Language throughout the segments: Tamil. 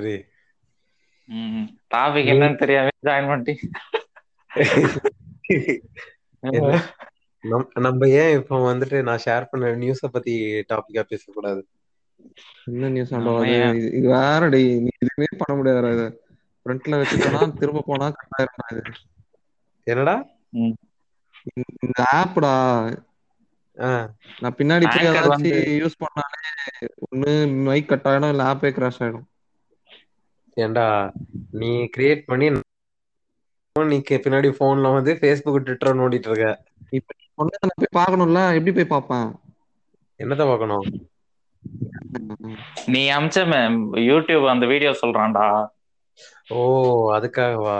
சரி. டாபிக் என்னன்னு தெரியாம ஜாயின்? நம் நம்ம ஏன் இப்போ வந்துட்டு நான் ஷேர் பண்ண நியூஸ பத்தி டாபிக்கா பேசக்கூடாது? என்ன நியூஸ்? இது- வேறடி நீ எதுவுமே பண்ண முடியாது இது. ஃப்ரண்ட்ல வச்சுட்டோம்னா திரும்ப போனா கட் ஆயிரும் இது. என்னடா. இந்த ஆப்டா நான் பின்னாடி போய் ஏதாச்சும் யூஸ் பண்ணாலே ஒண்ணு மைக் கட் ஆயிடும் இல்ல ஆப்பே கிராஷ் ஆயிடும். ஏன்டா நீ கிரியேட் பண்ணி நீ பின்னாடி போன்ல வந்து ஃபேஸ்புக் ட்விட்டர் நோண்டிட்டு இருக்க. இப்ப நான் போய் பார்க்கணும்ல? எப்படி போய் பார்ப்பேன்? என்னத்த பார்க்கணும்? நீ அமிச்ச யூடியூப் அந்த வீடியோ சொல்றான்டா. ஓ அதுக்காகவா?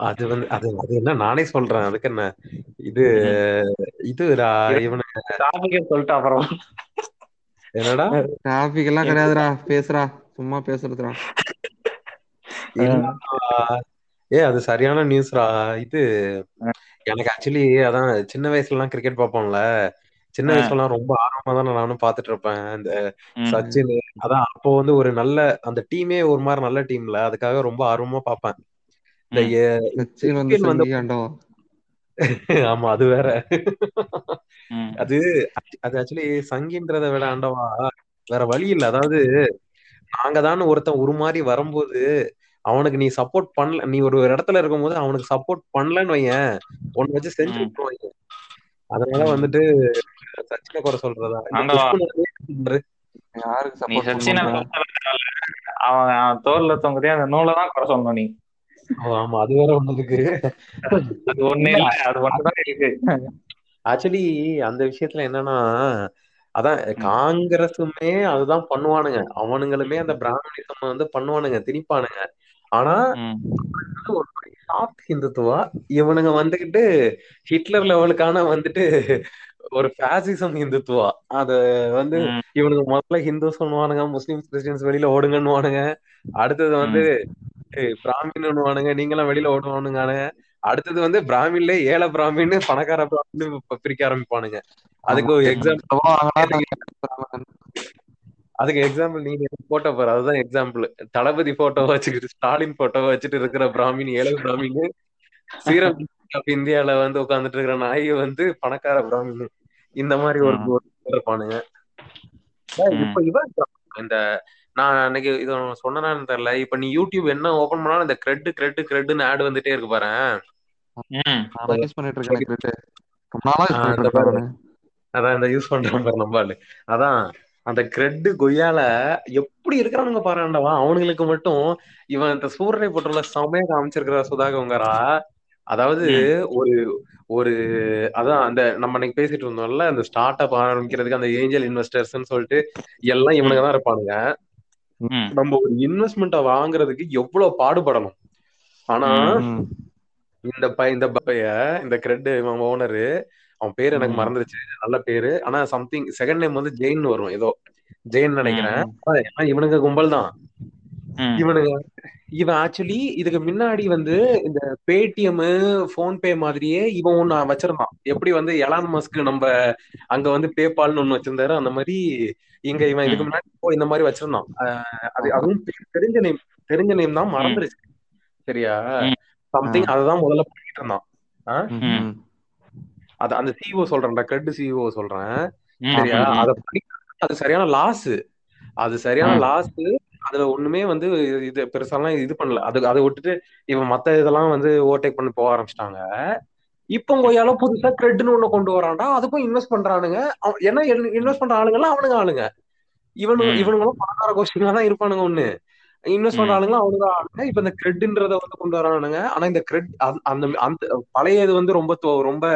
அது வந்து அது அது என்ன நானே சொல்றேன். அதுக்கு என்ன? இது இதுடா இவனு சொல்லிட்டு அப்புறம். என்னடா? டிராபிக் எல்லாம் கிடையாதுடா. பேசுறா சும்மா பேசுறதுடா. ஏ அது சரியான நியூஸ்ரா இது எனக்கு ஆக்சுவலி அதான் சின்ன வயசுல எல்லாம் கிரிக்கெட் பார்ப்போம்ல. சின்ன. வயசுல எல்லாம் ரொம்ப ஆர்வமா தான் நானும் பாத்துட்டு இருப்பேன். இந்த. சச்சின் அதான் அப்போ வந்து ஒரு நல்ல அந்த டீமே ஒரு மாதிரி நல்ல டீம்ல அதுக்காக ரொம்ப ஆர்வமா ஆண்டவா ஆமா அது வேற. அது அது ஆக்சுவலி சங்கின்றத விட ஆண்டவா வேற வழி இல்ல. அதாவது நாங்க தான் ஒருத்தன் உருமாறி வரும்போது அவனுக்கு நீ சப்போர்ட் பண்ணல நீ ஒரு இடத்துல இருக்கும்போது அவனுக்கு சப்போர்ட் பண்ணலன்னு வையன். உன்னை வச்சு செஞ்சு. விட்டுருவாங்க. அதனால. வந்துட்டு சச்சினை குறை சொல்றதா? அவன் அவன் தோல்ல தொங்குதே அந்த நூலை தான் குறை சொல்லணும் நீ. ஆமா அது வேற ஒண்ணு இருக்கு. அது ஒண்ணு இல்ல அது ஒண்ணுதான் இருக்கு. ஆக்சுவலி அந்த விஷயத்துல என்னன்னா அதான் காங்கிரஸுமே அதுதான் பண்ணுவானுங்க. அவனுங்களுமே அந்த பிராமணிசம் வந்து பண்ணுவானுங்க திணிப்பானுங்க. ஆனா ஒரு சாஃப்ட் ஹிந்துத்துவா இவனுங்க வந்துகிட்டு ஹிட்லர் லெவலுக்கான வந்துட்டு ஒரு பாசிசம் ஹிந்துத்துவா அத வந்து ம். இவனுங்க முதல்ல ஹிந்துஸ் பண்ணுவானுங்க முஸ்லிம்ஸ் கிறிஸ்டியன்ஸ் வெளியில ஓடுங்கன்னுவானுங்க. அடுத்தது வந்து ஏய், பிராமின்னுவானுங்க நீங்களாம் வெளியில ஓடுவானுங்க அடுத்தது வந்து பிராமின்ல ஏழை பிராமின் பணக்கார பிராமின் பிரிக்க ஆரம்பிப்பானுங்க. அதுக்கு எக்ஸாம்பிள் அதுக்கு எக்ஸாம்பிள் நீங்க போட்டோ பாரு அதுதான் எக்ஸாம்பிள் தளபதி போட்டோ வச்சுக்கிட்டு ஸ்டாலின் போட்டோ வச்சுட்டு இருக்கிற பிராமின் ஏழை பிராமின் சீரம் இந்தியால வந்து உட்கார்ந்துட்டு இருக்கிற நாய் வந்து பணக்கார பிராமின் இந்த மாதிரி ஒரு இருப்பானுங்க. இப்ப இவன் இந்த நான் அன்னைக்கு இத சொன்னேன்னு தெரியல. இப்ப நீ யூடியூப் என்ன ஓபன் பண்ணாலும் இந்த கிரெட் கிரெட் கிரெட்னு ஆட் வந்துட்டே இருக்கு பாரு. அதான் இந்த யூஸ் பண்றான் பாரு நம்ம அதான் அந்த கிரெட் கொய்யால எப்படி இருக்கிறானுங்க பாருண்டவா அவனுங்களுக்கு மட்டும் இவன் இந்த சூரரை போட்டுள்ள செமையா காமிச்சிருக்கிற சுதாகங்கரா. அதாவது ஒரு ஒரு அதான் அந்த நம்ம அன்னைக்கு பேசிட்டு இருந்தோம்ல அந்த ஸ்டார்ட் அப் ஆரம்பிக்கிறதுக்கு அந்த ஏஞ்சல் இன்வெஸ்டர்ஸ்னு சொல்லிட்டு எல்லாம் இவனுங்க தான் இருப்பானுங்க. நம்ம ஒரு இன்வெஸ்ட்மெண்ட்டை வாங்குறதுக்கு எவ்வளவு பாடுபடணும்? ஆனா. இந்த பை இந்த பைய இந்த கிரெட் இவன் ஓனரு அவன் பேர் எனக்கு. மறந்துருச்சு. நல்ல பேரு. ஆனா சம்திங் செகண்ட் நேம் வந்து ஜெயின் வரும் ஏதோ. ஜெயின் நினைக்கிறேன். இவனுங்க கும்பல் தான். இவனுங்க இவன் ஆக்சுவலி இதுக்கு முன்னாடி வந்து இந்த பேடிஎம் போன்பே மாதிரியே இவன் ஒண்ணு வச்சிருந்தான். எப்படி வந்து எலான் மஸ்க் நம்ம அங்க வந்து பேபால்னு ஒண்ணு வச்சிருந்தாரு அந்த மாதிரி இங்க இவன் இதுக்கு. முன்னாடி இந்த மாதிரி வச்சிருந்தான். அது அதுவும் தெரிஞ்ச நேம் தெரிஞ்ச நேம் தான் மறந்துருச்சு. சரியா. சம்திங் அததான் முதல்ல பண்ணிட்டு இருந்தான். அது அந்த சிஓ சொல்றேன்டா கிரெட் சிஓ சொல்றேன். ம். சரியா. அத அது சரியான லாஸ் அது சரியான. லாஸ் அதுல ஒண்ணுமே வந்து இது பெருசாலாம் இது பண்ணல. அது அதை விட்டுட்டு இவன் மத்த இதெல்லாம் வந்து ஓவர்டேக் பண்ணி போக ஆரம்பிச்சிட்டாங்க. இப்போ கொய்யால புதுசா கிரெட்னு ஒண்ணு கொண்டு வரான்டா அதுக்கும் இன்வெஸ்ட் பண்றானுங்க. என்ன இன்வெஸ்ட் பண்ற ஆளுங்கலாம் அவனுங்க ஆளுங்க. இவனுங்க ம். இவனுங்களும் பணக்கார கோஷ்டிங்களா தான் இருப்பானுங்க ஒண்ணு. இன்வெஸ்ட் பண்ற. ஆளுங்க அவனுங்க ஆளுங்க. இப்ப இந்த கிரெட்ன்றத வந்து கொண்டு வரானுங்க. ஆனா இந்த கிரெட் அந்த அந்த பழைய இது வந்து ரொம்ப ரொம்ப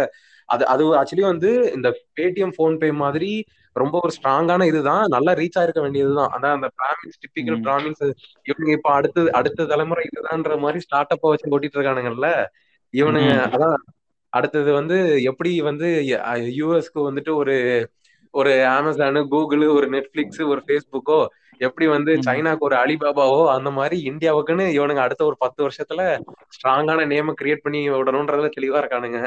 அது அது ஆக்சுவலி வந்து இந்த பேடிஎம் போன்பே மாதிரி ரொம்ப ஒரு ஸ்ட்ராங்கான இதுதான் நல்லா ரீச் ஆயிருக்க வேண்டியதுதான் அதான் அந்த பிராமின்ஸ் டிப்பிக்கல். பிராமின்ஸ் இவனுங்க இப்ப அடுத்து அடுத்த தலைமுறை இதுதான்ற மாதிரி ஸ்டார்ட் அப்ப வச்சு கொட்டிட்டு இருக்கானுங்கல்ல இவனுங்க. அதான் அடுத்தது வந்து எப்படி வந்து யூஎஸ்க்கு வந்துட்டு ஒரு ஒரு அமேசானு கூகுள் ஒரு நெட்ஃபிளிக்ஸ் ஒரு ஃபேஸ்புக்கோ எப்படி வந்து. சைனாக்கு ஒரு அலிபாபாவோ அந்த மாதிரி இந்தியாவுக்குன்னு இவனுங்க அடுத்த ஒரு பத்து வருஷத்துல ஸ்ட்ராங்கான நேம கிரியேட் பண்ணி விடணும்ன்றதுல தெளிவா இருக்கானுங்க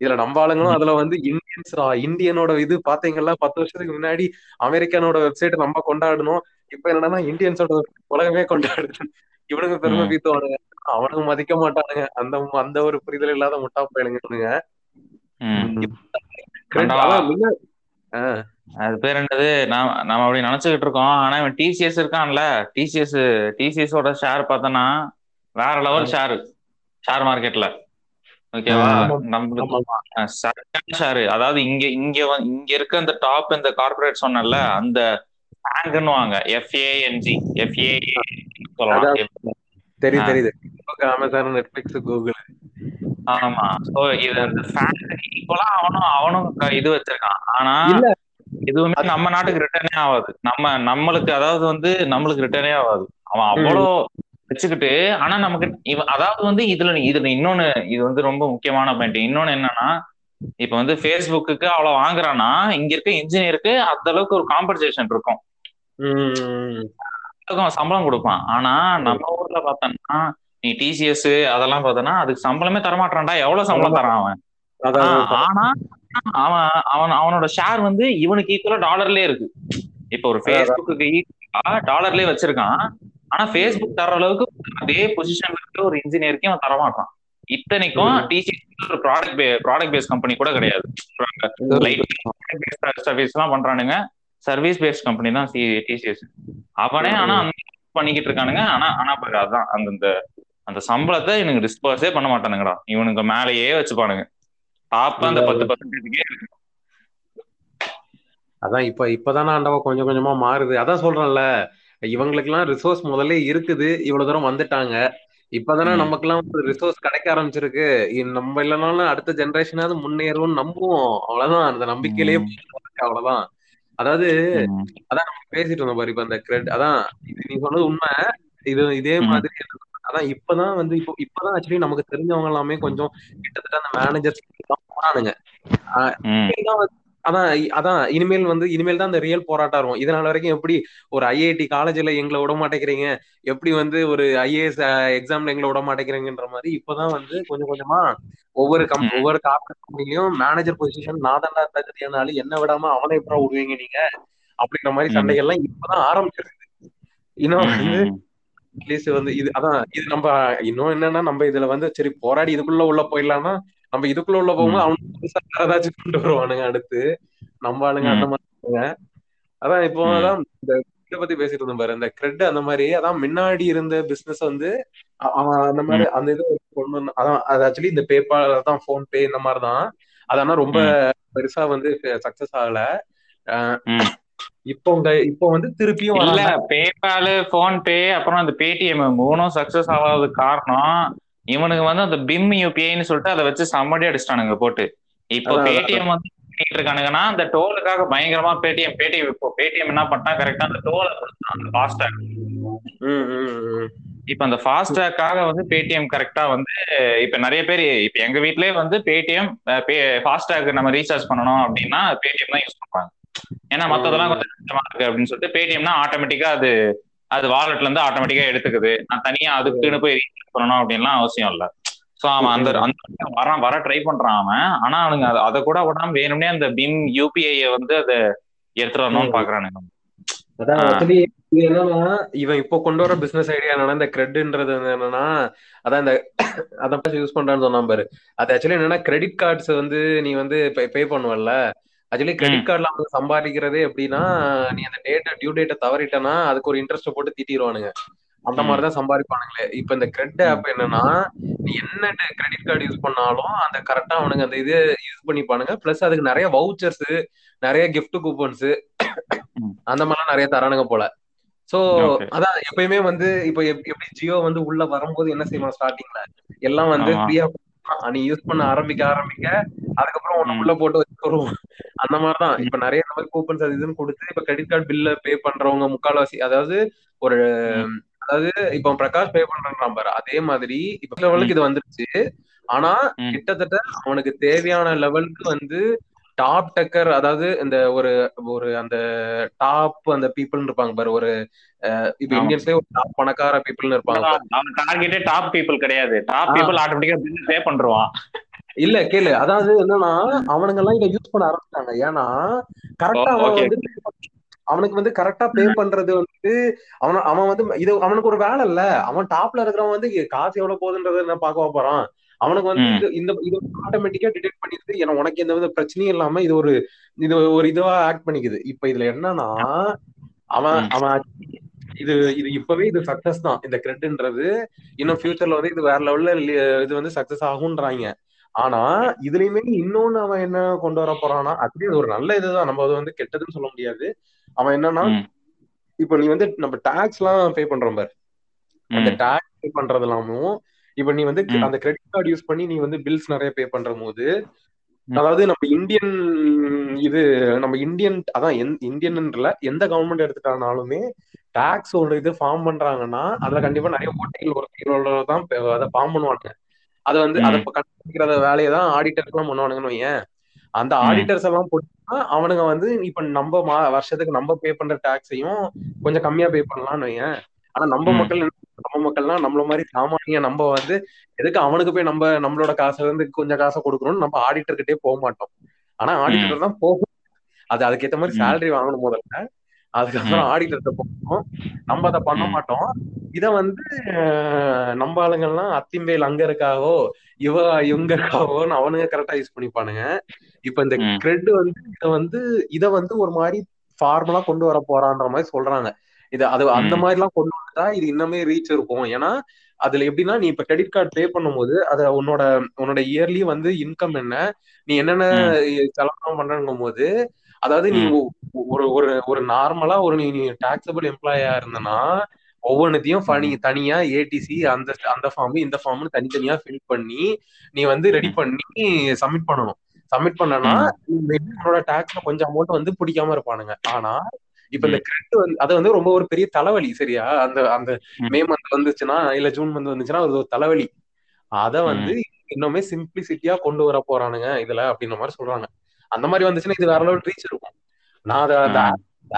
இதுல நம்ம ஆளுங்களும் அதுல வந்து இந்தியன்ஸ் இந்தியனோட இது பாத்தீங்களா பத்து வருஷத்துக்கு முன்னாடி அமெரிக்கனோட வெப்சைட் நம்ம கொண்டாடணும். இப்ப என்னன்னா இந்தியன்ஸோட உலகமே கொண்டாடுது. இவனுங்க பெருமை. பீத்துவானுங்க. அவனுங்க மதிக்க மாட்டானுங்க. அந்த அந்த ஒரு புரிதல் இல்லாத முட்டா பயிலுங்க அது பேர் என்னது? நாம நம்ம அப்படி நினைச்சுக்கிட்டு இருக்கோம். ஆனா இவன் டிசிஎஸ் இருக்கான்ல. டிசிஎஸ் டிசிஎஸ் ஓட ஷேர் பார்த்தோன்னா வேற லெவல் ஷேர் ஷேர் மார்க்கெட்ல ஓகேவா. நம்மளுக்கு. சரியான ஷேர் அதாவது இங்க இங்க இங்க இருக்க இந்த டாப் இந்த கார்பரேட் சொன்னல அந்த பேங்க்னுவாங்க எஃப்ஏஎன்ஜி எஃப்ஏ சொல்லலாம். தெரியுது. தெரியுது. அமேசான் நெட்ஃபிளிக்ஸ் கூகுள் ஆமா. சோ இது அந்த ஈக்குவலா அவனும் அவனும் இது வச்சிருக்கான். ஆனா. எதுவுமே நம்ம நாட்டுக்கு ரிட்டர்னே ஆகாது நம்ம நம்மளுக்கு அதாவது வந்து நம்மளுக்கு ரிட்டர்னே ஆகாது அவன் அவ்வளோ வச்சுக்கிட்டு ஆனா நமக்கு அதாவது வந்து இதுல இதுல இன்னொன்னு இது வந்து ரொம்ப முக்கியமான பாயிண்ட் இன்னொன்னு என்னன்னா இப்ப வந்து ஃபேஸ்புக்கு அவ்வளவு வாங்குறான்னா இங்க இருக்க இன்ஜினியருக்கு அந்த அளவுக்கு ஒரு காம்பன்சேஷன் இருக்கும். சம்பளம் கொடுப்பான். ஆனா நம்ம ஊர்ல பார்த்தோம்னா நீ டிசிஎஸ் அதெல்லாம் பார்த்தோன்னா அதுக்கு சம்பளமே தரமாட்டான்டா. எவ்வளவு சம்பளம் தரான் அவன். ஆனா அவன் அவன் அவனோட ஷேர் வந்து இவனுக்கு ஈக்குவலா டாலர்லயே இருக்கு. இப்ப ஒரு ஃபேஸ்புக்கு ஈக்குவலா டாலர்லயே வச்சிருக்கான். ஆனா ஃபேஸ்புக் தர அளவுக்கு அதே பொசிஷன்ல இருக்க ஒரு இன்ஜினியருக்கு அவன் தரமாட்டான். இத்தனைக்கும். டிசிஎஸ் ஒரு ப்ராடக்ட் ப்ராடக்ட் பேஸ் கம்பெனி கூட கிடையாது. சர்வீஸ் எல்லாம் பண்றானுங்க. சர்வீஸ் பேஸ்ட் கம்பெனி தான் டிசிஎஸ் அவனே ஆனா பண்ணிக்கிட்டு இருக்கானுங்க. ஆனா ஆனா அதான் அந்த அந்த சம்பளத்தை இவனுக்கு டிஸ்பர்ஸே பண்ண மாட்டானுங்கடா. இவனுக்கு மேலேயே வச்சுப்பானுங்க. டாப் அந்த பத்து பர்சன்டேஜ்க்கே அதான் இப்ப இப்பதானே ஆண்டவா கொஞ்சம் கொஞ்சமா மாறுது. அதான் சொல்றேன்ல. இவங்களுக்கு எல்லாம் ரிசோர்ஸ் முதல்ல இருக்குது. இவ்வளவு தூரம் வந்துட்டாங்க. இப்பதானே. நமக்கு எல்லாம் ரிசோர்ஸ் கிடைக்க ஆரம்பிச்சிருக்கு. நம்ம இல்லைனாலும் அடுத்த ஜெனரேஷனாவது முன்னேறும்னு நம்புவோம். அவ்வளவுதான். அந்த நம்பிக்கையிலேயே அவ்வளவுதான். அதாவது ம். பேசிட்டு இருந்தோம் பாரு இப்ப அந்த கிரெட் அதான் இது நீ சொன்னது உண்மை. இது இதே. மாதிரி அதான் இப்பதான் வந்து இப்போ இப்பதான் ஆக்சுவலி நமக்கு தெரிஞ்சவங்க எல்லாமே கொஞ்சம் கிட்டத்தட்ட அந்த மேனேஜர்ஸ் போறானுங்க தான் அதான் அதான் இனிமேல் வந்து இனிமேல் தான் அந்த ரியல் போராட்டம் இருக்கும் இதனால வரைக்கும் எப்படி ஒரு ஐஐடி காலேஜ்ல எங்களை விட மாட்டேங்கிறீங்க எப்படி வந்து ஒரு ஐஏஎஸ் எக்ஸாம்ல எங்களை விட மாட்டேங்கிறீங்கன்ற மாதிரி இப்பதான் வந்து கொஞ்சம் கொஞ்சமா ஒவ்வொரு கம். ஒவ்வொரு கார்பரேட் கம்பெனிலையும் மேனேஜர் பொசிஷன் நான் தகுதியான ஆளு என்ன விடாம அவனை எப்படா விடுவீங்க நீங்க அப்படின்ற மாதிரி. சண்டைகள்லாம் இப்பதான் ஆரம்பிச்சிருக்கு இன்னும் வந்து. அட்லீஸ்ட் வந்து இது அதான் இது நம்ம இன்னும் என்னன்னா நம்ம இதுல வந்து சரி போராடி இதுக்குள்ள உள்ள போயிடலாம்னா நம்ம இதுக்குள்ள உள்ள போகும்போது அவனுக்கு ஏதாச்சும் கொண்டு வருவானுங்க அடுத்து. நம்ம ஆளுங்க அந்த மாதிரி. அதான் இப்போ. அதான் இந்த இதை பத்தி பேசிட்டு இருந்தோம் பாரு. இந்த கிரெட் அந்த மாதிரி அதான் முன்னாடி இருந்த பிசினஸ் வந்து அவன் அந்த மாதிரி அந்த இது கொண்டு வந்து அதான் அது ஆக்சுவலி இந்த பேபால் தான் போன் பே இந்த மாதிரி தான் அதனா ரொம்ப பெருசா வந்து சக்சஸ் ஆகல. இப்போ உங்க இப்போ வந்து திருப்பியும் இல்ல பேபால் போன் பே அப்புறம் அந்த பேடிஎம் மூணும் சக்சஸ் ஆகாததுக்கு காரணம் இவனுக்கு வந்து அந்த பிம் யூபிஐன்னு சொல்லிட்டு அதை வச்சு செம்மடி அடிச்சிட்டானுங்க போட்டு இப்போ. பேடிஎம் வந்து பண்ணிட்டு இருக்கானுங்கன்னா அந்த டோலுக்காக பயங்கரமா பேடிஎம் பேடிஎம் இப்போ பேடிஎம் என்ன பண்ணிட்டான் கரெக்டா அந்த டோலை அந்த ஃபாஸ்டாக். இப்ப அந்த ஃபாஸ்டாக்காக வந்து பேடிஎம் கரெக்டா வந்து இப்ப நிறைய பேர் இப்ப எங்க வீட்லயே வந்து பேடிஎம் ஃபாஸ்டாக் நம்ம ரீசார்ஜ் பண்ணணும் அப்படின்னா பேடிஎம் தான் யூஸ் பண்றாங்க ஏன்னா மத்ததெல்லாம் கொஞ்சம் கஷ்டமா இருக்கு அப்படின்னு சொல்லிட்டு பேடிஎம்னா ஆட்டோமேட்டிக்கா அது அது வாலெட்ல இருந்து ஆட்டோமேட்டிக்கா எடுத்துக்குது. நான் தனியா அதுக்குன்னு போய் ரீசார்ஜ் பண்ணணும் அப்படின்லாம் அவசியம் இல்ல. சோ அவன் அந்த அந்த வர வர ட்ரை பண்றான் அவன். ஆனா அவனுங்க அதை- கூட விடாம வேணும்னே அந்த பிம் யூபிஐ வந்து அதை எடுத்துட்டு வரணும்னு பாக்குறானுங்க என்னன்னா இவன் இப்போ கொண்டு வர பிசினஸ் ஐடியா என்னன்னா இந்த கிரெட்ன்றது என்னன்னா அதான் இந்த அதான் யூஸ் பண்றான்னு சொன்னா பாரு. அது ஆக்சுவலி என்னன்னா கிரெடிட் கார்ட்ஸ் வந்து நீ வந்து பே பண்ணுவல்ல. ஆக்சுவலி கிரெடிட் கார்டுல அவங்க சம்பாதிக்கிறதே எப்படின்னா நீ அந்த டேட்டை டியூ டேட்டை தவறிட்டனா அதுக்கு ஒரு இன்ட்ரெஸ்ட் போட்டு தீட்டிடுவானுங்க அந்த. மாதிரிதான் சம்பாதிப்பானுங்களே இப்ப இந்த கிரெட் ஆப் என்னன்னா நீ என்ன கிரெடிட் கார்டு யூஸ் பண்ணாலும் அந்த கரெக்டா அவனுங்க அந்த இது யூஸ் பண்ணிப்பானுங்க பிளஸ் அதுக்கு நிறைய வவுச்சர்ஸ் நிறைய gift கூப்பன்ஸ். அந்த மாதிரிலாம் நிறைய தரானுங்க போல சோ. அதான் எப்பயுமே வந்து இப்ப எப்- எப்படி ஜியோ வந்து உள்ள வரும்போது என்ன செய்வான் ஸ்டார்டிங்ல எல்லாம் வந்து. ஃப்ரீயா நீ யூஸ் பண்ண ஆரம்பிக்க ஆரம்பிக்க அதுக்கப்புறம். உள்ள போட்டு வச்சுருவோம் அந்த மாதிரிதான் இப்ப நிறைய இந்த மாதிரி கூப்பன்ஸ் அது இதுன்னு கொடுத்து இப்ப கிரெடிட் கார்டு பில்ல பே பண்றவங்க முக்கால்வாசி அதாவது ஒரு. அதாவது இப்போ பிரகாஷ் பே பண்றான் பாரு அதே மாதிரி இப்ப லெவலுக்கு இது வந்துருச்சு ஆனா. கிட்டத்தட்ட அவனுக்கு தேவையான லெவலுக்கு வந்து டாப் டக்கர் அதாவது இந்த ஒரு ஒரு அந்த டாப் அந்த பீப்புள் இருப்பாங்க பாரு ஒரு இப்ப. இந்தியன்ஸ்லயே ஒரு டாப் பணக்கார பீப்புள்னு இருப்பாங்க. அவன் டார்கெட்டே டாப் பீப்புள் கிடையாது டாப். பீப்புள் ஆட்டோமேட்டிக்கா பில் பே பண்றான் இல்ல கேளு அதாவது என்னன்னா அவனுங்க எல்லாம் இதை யூஸ் பண்ண ஆரம்பிச்சாங்க ஏன்னா கரெக்டா அவன். வந்து அவனுக்கு வந்து கரெக்டா பே பண்றது வந்து அவன அவன் வந்து இது அவனுக்கு ஒரு வேலை இல்ல அவன் டாப்ல இருக்கிறவன் வந்து காசு எவ்வளவு போகுதுன்றத என்ன பார்க்க போறான் அவனுக்கு வந்து இந்த இது ஆட்டோமேட்டிக்கா டிடெக்ட் பண்ணிடுது ஏன்னா உனக்கு எந்த வித பிரச்சனையும் இல்லாம இது ஒரு இது ஒரு இதுவா ஆக்ட் பண்ணிக்குது. இப்ப இதுல என்னன்னா அவன். அவன் இது இது இப்பவே இது சக்சஸ் தான். இந்த கிரெட்ன்றது இன்னும் ஃபியூச்சர்ல வந்து இது வேற லெவல்ல இது வந்து சக்சஸ் ஆகும்ன்றாங்க. ஆனா இதுலயுமே இன்னொன்னு அவன் என்ன கொண்டு வர போறான்னா இது ஒரு நல்ல இதுதான். நம்ம அது வந்து கெட்டதுன்னு சொல்ல முடியாது. அவன் என்னன்னா. இப்ப நீ வந்து நம்ம டாக்ஸ் எல்லாம் பே பண்றோம் பாரு. அந்த. டாக்ஸ் பே பண்றது இல்லாமும் இப்ப நீ வந்து. அந்த கிரெடிட் கார்டு யூஸ் பண்ணி நீ வந்து பில்ஸ் நிறைய பே பண்ற போது. அதாவது நம்ம இந்தியன் இது நம்ம இந்தியன் அதான் இந்தியன்ல எந்த கவர்மெண்ட் எடுத்துட்டானாலுமே டாக்ஸ் ஒரு இது ஃபார்ம் பண்றாங்கன்னா அதுல கண்டிப்பா நிறைய ஓட்டைகள் ஒரு தான் அதை ஃபார்ம் பண்ணுவாங்க அதை வந்து அதை. கண்டுபிடிக்கிற வேலையை தான் ஆடிட்டர்ஸ் எல்லாம் பண்ணுவானுங்கன்னு வையேன் அந்த. ஆடிட்டர்ஸ் எல்லாம் போட்டா அவனுங்க வந்து இப்ப நம்ம மா வருஷத்துக்கு நம்ம பே பண்ற டாக்ஸையும் கொஞ்சம் கம்மியா பே பண்ணலாம்னு வையேன் ஆனா நம்ம. மக்கள் நம்ம மக்கள்னா நம்மள மாதிரி சாமானிய நம்ம வந்து எதுக்கு அவனுக்கு போய் நம்ம நம்மளோட காசுல இருந்து கொஞ்சம் காசை கொடுக்கணும்னு நம்ம ஆடிட்டர் கிட்டே போக மாட்டோம் ஆனா. ஆடிட்டர் தான் போகும் அது அதுக்கேத்த மாதிரி. சேலரி வாங்கணும் முதல்ல அதுக்கப்புறம் ம். ஆடிட்டர்கிட்ட போகணும் நம்ம அதை பண்ண. மாட்டோம் இத வந்து நம்ம ஆளுங்கள்லாம் அத்திம்பேல் அங்க இருக்காவோ இவ இவங்க இருக்காவோன்னு அவனுங்க கரெக்டா யூஸ் பண்ணிப்பானுங்க இப்ப இந்த. கிரெட் வந்து இத வந்து இத வந்து ஒரு மாதிரி ஃபார்மலா கொண்டு வர போறான்ற மாதிரி சொல்றாங்க இது அது அந்த. மாதிரி எல்லாம் கொண்டு வந்துட்டா இது இன்னுமே ரீச் இருக்கும் ஏன்னா அதுல எப்படின்னா நீ இப்ப கிரெடிட் கார்டு பே பண்ணும்போது அத உன்னோட உன்னோட இயர்லி வந்து இன்கம் என்ன நீ என்னென்ன ம். செலவு பண்றங்கும் போது அதாவது நீ ஒரு ஒரு ஒரு நார்மலா ஒரு நீ டாக்ஸபிள் எம்ப்ளாயா இருந்தனா ஒவ்வொன்றுத்தையும். ஃபனி தனியா ஏடிசி அந்த அந்த ஃபார்ம் இந்த ஃபார்ம்னு தனித்தனியா ஃபில் பண்ணி நீ வந்து ரெடி. பண்ணி சப்மிட் பண்ணணும் சப்மிட் பண்ணனா உன்னோட டாக்ஸ்ல கொஞ்சம் அமௌண்ட் வந்து பிடிக்காம இருப்பானுங்க ஆனா இப்ப இந்த. கிரெட் வந்து அது வந்து ரொம்ப ஒரு பெரிய தலைவலி சரியா அந்த அந்த ம். மந்த் வந்துச்சுன்னா இல்ல ஜூன் மந்த் வந்துச்சுன்னா அது ஒரு தலைவலி அத வந்து. இன்னுமே சிம்பிளிசிட்டியா கொண்டு வர போறானுங்க இதுல அப்படின்ற மாதிரி சொல்றாங்க அந்த மாதிரி வந்துச்சுன்னா இது வேற லெவல் ரீச் இருக்கும் நான் அத அந்த.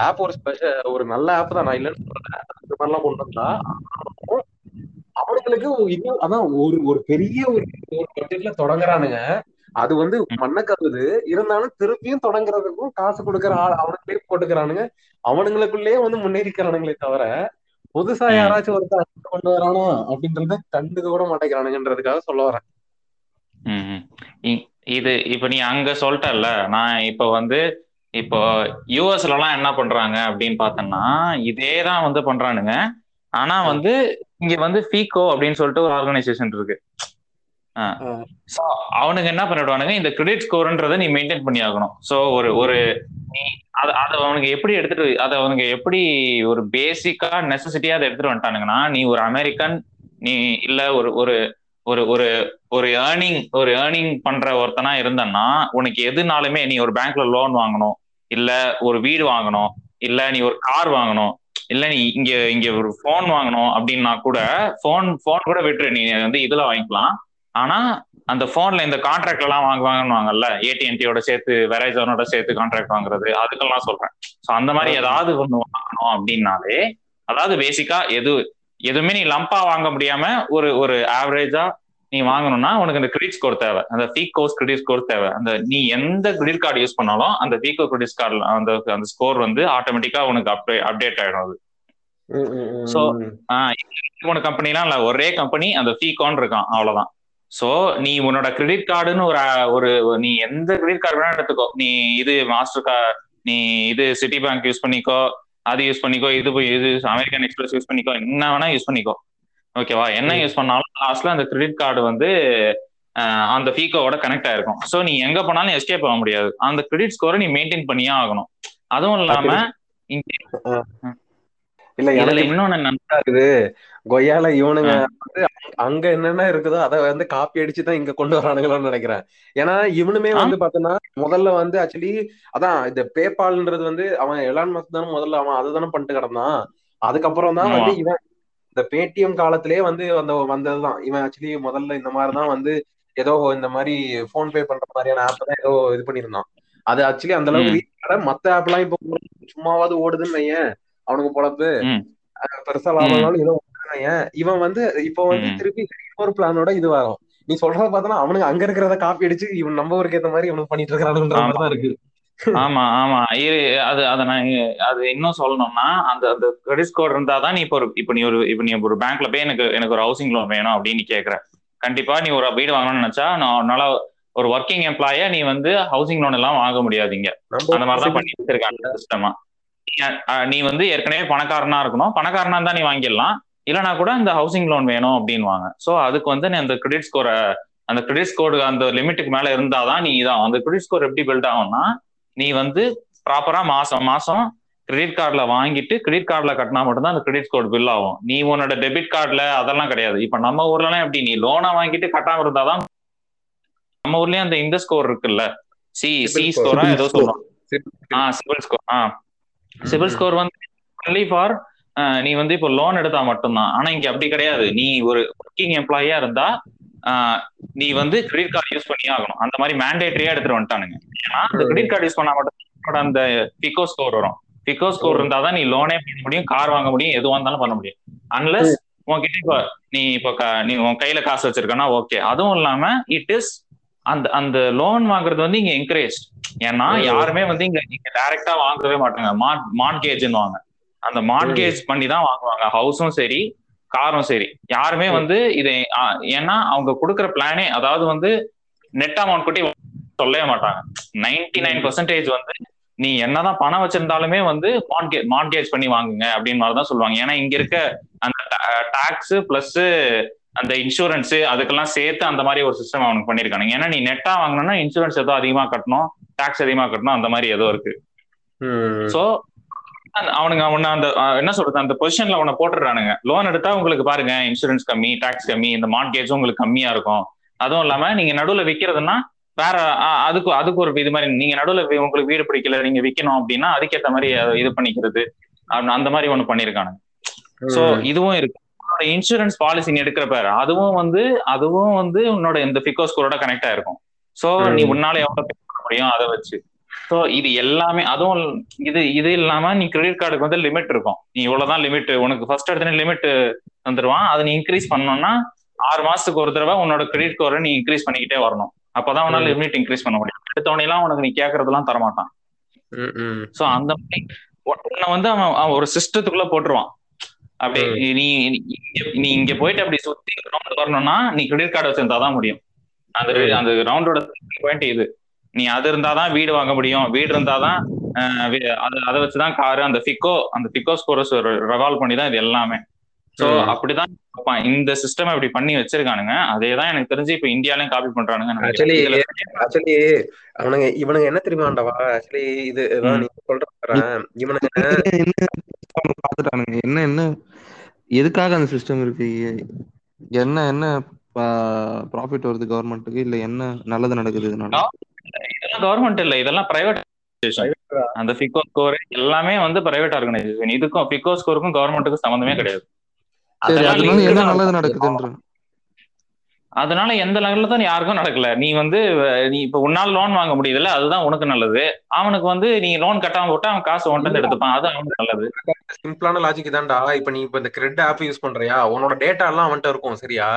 ஆப் ஒரு ஸ்பெஷல் ஒரு நல்ல ஆப் தான் நான் இல்லைன்னு சொல்றேன் அந்த மாதிரிலாம் கொண்டு வந்தா ஆனாலும் அவனுங்களுக்கு இன்னும் அதான் ஒரு ஒரு பெரிய ஒரு ஒரு பட்ஜெட்ல தொடங்குறானுங்க அது வந்து. மண்ணக்கவுது இருந்தாலும் திருப்பியும் தொடங்குறதுக்கும் காசு கொடுக்குற ஆள் அவனுங்களே போட்டுக்கிறானுங்க. அவனுங்களுக்குள்ளேயே வந்து முன்னேறிக்கிறானுங்களே தவிர புதுசா. யாராச்சும் ஒருத்தன் கொண்டு வரானா அப்படின்றத கண்டுக்க கூட மாட்டேங்கிறானுங்கன்றதுக்காக சொல்ல வரேன். இது இப்ப நீ அங்க சொல்லிட்டல்ல நான் இப்ப வந்து இப்போ யூஎஸ்ல எல்லாம் என்ன பண்றாங்க அப்படின்னு பார்த்தோம்னா இதே தான் வந்து பண்றானுங்க. ஆனா வந்து இங்க வந்து ஃபீகோ அப்படின்னு சொல்லிட்டு ஒரு ஆர்கனைசேஷன் இருக்கு. அவனுங்க என்ன பண்ணிடுவானுங்க இந்த கிரெடிட் ஸ்கோர்ன்றதை நீ மெயின்டைன் பண்ணி ஆகணும். ஸோ ஒரு ஒரு நீ அதை அதை அவனுங்க எப்படி எடுத்துட்டு அதை அவனுங்க எப்படி ஒரு பேசிக்கா நெசசிட்டியா அதை எடுத்துட்டு வந்துட்டானுங்கன்னா நீ ஒரு அமெரிக்கன் நீ இல்ல ஒரு ஒரு ஒரு ஒரு ஒரு ஏர்னிங் ஒரு ஏர்னிங் பண்ற ஒருத்தனா இருந்தன்னா உனக்கு எதுனாலுமே நீ ஒரு பேங்க்ல லோன் வாங்கணும் இல்ல ஒரு வீடு வாங்கணும் இல்ல நீ ஒரு கார் வாங்கணும் இல்ல நீ இங்க இங்க ஒரு ஃபோன் வாங்கணும் அப்படின்னா கூட ஃபோன் ஃபோன் கூட விட்டுரு நீ வந்து இதுல வாங்கிக்கலாம். ஆனா அந்த போன்ல இந்த கான்ட்ராக்ட் எல்லாம் வாங்குவாங்கன்னு வாங்கல்ல ஏடிஎன்டியோட சேர்த்து வெரைசனோட சேர்த்து கான்ட்ராக்ட் வாங்குறது அதுக்கெல்லாம் சொல்றேன். ஸோ அந்த மாதிரி ஏதாவது ஒண்ணு வாங்கணும் அப்படின்னாலே அதாவது பேசிக்கா எது எதுவுமே நீ லம்பா வாங்க முடியாம ஒரு ஒரு ஆவரேஜா நீ வாங்கணும்னா உனக்கு அந்த கிரெடிட் ஸ்கோர் தேவை. அந்த ஃபீகோஸ் கிரெடிட் ஸ்கோர் தேவை. அந்த நீ எந்த கிரெடிட் கார்டு யூஸ் பண்ணாலும் அந்த ஃபீகோ கிரெடிட் கார்டு அந்த அந்த ஸ்கோர் வந்து ஆட்டோமேட்டிக்கா உனக்கு அப்டே அப்டேட் ஆயிடும் அது. So, மூணு கம்பெனிலாம் இல்ல ஒரே கம்பெனி அந்த ஃபீகான் இருக்கான் அவ்வளவுதான். சோ நீ உன்னோட கிரெடிட் கார்டுன்னு ஒரு ஒரு நீ எந்த கிரெடிட் கார்டு வேணா எடுத்துக்கோ. நீ இது மாஸ்டர் கார்டு நீ இது சிட்டி பேங்க் யூஸ் பண்ணிக்கோ அது யூஸ் பண்ணிக்கோ இது இது அமெரிக்கன் எக்ஸ்பிரஸ் யூஸ் பண்ணிக்கோ என்ன வேணா யூஸ் பண்ணிக்கோ. ஓகேவா என்ன. யூஸ் பண்ணாலும் லாஸ்ட்ல அந்த கிரெடிட் கார்டு வந்து அந்த ஃபீகோவோட கனெக்ட் ஆயிருக்கும். சோ நீ எங்க போனாலும் எஸ்கேப் ஆக முடியாது. அந்த கிரெடிட் ஸ்கோரை நீ மெயின்டைன் பண்ணியே ஆகணும். அதுவும் இல்லாம இங்க இல்ல இதுல இன்னொன்னு என்ன இருக்குது. கொய்யால இவனுங்க வந்து அங்க- என்னென்ன இருக்குதோ அதை வந்து காப்பி அடிச்சு தான் இங்க கொண்டு வரானுங்களோன்னு நினைக்கிறேன். ஏன்னா இவனுமே. வந்து பாத்தீங்கன்னா முதல்ல வந்து ஆக்சுவலி அதான் இந்த பேபால்ன்றது வந்து அவன் எலான் மஸ்க் தானே முதல்ல அவன் அதுதானே பண்ணிட்டு கிடந்தான். அதுக்கப்புறம் தான் வந்து. இவன் இந்த பேடிஎம் காலத்திலேயே வந்து அந்த வந்ததுதான். இவன் ஆக்சுவலி முதல்ல இந்த மாதிரி தான் வந்து ஏதோ இந்த மாதிரி போன் பே பண்ற மாதிரியான ஆப் தான் ஏதோ இது பண்ணியிருந்தான். அது ஆக்சுவலி அந்த அளவுக்கு மத்த ஆப் எல்லாம் இப்போ சும்மாவாவது ஓடுதுன்னு வையேன். அவனுக்கு பொழப்பு. பெருசா லாபம்னாலும் ஏதோ இவன் வந்து இப்போ வந்து. திருப்பி இன்னொரு பிளானோட இது வரும். நீ சொல்றத பார்த்தனா அவனுக்கு அங்க இருக்கிறத காப்பி அடிச்சு இவன் நம்ம ஊருக்கு ஏத்த மாதிரி இவனுக்கு பண்ணிட்டு இருக்கிறானுன்ற மாதிரி தான் இருக்கு. ஆமா ஆமா. அது அதை நான் அது இன்னும் சொல்லணும்னா அந்த அந்த கிரெடிட் ஸ்கோர் இருந்தாதான் நீ இப்போ ஒரு இப்போ நீ ஒரு இப்போ நீ ஒரு பேங்க்ல போய் எனக்கு எனக்கு ஒரு ஹவுசிங் லோன் வேணும் அப்படின்னு நீ கேக்குற. கண்டிப்பா நீ ஒரு வீடு வாங்கணும்னு நினைச்சா நான் உன்னால ஒரு ஒர்க்கிங் எம்ப்ளாயா நீ வந்து ஹவுசிங் லோன் எல்லாம் வாங்க முடியாதீங்க. அந்த மாதிரிதான் பண்ணி வச்சிருக்காங்க சிஸ்டமா நீ வந்து ஏற்கனவே பணக்காரனா இருக்கணும். பணக்காரனா இருந்தா நீ வாங்கிடலாம். இல்லைனா கூட இந்த ஹவுசிங் லோன் வேணும் அப்படின்வாங்க ஸோ அதுக்கு வந்து நீ அந்த கிரெடிட் ஸ்கோரை அந்த கிரெடிட் ஸ்கோர் அந்த லிமிட்டுக்கு மேல இருந்தாதான் நீ இதான் அந்த கிரெடிட் ஸ்கோர் எப்படி பில்ட் ஆகும்னா நீ வந்து ப்ராப்பரா மாசம் மாசம் கிரெடிட் கார்டுல வாங்கிட்டு கிரெடிட் கார்டுல கட்டினா மட்டும்தான் அந்த கிரெடிட் ஸ்கோர் பில் ஆகும். நீ உன்னோட டெபிட் கார்டுல அதெல்லாம் கிடையாது. இப்ப நம்ம ஊர்லலாம் எப்படி நீ லோனை வாங்கிட்டு கட்டாம இருந்தாதான் நம்ம ஊர்லயும் அந்த இந்த ஸ்கோர் இருக்குல்ல. C C. ஸ்கோரா ஏதோ சொல்றோம் ஆ சிபில் ஸ்கோர் ஆ. சிபில் ஸ்கோர் வந்து ஒன்லி ஃபார் நீ வந்து இப்போ லோன் எடுத்தா மட்டும்தான். ஆனா இங்க அப்படி கிடையாது. நீ ஒரு ஒர்க்கிங் எம்ப்ளாயியா இருந்தா நீ வந்து கிரெடிட் கார்டு யூஸ் பண்ணியே ஆகணும். அந்த மாதிரி மேண்டேட்டரியா எடுத்துட்டு வந்துட்டானுங்க. ஏன்னா அந்த கிரெடிட் கார்டு யூஸ் பண்ணா மட்டும் அந்த பிகோ ஸ்கோர் வரும். பிகோ ஸ்கோர் இருந்தாதான் நீ லோனே பண்ண முடியும் கார் வாங்க முடியும் எதுவா இருந்தாலும் பண்ண முடியும். அன்லஸ் உன்கிட்ட இப்போ நீ இப்போ நீ உன் கையில காசு வச்சிருக்கனா ஓகே அதுவும் இல்லாம இட் இஸ் அந்த அந்த லோன் வாங்குறது வந்து இங்க என்கரேஜ் ஏன்னா. யாருமே வந்து இங்க இங்க டைரக்டா வாங்கவே மாட்டாங்க. மார்ட் மார்ட்கேஜ்னு வாங்க. அந்த மார்ட்கேஜ் பண்ணி தான் வாங்குவாங்க. ஹவுஸும் சரி காரும் சரி. யாருமே. வந்து இதை ஏன்னா அவங்க கொடுக்குற பிளானே அதாவது வந்து நெட் அமௌண்ட் கொட்டி சொல்லவே மாட்டாங்க. நைன்டி நைன் பர்சன்டேஜ் வந்து நீ என்னதான் பணம் வச்சிருந்தாலுமே வந்து மார்ட்கேஜ் மார்ட்கேஜ் பண்ணி வாங்குங்க அப்படின்னு மாதிரி தான் சொல்லுவாங்க. ஏன்னா இங்க இருக்க அந்த டாக்ஸ் பிளஸ் அந்த இன்சூரன்ஸ் அதுக்கெல்லாம் சேர்த்து அந்த மாதிரி ஒரு சிஸ்டம் அவனுக்கு பண்ணிருக்கானுங்க. ஏன்னா நீ நெட்டா வாங்கினா இன்சூரன்ஸ் ஏதோ அதிகமா கட்டணும் டாக்ஸ் அதிகமா கட்டணும் அந்த மாதிரி ஏதோ இருக்கு. சோ அவனுங்க அவன அந்த என்ன சொல்றது அந்த பொசிஷன்ல அவனை போட்டுடுறானுங்க. லோன் எடுத்தா உங்களுக்கு பாருங்க இன்சூரன்ஸ் கம்மி டாக்ஸ் கம்மி இந்த மார்ட்கேஜும் உங்களுக்கு கம்மியா இருக்கும். அதுவும் இல்லாம நீங்க நடுவுல விக்கிறதுன்னா வேற அதுக்கு அதுக்கு ஒரு இது மாதிரி நீங்க நடுவுல உங்களுக்கு வீடு பிடிக்கல நீங்க விக்கணும் அப்படின்னா அதுக்கேத்த மாதிரி இது பண்ணிக்கிறது. அந்த- மாதிரி ஒண்ணு பண்ணிருக்கானுங்க. சோ. இதுவும் இருக்கு. உன்னோட இன்சூரன்ஸ் பாலிசி நீ எடுக்கிறப்ப அதுவும் வந்து அதுவும் வந்து உன்னோட இந்த பிகோ ஸ்கோரோட கனெக்ட் ஆயிருக்கும் சோ. நீ உன்னால எவ்வளவு pay பண்ண முடியும் அதை வச்சு. சோ இது எல்லாமே அதுவும் இது இது இல்லாம நீ கிரெடிட் கார்டுக்கு வந்து லிமிட் இருக்கும் நீ இவ்வளவுதான் லிமிட் உனக்கு ஃபர்ஸ்ட் எடுத்தனே லிமிட் வந்துருவான் அதை நீ இன்க்ரீஸ் பண்ணணும்னா ஆறு மாசத்துக்கு ஒரு தடவை உன்னோட கிரெடிட் ஸ்கோரை நீ இன்க்ரீஸ் பண்ணிக்கிட்டே வரணும் அப்பதான் உன்னால. லிமிட் இன்க்ரீஸ் பண்ண முடியும் எடுத்தவனே எல்லாம் உனக்கு நீ கேட்கறதெல்லாம் தரமாட்டான். சோ அந்த மாதிரி உன்னை வந்து அவன் அவன் ஒரு சிஸ்டத்துக்குள்ள போட்டுருவான் அப்படியே. நீ நீ இங்க- போயிட்டு அப்படி சுத்தி ரவுண்ட் வரணும்னா நீ கிரெடிட் கார்டு வச்சிருந்தாதான் முடியும் அந்த. அந்த ரவுண்டோட பாயிண்ட் இது நீ அது இருந்தாதான் வீடு வாங்க முடியும். வீடு இருந்தாதான் அது வச்சுதான் காரு அந்த ஃபிக்கோ அந்த ஃபிக்கோ ஸ்கோரஸ் ரெவால்வ் பண்ணி தான் இது எல்லாமே. சோ. அப்படிதான் பார்ப்பான். இந்த சிஸ்டம் இப்படி பண்ணி வச்சிருக்கானுங்க. அதேதான் எனக்கு தெரிஞ்சு இப்ப இந்தியாலயும் காப்பி பண்றானுங்க ஆக்சுவலி ஆக்சுவலி அவனுங்க இவனுங்க என்ன தெரியுமா ஆண்டவா? ஆக்சுவலி இது இதான் ம். நீ சொல்ற பாரேன். இவனுங்க பார்த்துட்டானுங்க? என்ன என்ன எதுக்காக அந்த சிஸ்டம் இருக்கு? என்ன என்ன ப்ராஃபிட் வருது கவர்மெண்ட்டுக்கு இல்ல என்ன நல்லது நடக்குது இதனால? இதெல்லாம் கவர்மெண்ட் இல்ல. இதெல்லாம் பிரைவேட் அந்த ஃபிகோ ஸ்கோர் எல்லாமே வந்து பிரைவேட் ஆர்கனைசேஷன் இதுக்கும் ஃபிகோ ஸ்கோருக்கும் கவர்மெண்ட்டுக்கும் சம்மந்தமே கிடையாது. என்ன. நல்லது நடக்குதுன்ற அதனால எந்த லெவல்ல தான் யாருக்கும் நடக்கல. நீ வந்து நீ இப்ப உன்னால லோன் வாங்க முடியுதுல்ல அதுதான் உனக்கு நல்லது. அவனுக்கு வந்து நீ லோன் கட்டாம போட்டா அவன் காசு ஒன்ட்டு எடுத்துப்பான். அது அவனுக்கு நல்லது. சிம்பிளான லாஜிக் தான்டா. இப்ப நீ இப்ப இந்த கிரெட் ஆப் யூஸ் பண்றியா? உன்னோட டேட்டா எல்லாம் அவன்கிட்ட இருக்கும் சரியா?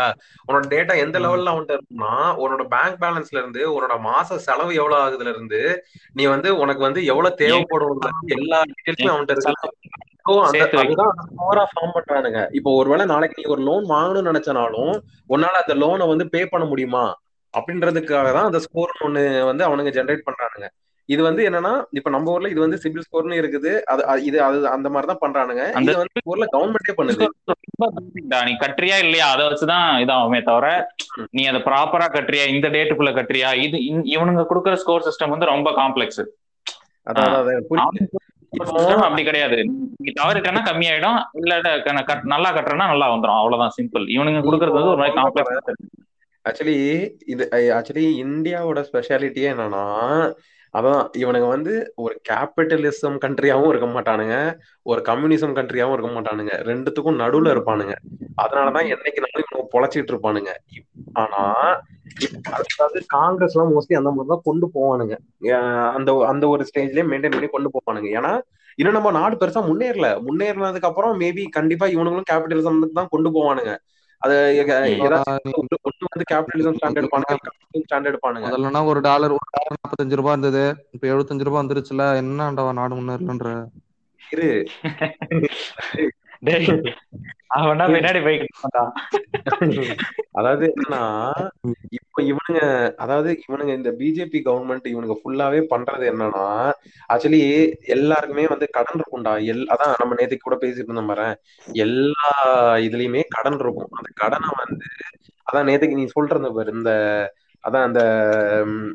உன்னோட டேட்டா எந்த. லெவல்ல அவன்கிட்ட இருக்கும்னா உன்னோட பேங்க் பேலன்ஸ்ல இருந்து உன்னோட மாச செலவு எவ்வளவு ஆகுதுல இருந்து நீ வந்து உனக்கு வந்து எவ்வளவு தேவைப்படும் எல்லா டீடைல்ஸும் அவன்கிட்ட இருக்கு. ஸ்கோரா பண்றானுங்க. இப்போ ஒருவேளை நாளைக்கு நீ ஒரு லோன் வாங்கணும்னு நினைச்சனாலும் உன்னால அந்த லோனை வந்து பே பண்ண முடியுமா? அப்படின்றதுக்காக தான் அந்த ஸ்கோர்னு ஒண்ணு வந்து அவனுங்க ஜென்ரேட் பண்றானுங்க. இது வந்து என்னன்னா இப்ப நம்ம ஊர்ல இது வந்து சிபில் ஸ்கோர்னு இருக்குது. அது இது அது அந்த மாதிரி தான் பண்றானுங்க. இது வந்து ஊர்ல கவர்மெண்டே பண்ணுது. நீ கட்டுறியா இல்லையா? அதை வச்சுதான் இதாகுமே தவிர நீ அதை ப்ராப்பரா கட்டுறியா? இந்த டேட்டுக்குள்ள கட்டுறியா? இது இவனுங்க கொடுக்குற ஸ்கோர் சிஸ்டம் வந்து ரொம்ப காம்ப்ளெக்ஸ் அப்படி கிடையாது. நீ தவறிட்டனா கம்மியாயிடும். இல்ல நல்லா கட்டுறனா நல்லா வந்துரும். அவ்வளவுதான். சிம்பிள் இவனுங்க கொடுக்கறது வந்து ஒரு மாதிரி காம்ப்ளெக்ஸ் ஆக்சுவலி இது ஆக்சுவலி இந்தியாவோட ஸ்பெஷாலிட்டியே என்னன்னா அதான் இவனுங்க வந்து ஒரு கேபிட்டலிசம் கண்ட்ரியாவும் இருக்க மாட்டானுங்க. ஒரு கம்யூனிசம் கண்ட்ரியாவும் இருக்க மாட்டானுங்க. ரெண்டுத்துக்கும் நடுவுல இருப்பானுங்க. அதனாலதான் என்னைக்கு நாளும் இவனுங்க பொழைச்சிட்டு இருப்பானுங்க. ஆனா அதாவது காங்கிரஸ் எல்லாம் மோஸ்ட்லி அந்த மாதிரி தான் கொண்டு போவானுங்க. அந்த அந்த ஒரு ஸ்டேஜ்லயே மெயின்டைன் பண்ணி கொண்டு போவானுங்க. ஏன்னா இன்னும் நம்ம நாடு பெருசா முன்னேறல. முன்னேறினதுக்கு அப்புறம் மேபி கண்டிப்பா இவனுங்களும் கேபிட்டலிசம் தான் கொண்டு போவானுங்க. அது ஒண்ணு வந்து கேபிட்டலிசம் ஸ்டாண்டர்ட் பானுங்க ஸ்டாண்டர்ட் பானுங்க முதல்லனா ஒரு டாலர் ஒரு டாலர் நாற்பத்தஞ்சு ரூபாய் இருந்தது. இப்ப எழுபத்தஞ்சு ரூபாய் வந்துருச்சுல என்னடா நாடு முன்னேறலன்ற இரு. பின்னாடி அதாவது என்னன்னா இப்ப இவனுங்க அதாவது இவனுங்க இந்த பிஜேபி கவர்மெண்ட் இவனுங்க ஃபுல்லாவே பண்றது என்னன்னா ஆக்சுவலி எல்லாருக்குமே வந்து கடன் இருக்கும்டா. எல் அதான் நம்ம நேத்துக்கு கூட பேசிட்டு இருந்தோம் பாரு எல்லா இதுலயுமே கடன் இருக்கும். அந்த கடனை வந்து அதான் நேத்துக்கு நீ சொல்றது பாரு இந்த அதான் அந்த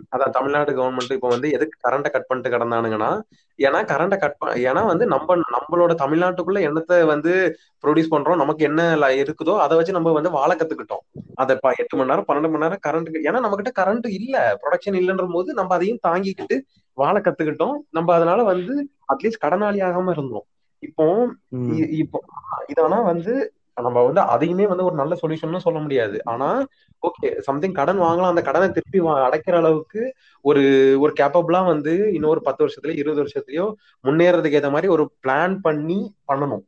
அதான் தமிழ்நாடு கவர்மெண்ட் இப்ப வந்து எதுக்கு கரண்ட கட் பண்ணிட்டு கிடந்தானுங்கன்னா ஏன்னா கரண்ட கட் ஏன்னா வந்து நம்ம நம்மளோட தமிழ்நாட்டுக்குள்ள என்னத்தை வந்து ப்ரொடியூஸ் பண்றோம் நமக்கு என்ன இருக்குதோ அதை வச்சு நம்ம வந்து வாழ கத்துக்கிட்டோம். அதை எட்டு மணி நேரம் பன்னெண்டு மணி நேரம் கரண்ட் ஏன்னா நம்ம கிட்ட கரண்ட் இல்ல ப்ரொடக்ஷன் இல்லைன்ற போது நம்ம அதையும் தாங்கிக்கிட்டு வாழ கத்துக்கிட்டோம். நம்ம அதனால வந்து அட்லீஸ்ட் கடனாளி ஆகாம இருந்தோம். இப்போ இப்போ இதானா வந்து நம்ம வந்து அதையுமே வந்து ஒரு நல்ல சொல்யூஷன் சொல்ல முடியாது. ஆனா ஓகே சம்திங் கடன் வாங்கலாம். அந்த கடனை திருப்பி அடைக்கிற அளவுக்கு ஒரு ஒரு கேப்பபிளா வந்து இன்னொரு பத்து வருஷத்துலயோ இருபது வருஷத்துலயோ முன்னேறதுக்கு ஏத்த மாதிரி ஒரு பிளான் பண்ணி பண்ணணும்.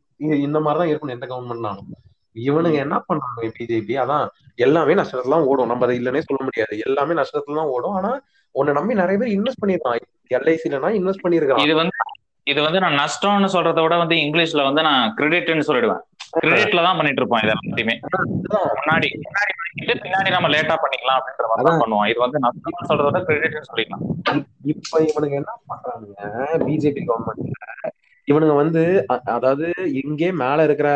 இந்த மாதிரிதான் இருக்கணும் எந்த கவர்மெண்ட்னாலும் இவனுங்க என்ன பண்றாங்க பிஜேபி அதான் எல்லாமே நஷ்டத்துல தான் ஓடும். நம்ம அதை இல்லைன்னே சொல்ல முடியாது. எல்லாமே நஷ்டத்துல தான் ஓடும். ஆனா உன்னை நம்பி நிறைய பேர் இன்வெஸ்ட் பண்ணிருக்கான் எல்ஐசிலனா இன்வெஸ்ட் பண்ணிருக்கான் இது வந்து இது வந்து நான் நஷ்டம்னு சொல்றத விட வந்து இங்கிலீஷ்ல வந்து நான் கிரெடிட்னு சொல்லிடுவேன். கிரெடிட்ல தான் பண்ணிட்டு இருப்போம் இது எல்லாத்தையுமே. முன்னாடி முன்னாடி பண்ணிட்டு பின்னாடி நம்ம லேட்டா பண்ணிக்கலாம் அப்படின்ற மாதிரி தான் பண்ணுவோம். இது வந்து நஷ்டம்னு சொல்றத விட கிரெடிட்னு சொல்லிக்கலாம் இப்ப இவனுங்க என்ன பண்றானுங்க? பிஜேபி கவர்மெண்ட்ல இவனுங்க வந்து அதாவது இங்கே மேல இருக்கிற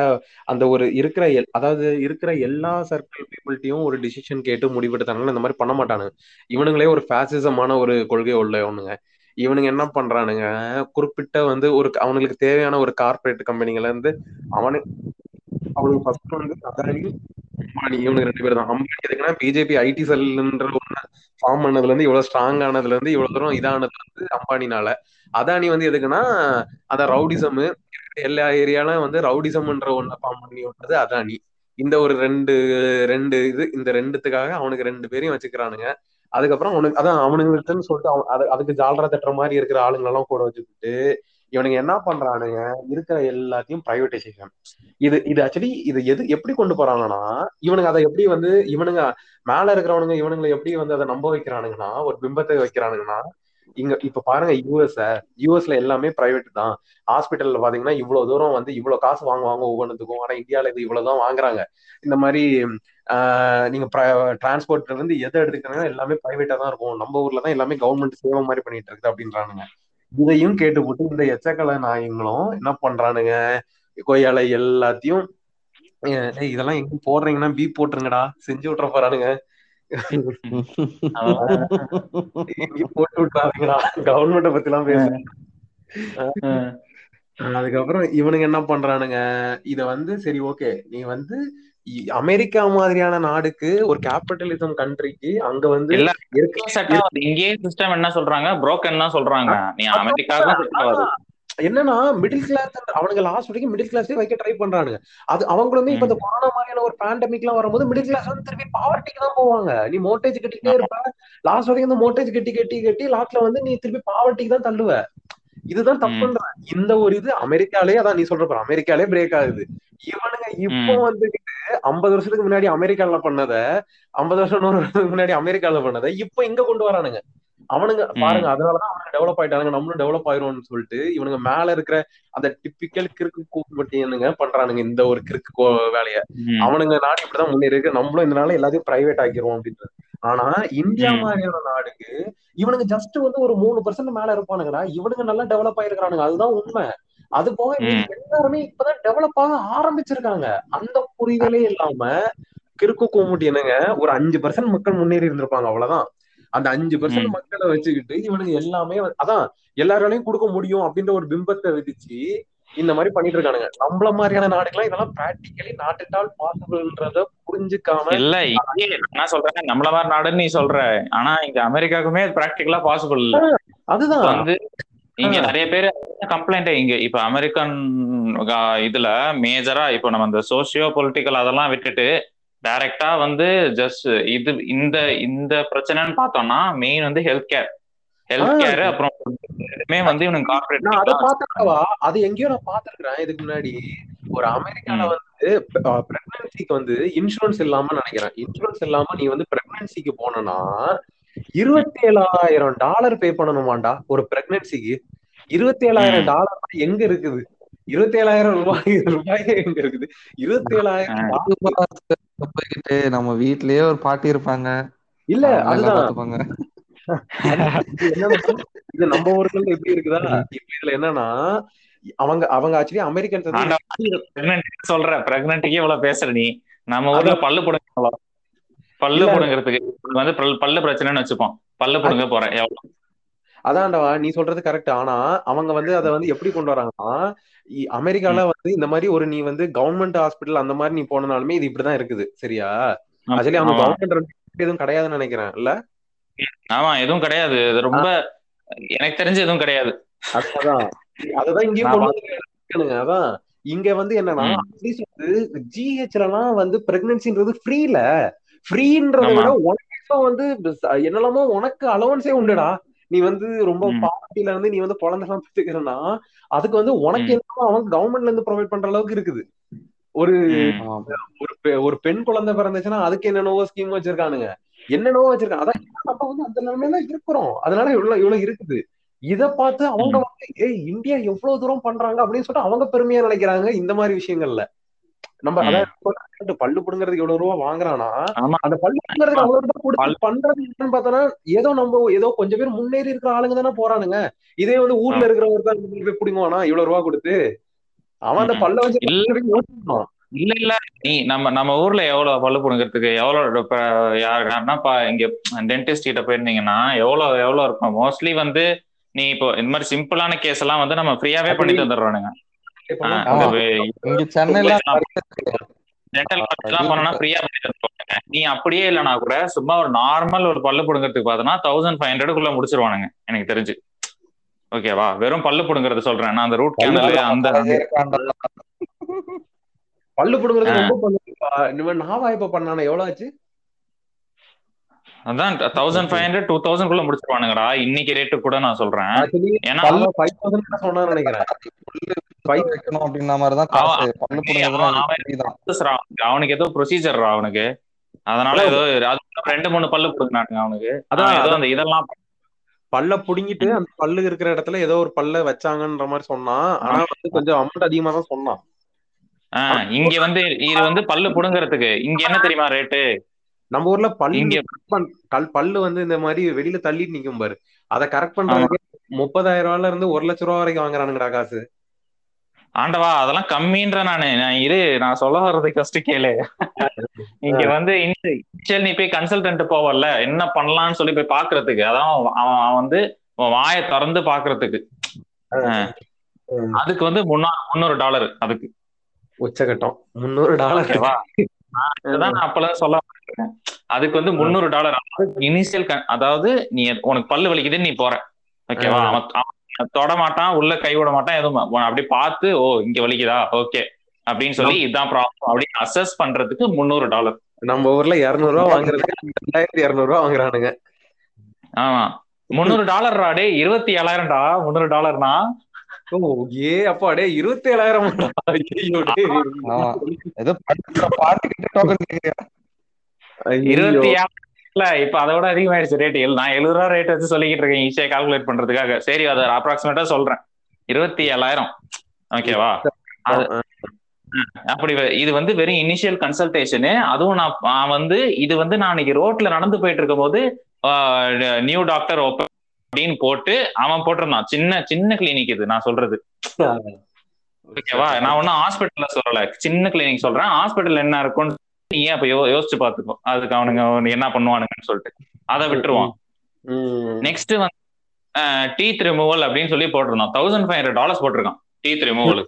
அந்த ஒரு இருக்கிற எல்- அதாவது இருக்கிற எல்லா சர்க்கிள் பீப்புள்கிட்டயும் ஒரு டிசிஷன் கேட்டு முடிவெடுத்தாங்கன்னா இந்த மாதிரி பண்ண மாட்டானுங்க. இவனுங்களே ஒரு ஃபேசிசமான ஒரு கொள்கை உள்ள ஒண்ணுங்க இவனுங்க என்ன பண்றானுங்க? குறிப்பிட்ட வந்து ஒரு அவனுங்களுக்கு தேவையான ஒரு கார்பரேட் கம்பெனில இருந்து அவனு அவனுக்கு ஃபர்ஸ்ட் வந்து அதானி அம்பானி இவனுக்கு ரெண்டு பேர் தான். அம்பானி எதுக்குன்னா பிஜேபி ஐடி செல்ன்ற ஒண்ணு ஃபார்ம் பண்ணதுல இருந்து இவ்வளவு ஸ்ட்ராங் ஆனதுல இருந்து இவ்வளவு தூரம் இதானது வந்து அம்பானினால அதானி வந்து எதுக்குன்னா அந்த ரவுடிசம் எல்லா ஏரியாலும் வந்து ரவுடிசம்ன்ற ஒண்ணு ஃபார்ம் பண்ணி விட்டது அதானி இந்த ஒரு ரெண்டு ரெண்டு இது இந்த ரெண்டுத்துக்காக அவனுக்கு ரெண்டு பேரையும் வச்சுக்கிறானுங்க. அதுக்கப்புறம் உனக்கு அதான் அவனுங்களுக்குன்னு சொல்லிட்டு அவன் அது அதுக்கு ஜாலரா தட்டுற மாதிரி இருக்கிற ஆளுங்களெல்லாம் கூட வச்சுக்கிட்டு இவனுங்க என்ன பண்றானுங்க? இருக்கிற எல்லாத்தையும் பிரைவேட்டைசேஷன் இது இது ஆக்சுவலி இது எது எப்படி கொண்டு போறாங்கன்னா இவனுங்க அதை எப்படி வந்து இவனுங்க மேல இருக்கிறவனுங்க இவனுங்களை எப்படி வந்து அதை நம்ப வைக்கிறானுங்கன்னா ஒரு பிம்பத்தை வைக்கிறானுங்கன்னா இங்க இப்ப பாருங்க யூஎஸ் யூஎஸ்ல எல்லாமே பிரைவேட் தான். ஹாஸ்பிட்டல்ல பாத்தீங்கன்னா இவ்வளவு தூரம் வந்து இவ்வளவு காசு வாங்குவாங்க ஒவ்வொன்றுத்துக்கும் ஆனா இந்தியால இது இவ்வளவுதான் வாங்குறாங்க. இந்த மாதிரி நீங்க டிரான்ஸ்போர்ட்ல இருந்து எதை எடுத்துக்கிட்டாங்கன்னா எல்லாமே பிரைவேட்டா தான் இருக்கும். நம்ம ஊர்ல தான் எல்லாமே கவர்மெண்ட் சேவை மாதிரி பண்ணிட்டு இருக்குது அப்படின்றானுங்க. இதையும் கேட்டு போட்டு இந்த எச்சக்கலை நாயங்களும் என்ன பண்றானுங்க? கொய்யால எல்லாத்தையும் இதெல்லாம் எங்க போடுறீங்கன்னா பீ போட்டுருங்கடா. செஞ்சு விட்டுற போறானுங்க. போட்டு கவர்மெண்ட பத்தி எல்லாம் பேசுறேன் அதுக்கப்புறம் இவனுங்க என்ன பண்றானுங்க? இத வந்து சரி ஓகே நீ வந்து அமெரிக்கா மாதிரியான நாடுக்கு ஒரு கேபிட்டலிசம் கண்ட்ரிக்கு அங்க வந்து இங்கேயே சிஸ்டம் என்ன சொல்றாங்க? broken தான் சொல்றாங்க. நீ ஆகாது என்னன்னா மிடில் கிளாஸ் அவனுங்க லாஸ்ட் வரைக்கும் மிடில் கிளாஸ்லயே வைக்க ட்ரை பண்றானுங்க. அது அவங்களுமே இப்ப இந்த கொரோனா மாதிரியான ஒரு பேண்டமிக் எல்லாம் வரும்போது மிடில் கிளாஸ் வந்து திருப்பி பாவர்ட்டிக்கு தான் போவாங்க. நீ மோட்டேஜ் கட்டிட்டே இருப்ப லாஸ்ட் வரைக்கும் இந்த மோட்டேஜ் கட்டி கட்டி கட்டி லாஸ்ட்ல வந்து நீ திருப்பி பாவர்ட்டிக்கு தான் தள்ளுவ. இதுதான் தப்புன்ற இந்த ஒரு இது அமெரிக்காலே அதான் நீ சொல்ற அமெரிக்காலே பிரேக் ஆகுது. இவனுங்க இப்போ ம். வந்துகிட்டு ஐம்பது வருஷத்துக்கு முன்னாடி அமெரிக்கால பண்ணத ஐம்பது வருஷம் நூறு வருஷத்துக்கு முன்னாடி அமெரிக்கால பண்ணத இப்போ இங்க கொண்டு வரானுங்க. அவனுங்க. பாருங்க அதனாலதான் அவனுங்க டெவலப் ஆயிட்டானுங்க நம்மளும் டெவலப் ஆயிரும்னு சொல்லிட்டு இவனுங்க மேல இருக்கிற அந்த டிப்பிக்கல் கிறுக்கு கூப்பட்டியனுங்க பண்றானுங்க இந்த ஒரு கிறுக்கு கோ- வேலைய. அவனுங்க நாடு இப்படிதான் முன்னேறி இருக்கு நம்மளும் இந்த நாள் எல்லாத்தையும் பிரைவேட் ஆக்கிருவோம் அப்படின்றது ஆனா இந்தியா. மாதிரியான நாடுக்கு இவனுங்க ஜஸ்ட் வந்து ஒரு மூணு பர்சன்ட் மேல இருப்பானுங்கடா இவனுங்க நல்லா டெவலப் ஆயிருக்கானுங்க அதுதான் உண்மை அது போக எல்லாருமே இப்பதான் டெவலப் ஆக ஆரம்பிச்சிருக்காங்க அந்த புரிதலே இல்லாம கிறுக்கு கூமுட்டி என்னங்க ஒரு அஞ்சு பர்சன்ட் மக்கள் முன்னேறி இருந்திருப்பாங்க அவ்வளவுதான் அந்த அஞ்சு பர்சன்ட். மக்களை வச்சுக்கிட்டு இவனுங்க எல்லாமே அதான் எல்லாராலையும் கொடுக்க முடியும் அப்படின்ற ஒரு பிம்பத்தை விதிச்சு இந்த மாதிரி பண்ணிட்டு இருக்கானுங்க. நம்மள மாதிரியான நாடுகள்லாம் இதெல்லாம் பிராக்டிக்கலி நாட் அட் ஆல் பாசிபிள்ன்றத புரிஞ்சுக்காம இல்ல நான் சொல்றேன்? நம்மள மாதிரி நாடுன்னு நீ சொல்ற. ஆனா இங்க அமெரிக்காவுக்குமே பிராக்டிகலா பாசிபிள் இல்ல அதுதான். வந்து இங்க. நிறைய பேர் கம்ப்ளைண்ட் இங்க இப்ப அமெரிக்கன் இதுல மேஜரா இப்ப நம்ம இந்த சோசியோ பொலிட்டிக்கல் அதெல்லாம் விட்டுட்டு டைரக்டா வந்து ஜஸ்ட் இது இந்த இந்த பிரச்சனைன்னு பார்த்தோம்னா மெயின் வந்து ஹெல்த் கேர் ஹெல்த். கேர் அப்புறம் ரெண்டுமே வந்து இவனுக்கு நான் அதை பாத்துக்கவா அது எங்கேயோ நான் பாத்துருக்கேன் இதுக்கு முன்னாடி ஒரு அமெரிக்கால ம். வந்து பிரெக்னன்சிக்கு வந்து இன்சூரன்ஸ் இல்லாம நினைக்கிறேன். இன்சூரன்ஸ் இல்லாம நீ வந்து பிரெக்னன்சிக்கு போனனா இருபத்தி ஏழாயிரம் டாலர் பே பண்ணணுமாண்டா ஒரு பிரெக்னன்சிக்கு இருபத்தி ஏழாயிரம் ம். டாலர் எங்க இருக்குது? இருபத்தி ஏழாயிரம் ரூபாய் ரூபாயே எங்க இருக்குது. இருபத்தி ஏழாயிரம் நம்ம வீட்லயே ஒரு பாட்டி இருப்பாங்க. இல்ல அதுதான். இது நம்ம ஊர்கள்ல எப்படி இருக்குதா? இதுல என்னன்னா அவங்க அவங்க ஆக்சுவலி pregnant சொல்ற பிரெக்னன்ட்டுக்கே இவ்வளவு பேசுற நீ. நம்ம ஊர்ல பல்லு புடுங்க எவ்வளவு? பல்லு. புடுங்கிறதுக்கு வந்து பல்- பல்லு பிரச்சனைன்னு வச்சுப்போம். பல்லு புடுங்க போறேன். எவ்வளவு? அதான்டா நீ சொல்றது கரெக்ட் ஆனா அவங்க வந்து அதை வந்து எப்படி கொண்டு வராங்கன்னா அமெரிக்கால வந்து இந்த மாதிரி ஒரு நீ வந்து கவர்மெண்ட் ஹாஸ்பிட்டல் அந்த மாதிரி நீ போனனாலுமே இது இப்படிதான் இருக்குது. சரியா? ஆக்சுவலி அவங்க. கவர்மெண்ட் எதுவும் கிடையாதுன்னு நினைக்கிறேன். இல்ல? ஆமா எதுவும் கிடையாது. இது ரொம்ப எனக்கு தெரிஞ்சு எதுவும் கிடையாது. அதான். அததான் இங்கேயும் அதான். இங்க வந்து என்னன்னா ஜிஹெச்ல எல்லாம் வந்து பிரெக்னன்சின்றது ஃப்ரீல ஃப்ரீன்றத. விட உனக்கு வந்து என்னெல்லாமோ உனக்கு அலவன்ஸே உண்டுடா. நீ வந்து ரொம்ப ம். பாவர்ட்டில இருந்து நீ வந்து குழந்தை எல்லாம் பெற்றுக்கிறன்னா அதுக்கு வந்து உனக்கு ம். என்னமோ அவங்க கவர்மெண்ட்ல இருந்து ப்ரொவைட் பண்ற அளவுக்கு இருக்குது. ஒரு. ஒரு பெ- ஒரு பெண் குழந்தை பிறந்துச்சுன்னா அதுக்கு என்னென்னவோ ஸ்கீம் வச்சிருக்கானுங்க. என்னென்னவோ வச்சிருக்காங்க. அதான் நம்ம வந்து அந்த நிலைமையில இருக்கிறோம். அதனால இவ்வளவு இவ்வளவு இருக்குது. இத பார்த்து அவங்க. வந்து ஏய் இந்தியா எவ்வளவு தூரம் பண்றாங்க? அப்படின்னு சொல்லிட்டு அவங்க பெருமையா நினைக்கிறாங்க இந்த மாதிரி விஷயங்கள்ல. நம்ம. அதாவது பல்லு புடுங்கிறதுக்கு எவ்வளவு ரூபா வாங்குறானா அந்த பல்லு புடுங்கிறதுக்கு அவ்வளவு ரூபாய் கொடுத்து பண்றது என்னன்னு பார்த்தோன்னா ஏதோ நம்ம ஏதோ கொஞ்சம் பேர் முன்னேறி இருக்கிற ஆளுங்க தானே போறானுங்க. இதே வந்து ஊர்ல இருக்கிறவங்க தான் போய் புடுங்குவானா இவ்வளவு ரூபா கொடுத்து? அவன் அந்த. பல்ல வச்சு இல்ல. இல்ல இல்ல. நீ நம்ம நம்ம ஊர்ல எவ்வளவு பல்லு புடுங்கிறதுக்கு எவ்வளவு இப்ப யாருன்னா பா இங்க டென்டிஸ்ட் கிட்ட போயிருந்தீங்கன்னா எவ்வளவு எவ்வளவு இருக்கும்? மோஸ்ட்லி வந்து நீ இப்போ இந்த மாதிரி சிம்பிளான கேஸ் எல்லாம் வந்து நம்ம ஃப்ரீயாவே பண்ணி தந்துடுறானுங்க இங்க சென்னையில டென்டல் எல்லாம் பண்ணனா ஃப்ரீயா பண்ணி தந்துருவானுங்க நீ அப்படியே இல்லைனா கூட சும்மா ஒரு நார்மல் ஒரு பல்லு புடுங்கிறதுக்கு பார்த்தோன்னா தௌசண்ட் ஃபைவ் ஹண்ட்ரடுக்குள்ள முடிச்சிருவானுங்க எனக்கு தெரிஞ்சு. ஓகேவா வெறும் பல்லு புடுங்கிறது சொல்றேன். நான் அந்த ரூட் கேனல் அந்த பல்லு புடுங்கிறது. ரொம்ப பண்ணுப்பா இனிமே நாவா இப்ப பண்ணானே எவ்வளவு ஆச்சு? அதான் thousand five hundred two thousand குள்ள முடிச்சிருவானுங்கடா. இன்னைக்கு ரேட்டு கூட நான் சொல்றேன். ஏன்னா பல்லு ஃபைவ் தௌசண்ட் சொன்னான்னு நினைக்கிறேன். வைக்கணும் அப்படின்ன மாதிரிதான் காசு பல்லு புடுங்கிறதுலாம் அவனுக்கு ஏதோ ப்ரொசீஜர் அவனுக்கு. அதனால ஏதோ அது ரெண்டு மூணு பல்லு புடுங்கினானுங்க அவனுக்கு. அதான், ஏதோ. அந்த இதெல்லாம் பல்ல புடுங்கிட்டு அந்த பல்லு இருக்கிற இடத்துல ஏதோ ஒரு பல்ல வச்சாங்கன்ற மாதிரி சொன்னான். ஆனா வந்து கொஞ்சம் அமௌண்ட் அதிகமா தான் சொன்னான். ஆஹ் இங்க வந்து இது வந்து பல்லு புடுங்கறதுக்கு. இங்க என்ன தெரியுமா ரேட்டு நம்ம ஊர்ல பல்லு இங்க பண்- கல் பல்லு வந்து இந்த மாதிரி வெளியில தள்ளிட்டு நிக்கும் பாரு. அதை கரெக்ட் பண்றதுக்கு முப்பதாயிரம் ரூபாயில இருந்து ஒரு லட்ச ரூபா வரைக்கும் வாங்குறானுங்கடா காசு. ஆண்டவா அதெல்லாம் கம்மின்ற நானு. நான் இரு நான் சொல்ல வர்றது ஃபர்ஸ்ட் கேளு. இங்க வந்து இனிஷியல் நீ போய் கன்சல்டன்ட் போவல்ல. என்ன பண்ணலாம்னு சொல்லி போய் பாக்குறதுக்கு. அதான் அவன் வந்து வாயை திறந்து பாக்குறதுக்கு. அதுக்கு வந்து முன்னூறு முந்நூறு டாலர் அதுக்கு. உச்சகட்டம். முந்நூறு டாலர். அதுதான் நான் அப்பெல்லாம் சொல்ல. அதுக்கு வந்து முந்நூறு டாலர். இனிஷியல் அதாவது நீ உனக்கு பல்லு வலிக்குதுன்னு நீ போற. ஓகேவா. அவன் அவன் தொட மாட்டான் உள்ள கை விட மாட்டான் எதுவும். அவன் அப்படியே பார்த்து ஓ இங்க வலிக்குதா? ஓகே. அப்படின்னு சொல்லி இதான் ப்ராப்ளம் அப்படின்னு அசஸ் பண்றதுக்கு முந்நூறு டாலர் நம்ம ஊர்ல இருநூறு ரூபா வாங்குறதுக்கு ரெண்டாயிரத்தி இருநூறு ரூபா வாங்குறானுங்க. ஆமா. முந்நூறு டாலர் டே இருபத்தி ஏழாயிரம்டா. முந்நூறு டாலர்னா ஓ ஏ அப்பா டே இருபத்தி ஏழாயிரம். ஏதோ இருபத்தி ஏழு இல்ல இப்ப அதை விட அதிகமாயிடுச்சு ரேட் நான் எழுபது ரூபா ரேட் வச்சு சொல்லிக்கிட்டு இருக்கேன் ஈஸியா கால்குலேட் பண்றதுக்காக. சரி அதை அப்ராக்சிமேட்டா சொல்றேன். இருபத்தி ஏழாயிரம். ஓகேவா அப்படி வெ- இது வந்து வெறும் இனிஷியல் கன்சல்டேஷனு அதுவும் நான் நான் வந்து இது வந்து நான் இன்னைக்கு ரோட்ல நடந்து போயிட்டு இருக்கும் போது நியூ டாக்டர் ஓப்பன் அப்படின்னு போட்டு அவன் போட்டிருந்தான். சின்ன சின்ன கிளினிக் இது நான் சொல்றது. ஓகேவா நான் ஒன்னும் ஹாஸ்பிட்டல்ல சொல்லல. சின்ன கிளினிக் சொல்றேன். ஹாஸ்பிட்டல் என்ன இருக்கும்னு நீ அப்ப யோ- யோசிச்சு பாத்துக்கோ. அதுக்கு அவனுங்க என்ன பண்ணுவானுங்கன்னு சொல்லிட்டு. அதை விட்டுருவான். நெக்ஸ்ட் வந்து டீத் ரிமூவல் அப்படின்னு சொல்லி போட்டிருந்தான். தௌசண்ட் ஃபைவ் ஹண்ட்ரட் டாலர்ஸ் போட்டிருக்கான் டீத் ரிமூவல்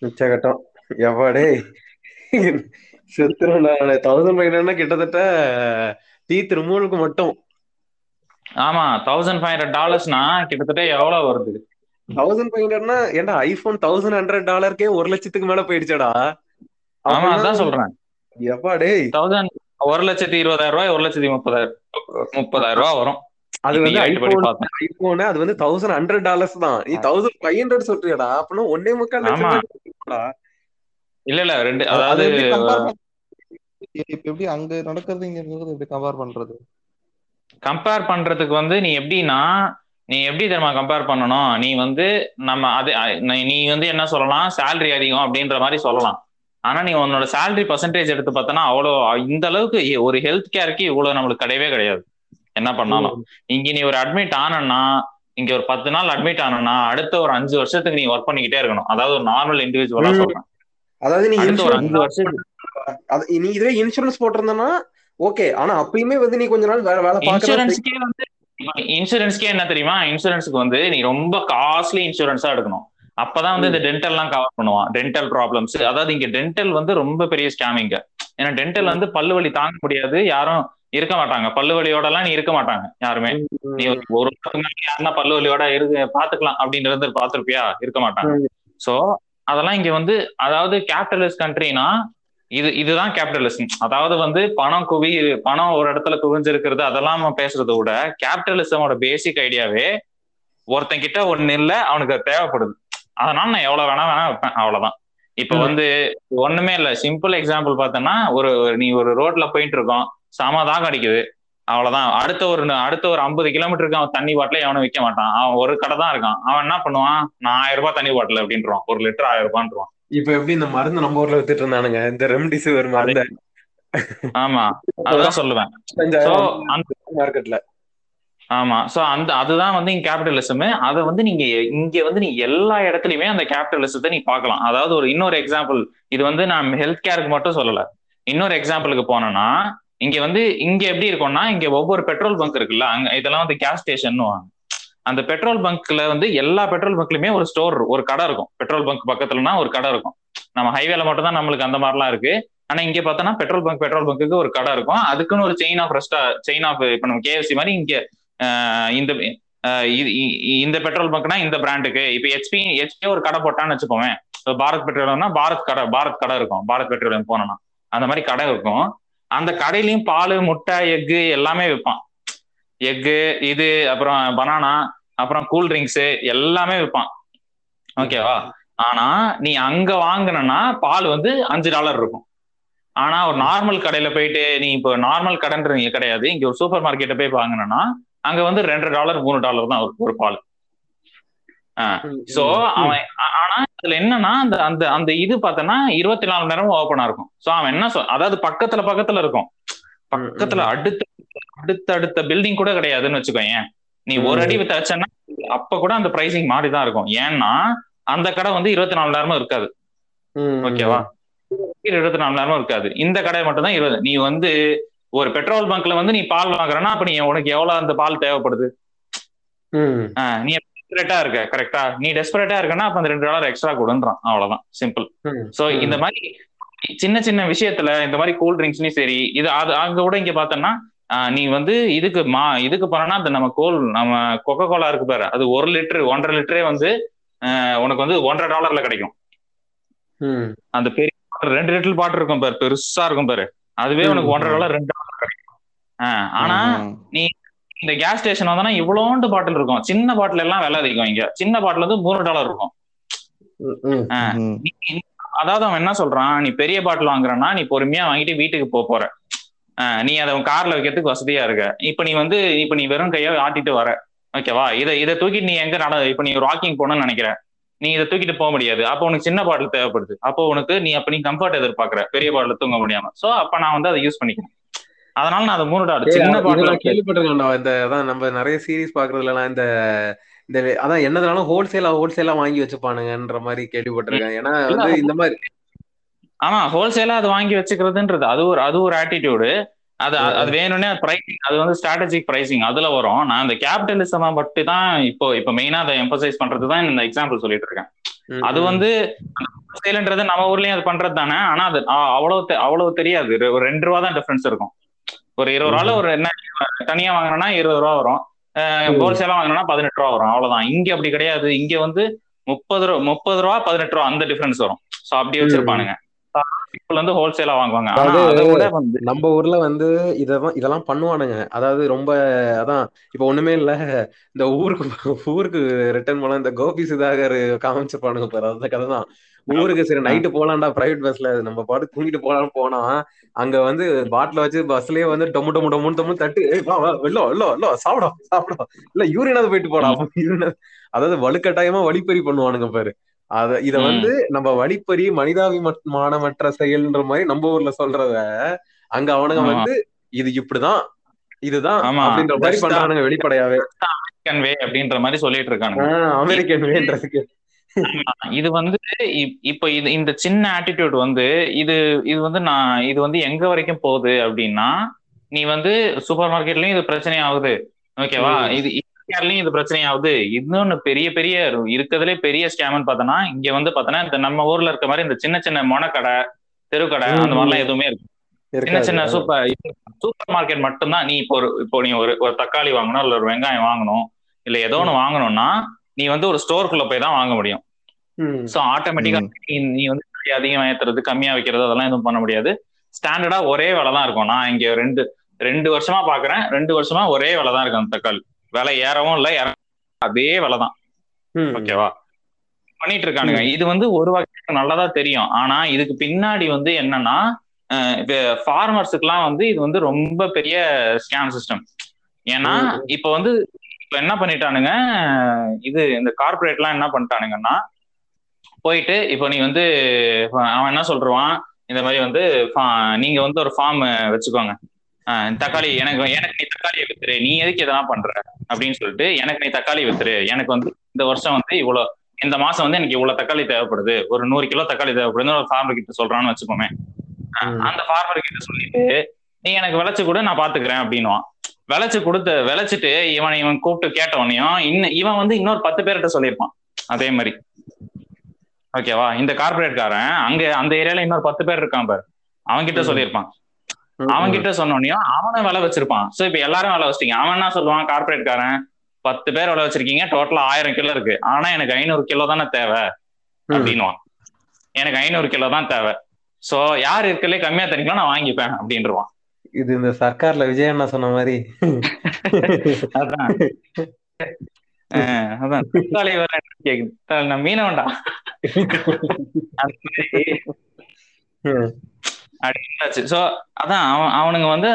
உச்சகட்டம் எப்பாடே செத்துரும் தௌசண்ட் ஃபைவ் கிட்டத்தட்ட டீத் ரிமூவலுக்கு மட்டும். ஆமா தௌசண்ட் ஃபைவ் ஹண்ட்ரட் டாலர்ஸ்னா கிட்டத்தட்ட எவ்வளவு வருது? தௌசண்ட் ஃபைவ் ஹண்ட்ரட்னா ஏன்டா ஐபோன் தௌசண்ட் ஹண்ட்ரட் டாலருக்கே ஒரு லட்சத்துக்கு மேல போயிடுச்சடா. ஆமா அதான் சொல்றேன். தௌசண்ட் ஒரு லட்சத்தி இருபதாயிரம் ரூபாய் ஒரு லட்சத்தி முப்பதாயிரம் முப்பதாயிரம் ரூபாய் வரும். அது வந்து ஐபோன். ஐபோன் அது வந்து தௌசண்ட் ஹண்ட்ரட் டாலர்ஸ் தான். நீ தௌசண்ட் ஃபைவ் ஹண்ட்ரட் சொல்றியடா. அப்படின்னா ஒன்னே முக்கால் லட்சம் இல்ல இல்ல ரெண்டு அது அதாவது எப்படி கம்பேர் இப்ப எப்படி அங்க நடக்கிறது இங்க இருக்கிறது எப்படி கம்பேர் பண்றது? கம்பேர் பண்றதுக்கு வந்து நீ எப்படின்னா நீ எப்படி தெரியுமா கம்பேர் பண்ணணும்? நீ வந்து நம்ம அது நீ- வந்து என்ன சொல்லலாம்? salary அதிகம் அப்படின்ற மாதிரி சொல்லலாம். ஆனா நீ உன்னோட salary பர்சன்டேஜ் எடுத்து பார்த்தனா அவ்வளோ இந்த அளவுக்கு ஒரு ஹெல்த் கேருக்கு இவ்வளவு நம்மளுக்கு கிடையவே கிடையாது. என்ன பண்ணாலும். இங்க நீ ஒரு அட்மிட் ஆனன்னா இங்க ஒரு பத்து நாள் அட்மிட் ஆனனா அடுத்த ஒரு அஞ்சு வருஷத்துக்கு நீ ஒர்க் பண்ணிக்கிட்டே இருக்கணும். அதாவது ஒரு நார்மல் இண்டிவிஜுவலா. சொல்றேன். அதாவது நீ ஒரு அஞ்சு அது நீ இதுவே இன்சூரன்ஸ் போட்டிருந்தனா ஓகே ஆனா அப்பயுமே வந்து நீ கொஞ்ச நாள் வேற வேலை இன்சூரன்ஸ்க்கே வந்து இன்சூரன்ஸ்க்கே என்ன தெரியுமா? இன்சூரன்ஸ்க்கு வந்து நீ ரொம்ப காஸ்ட்லி இன்சூரன்ஸா எடுக்கணும். அப்பதான் வந்து இந்த டென்டல்லாம் கவர் பண்ணுவான். டென்டல் ப்ராப்ளம்ஸ் அதாவது இங்க டென்டல் வந்து ரொம்ப பெரிய ஸ்கேமிங்க ஏன்னா டென்டல் வந்து பல்லு வலி தாங்க முடியாது. யாரும் இருக்க மாட்டாங்க. பல்லு வலியோட எல்லாம் நீ இருக்க மாட்டாங்க யாருமே. நீ ஒரு யாருன்னா பல்லு வலியோட இருக்கு பாத்துக்கலாம் அப்படின்றது பாத்திருப்பியா இருக்க மாட்டாங்க. சோ அதெல்லாம் இங்க வந்து அதாவது கேபிட்டலிஸ்ட் கண்ட்ரினா இது இதுதான் கேபிட்டலிசம் அதாவது வந்து பணம் குவி பணம் ஒரு இடத்துல குவிஞ்சிருக்கிறது அதெல்லாம் நம்ம பேசுறதை விட கேபிட்டலிசமோட பேசிக் ஐடியாவே ஒருத்தன் கிட்ட ஒண்ணு இல்ல அவனுக்கு தேவைப்படுது. அதனால நான் எவ்வளவு வேணா வேணா வைப்பேன் அவ்வளவுதான். இப்ப. வந்து ஒண்ணுமே இல்ல. சிம்பிள் எக்ஸாம்பிள் பார்த்தோன்னா ஒரு நீ ஒரு ரோட்ல போயிட்டு இருக்கோம் செம தாகம் அடிக்குது அவ்வளவுதான். அடுத்த ஒரு அடுத்த ஒரு ஐம்பது கிலோமீட்டருக்கு அவன் தண்ணி பாட்டில எவனும் விற்க மாட்டான். அவன் ஒரு கடை தான் இருக்கான். அவன் என்ன பண்ணுவான்? நான் ஆயிரம் ரூபாய் தண்ணி பாட்டில் அப்படின்றான் ஒரு லிட்டர் ஆயிரம் ரூபான்றான் இப்ப எப்படி இந்த மருந்து நம்ம ஊர்ல வித்துட்டு இருந்தானுங்க? இந்த ரெம்டிசிவர் மருந்து? ஆமா. அதுதான் சொல்லுவேன். மார்க்கெட்ல ஆமா. சோ அந்த அதுதான் வந்து இங்க கேபிட்டலிசம் அதை வந்து நீங்க இங்க வந்து நீ எல்லா இடத்துலயுமே அந்த கேபிட்டலிசத்தை நீ பார்க்கலாம். அதாவது ஒரு இன்னொரு எக்ஸாம்பிள் இது வந்து நான் ஹெல்த் கேருக்கு மட்டும் சொல்லல. இன்னொரு எக்ஸாம்பிளுக்கு போனோம்னா இங்க வந்து இங்க எப்படி இருக்கும்னா இங்க ஒவ்வொரு பெட்ரோல் பங்க் இருக்குல்ல அங்க இதெல்லாம் வந்து கேஸ் ஸ்டேஷன் அந்த பெட்ரோல் பங்க்ல வந்து எல்லா பெட்ரோல் பங்க்லயுமே ஒரு ஸ்டோர் ஒரு கடை இருக்கும். பெட்ரோல் பங்க் பக்கத்துலனா ஒரு கடை இருக்கும். நம்ம ஹைவேல மட்டும் தான் நம்மளுக்கு அந்த மாதிரிலாம் இருக்கு. ஆனா இங்க பார்த்தோன்னா பெட்ரோல் பங்க் பெட்ரோல் பங்க்குக்கு ஒரு கடை இருக்கும். அதுக்குன்னு ஒரு செயின் ஆஃப் ரெஸ்டா செயின் ஆஃப் இப்ப நம்ம கேஎஃப்சி மாதிரி இங்க இந்த இது- இந்த பெட்ரோல் பங்க்னா இந்த பிராண்டுக்கு இப்ப ஹெச்பி ஹெச்பி ஒரு கடை போட்டான்னு வச்சுக்கோங்க பாரத் பெட்ரோலியம்னா பாரத் கடை பாரத் கடை இருக்கும். பாரத் பெட்ரோலியம் போனோம்னா. அந்த மாதிரி கடை இருக்கும். அந்த கடையிலயும் பால் முட்டை எக்கு எல்லாமே விற்பான் எக்கு இது அப்புறம் பனானா அப்புறம் கூல் ட்ரிங்க்ஸ் எல்லாமே விற்பான் ஓகேவா ஆனா நீ அங்க வாங்கினா பால் வந்து அஞ்சு டாலர் இருக்கும். ஆனா ஒரு நார்மல் கடையில போயிட்டு நீ இப்போ நார்மல் கடைன்றீங்க கிடையாது. இங்க ஒரு சூப்பர் மார்க்கெட்டை போய் வாங்கினா அங்க வந்து ரெண்டு டாலர் மூணு டாலர் தான் ஒரு- ஒரு பால். சோ அவன் ஆனா அதுல என்னன்னா அந்த அந்த அந்த இது பார்த்தனா இருபத்தி நாலு நேரமும் ஓப்பனா இருக்கும். சோ அவன் என்ன சொல் அதாவது பக்கத்துல பக்கத்துல இருக்கும். பக்கத்துல அடுத்த அடுத்த அடுத்த பில்டிங் கூட கிடையாதுன்னு வச்சுக்கோயேன். நீ ஒரு அடி தச்சன்னா அப்ப கூட அந்த பிரைசிங் மாறி தான் இருக்கும். ஏன்னா அந்த கடை வந்து இருபத்தி நாலு நேரமும் இருக்காது. ஓகேவா? இருபத்தி நாலு நேரமும் இருக்காது. இந்த கடை மட்டும் தான் இருபது. நீ வந்து ஒரு பெட்ரோல் பங்க்ல வந்து நீ பால் வாங்குறன்னா அப்ப நீ உனக்கு எவ்வளவு அந்த பால் தேவைப்படுது? நீ டெஸ்பரேட்டா இருக்க கரெக்டா நீ டெஸ்பரேட்டா இருக்கனா அப்ப அந்த ரெண்டு டாலர் எக்ஸ்ட்ரா கொடுன்றான். அவ்வளவுதான். சிம்பிள் சோ இந்த மாதிரி சின்ன சின்ன விஷயத்துல இந்த மாதிரி கூல் ட்ரிங்க்ஸ்லயும் சரி இது அது அங்க கூட இங்க பார்த்தோம்னா ஆஹ் நீ வந்து இதுக்கு மா இதுக்கு போனா அந்த நம்ம கோல் நம்ம கொக்கோ கோலா இருக்கு பாரு அது ஒரு லிட்டர் ஒன்றரை லிட்டரே வந்து உனக்கு வந்து ஒன்றரை டாலர்ல கிடைக்கும். அந்த பெரிய ரெண்டு லிட்டர் பாட்டில் இருக்கும் பாரு பெருசா இருக்கும் பாரு. அதுவே உனக்கு ஒன்றரை. டாலர் ரெண்டு டாலர் கிடைக்கும். ஆஹ். ஆனா இந்த கேஸ் ஸ்டேஷன் வந்தோம்னா இவ்வளோண்டு பாட்டில் இருக்கும். சின்ன பாட்டில் எல்லாம் விலை அதிகம் இங்க. சின்ன பாட்டில் வந்து மூணு டாலர் இருக்கும். நீ- நீ- அதாவது அவன் என்ன சொல்றான்? நீ பெரிய பாட்டில் வாங்குறன்னா நீ பொறுமையா வாங்கிட்டு வீட்டுக்கு போக போற. ஆஹ் நீ அதை கார்ல வைக்கிறதுக்கு வசதியா இருக்க. இப்ப நீ வந்து இப்ப நீ வெறும் கையா ஆட்டிட்டு வர. ஓகேவா? இதை இதை தூக்கிட்டு நீ எங்க நட இப்ப நீ வாக்கிங் போகணும்னு நினைக்கிற. நீ இதை தூக்கிட்டு போக முடியாது. அப்போ உனக்கு சின்ன பாட்டில் தேவைப்படுது. அப்போ உனக்கு நீ அப்ப நீ கம்ஃபர்ட் எதிர்பார்க்கற. பெரிய பாட்டில் தூங்க முடியாம. சோ அப்ப நான் வந்து அதை யூஸ் பண்ணிக்கிறேன் அதனால நான் அதை மூணு சின்ன பாட்டில் கேள்விப்பட்டிருக்கேன்டா. இந்த அதான் நம்ம நிறைய சீரிஸ் பாக்குறதுல இந்த இந்த அதான் என்னதுனாலும் ஹோல்சேலா ஹோல்சேலா வாங்கி வச்சுப்பானுங்கன்ற மாதிரி கேள்விப்பட்டிருக்கேன். ஏன்னா வந்து இந்த மாதிரி ஆமா ஹோல்சேலா அது வாங்கி வச்சுக்கிறதுன்றது. அது ஒரு அது ஒரு ஆட்டிடியூடு அது அது வேணும்னே பிரைசிங் அது வந்து ஸ்ட்ராட்டஜிக் பிரைசிங் அதுல வரும். நான் இந்த கேபிட்டலிசம் மட்டும் தான் இப்போ இப்போ மெயினா அதை எம்பசைஸ் பண்றது தான் இந்த எக்ஸாம்பிள் சொல்லிட்டு இருக்கேன். அது வந்து ஹோல்சேல்ன்றது நம்ம ஊர்லயும் அது பண்றது தானே. ஆனா அது அவ்வளவு அவ்வளவு தெரியாது. ஒரு- ரெண்டு ரூபா தான் டிஃபரன்ஸ் இருக்கும். ஒரு இருபது ரூபால ஒரு என்ன தனியா வாங்கினா இருபது ரூபா வரும். ஹோல்சேலா வாங்கினா பதினெட்டு ரூபா வரும். அவ்வளவுதான். இங்க அப்படி கிடையாது. இங்க வந்து முப்பது ரூபா முப்பது ரூபா பதினெட்டு ரூபா அந்த டிஃபரன்ஸ் வரும். சோ அப்படி வச்சிருப்பானுங்க. வந்து ஹோல்சேலா வாங்குவாங்க. நம்ம ஊர்ல வந்து இதெல்லாம் இதெல்லாம் பண்ணுவானுங்க. அதாவது ரொம்ப அதான் இப்ப ஒண்ணுமே இல்ல. இந்த ஊருக்கு ஊருக்கு ரிட்டர்ன் போல இந்த கோபி சுதாகர் காமிச்சிருப்பானுங்க பாரு. அந்த கதை தான். ஊருக்கு சரி நைட்டு போலாம்டா பிரைவேட் பஸ்ல நம்ம பாட்டு தூங்கிட்டு போலாம்னு போனா அங்க வந்து பாட்டில வச்சு பஸ்லயே வந்து டொமு டொமு டொமுன்னு டொமு தட்டு "ஏய், வா வா வெள்ளோ வெள்ளோ வெள்ளோ சாப்பிடும் சாப்பிடும் இல்ல யூரினாவது போயிட்டு போடா. அதாவது வலுக்கட்டாயமா வழிப்பறி பண்ணுவானுங்க பாரு. அத இத. வந்து நம்ம வழிப்பறி மனிதாபிமானமற்ற செயல்ன்ற மாதிரி நம்ம ஊர்ல சொல்றத அங்க அவனுங்க. வந்து இது இப்படிதான் இதுதான். அப்படின்ற மாதிரி பண்றானுங்க வெளிப்படையாவே அமெரிக்கன் வே அப்படின்ற மாதிரி சொல்லிட்டு இருக்கானுங்க ஆஹ் அமெரிக்கன் வேன்றதுக்கு இது வந்து இப்- இப்போ இது இந்த சின்ன ஆட்டிடியூட் வந்து இது இது வந்து நான் இது வந்து எங்க வரைக்கும் போகுது அப்படின்னா நீ வந்து சூப்பர் மார்க்கெட்லயும் இது பிரச்சனை ஆகுது ஓகேவா. இது இந்தியாலயும் இது பிரச்சனை ஆகுது இன்னொன்னு பெரிய பெரிய இருக்கிறதுலே பெரிய ஸ்கேம்னு பார்த்தோன்னா இங்க வந்து பார்த்தோன்னா இந்த நம்ம ஊர்ல இருக்க மாதிரி இந்த சின்ன சின்ன மொனக்கடை தெருக்கடை அந்த மாதிரிலாம் எதுவுமே இருக்கு சின்ன சின்ன சூப்பர் சூப்பர் மார்க்கெட் மட்டும்தான். நீ இப்போ ஒரு இப்போ நீ ஒரு ஒரு தக்காளி வாங்கணும் இல்ல ஒரு வெங்காயம் வாங்கணும் இல்ல ஏதோ ஒன்று வாங்கணும்னா நீ வந்து ஒரு ஸ்டோருக்குள்ள போய் தான் வாங்க முடியும். ஸோ ஆட்டோமேட்டிக்கா நீ வந்து விலை அதிகமா ஏத்துறது கம்மியா வைக்கிறது அதெல்லாம் எதுவும் பண்ண முடியாது. ஸ்டாண்டர்டா ஒரே விலை தான் இருக்கும். நான் இங்க ரெண்டு ரெண்டு வருஷமா பாக்குறேன் ரெண்டு வருஷமா ஒரே விலை தான் இருக்கு அந்த தக்காளி. விலை ஏறவும் இல்லை அதே விலை தான். ஓகேவா? பண்ணிட்டு இருக்கானுங்க இது வந்து ஒரு வகைக்கு நல்லதா தெரியும். ஆனா இதுக்கு பின்னாடி வந்து என்னன்னா ஃபார்மர்ஸுக்குலாம் வந்து இது வந்து ரொம்ப பெரிய ஸ்கேம் சிஸ்டம் ஏன்னா. இப்ப வந்து இப்ப என்ன பண்ணிட்டானுங்க இது இந்த கார்பரேட்லாம் என்ன பண்ணிட்டானுங்கன்னா போயிட்டு இப்போ நீ வந்து அவன் என்ன சொல்றான் இந்த மாதிரி வந்து நீங்க வந்து ஒரு ஃபார்ம் வச்சுக்கோங்க. தக்காளி எனக்கு எனக்கு நீ தக்காளியை வித்துரு நீ எதுக்கு இதெல்லாம் பண்ற? அப்படின்னு சொல்லிட்டு எனக்கு நீ தக்காளி வித்துரு. எனக்கு வந்து இந்த வருஷம் வந்து இவ்வளவு இந்த மாசம் வந்து எனக்கு இவ்வளவு தக்காளி தேவைப்படுது. ஒரு நூறு கிலோ தக்காளி தேவைப்படுதுன்னு ஒரு ஃபார்மர் கிட்ட சொல்றான்னு வச்சுக்கோமே. அந்த ஃபார்மர் கிட்ட சொல்லிட்டு நீ எனக்கு விளைச்சு கூட நான் பாத்துக்கிறேன் அப்படின்னுவான். விளைச்சு கொடுத்த விளைச்சிட்டு இவன் இவன் கூப்பிட்டு கேட்டவனையும் இன்னும் இவன் வந்து இன்னொரு பத்து பேர்கிட்ட சொல்லியிருப்பான். அதே மாதிரி. ஓகேவா? இந்த கார்பரேட் காரன் அங்க அந்த ஏரியால இன்னொரு பத்து பேர் இருக்கான் பாரு. அவன் கிட்ட ம். சொல்லியிருப்பான். அவன் கிட்ட சொன்னோனையும் அவனை விலை வச்சிருப்பான். சோ இப்ப எல்லாரும் விலை வச்சிட்டீங்க. அவன் என்ன சொல்லுவான்? கார்பரேட் காரன். பத்து பேர் விலை வச்சிருக்கீங்க. டோட்டலா ஆயிரம் கிலோ இருக்கு. ஆனா எனக்கு ஐநூறு கிலோ தானே தேவை. அப்படின்னுவான். எனக்கு ஐநூறு கிலோ தான் தேவை. சோ யார் இருக்கலே கம்மியா தரீங்களோ நான் வாங்கிப்பேன் அப்படின்றான் இது இந்த சர்க்கார்ல விஜய் அண்ணா சொன்ன மாதிரி. அதான். அதான். தக்காளி வேற என்ன கேக்குது? நான் மீனவன்டா. அப்படின்னாச்சு சோ அதான் அவன் அவனுங்க வந்து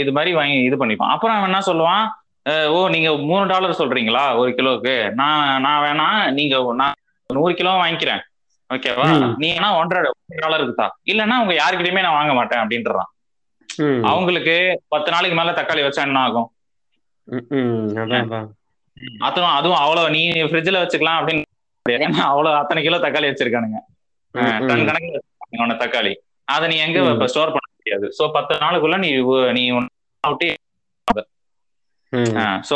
இது மாதிரி வாங்கி இது பண்ணிப்பான். அப்புறம் அவன் என்ன சொல்லுவான்? ஓ நீங்க மூணு டாலர் சொல்றீங்களா? ஒரு கிலோவுக்கு. நான் நான் வேணா நீங்க நான் நூறு கிலோ வாங்கிக்கிறேன். ஓகேவா. நீ வேணா ஒன்றரை டாலருக்கு தான் இல்லைன்னா உங்க யாருக்கிட்டயுமே நான் வாங்க மாட்டேன் அப்படின்றான். அவங்களுக்கு பத்து நாளைக்கு மேல தக்காளி வச்சா என்ன ஆகும்? ம். ம். அதான் அதான். அதுவும் அவ்வளவு நீ ஃப்ரிட்ஜ்ல வச்சுக்கலாம் அப்படின்னு. அவ்வளவு அத்தனை கிலோ தக்காளி வச்சிருக்கானுங்க. டன் உன்னை தக்காளி. அதை நீ எங்க. இப்ப ஸ்டோர் பண்ண முடியாது? சோ பத்து நாளுக்குள்ள நீ நீ. சோ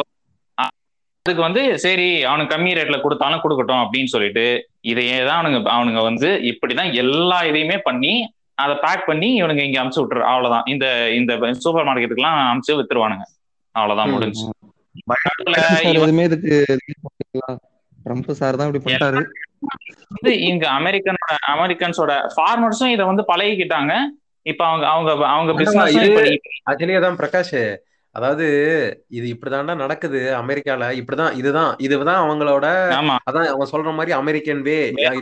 அதுக்கு வந்து சரி அவனுக்கு கம்மி ரேட்ல கொடுத்தாலும் கொடுக்கட்டும் அப்படின்னு சொல்லிட்டு இதையே தான் அவனுங்க அவனுங்க வந்து இப்படிதான் எல்லா இதையுமே பண்ணி அதை பேக் பண்ணி இவனுங்க இங்க அமுச்சு விட்டுரு அவ்வளவுதான். இந்த இந்த சூப்பர் மார்க்கெட்டுக்குலாம் அமுச்சு வித்துருவானுங்க. அவ்வளவுதான். முடிஞ்சு. ட்ரம்ப் சார் தான் இப்படி பண்ணிட்டாரு. வந்து இங்க அமெரிக்கனோட அமெரிக்கன்ஸோட ஃபார்மர்ஸும் இதை வந்து பழகிக்கிட்டாங்க. இப்ப அவங்க அவங்க அவங்க இப்ப ஆக்சுவலி அதான் பிரகாஷ். அதாவது இது இப்படிதான்டா நடக்குது அமெரிக்கால. இப்படிதான் இதுதான் இதுதான் அவங்களோட அதான் அவங்க சொல்ற மாதிரி American way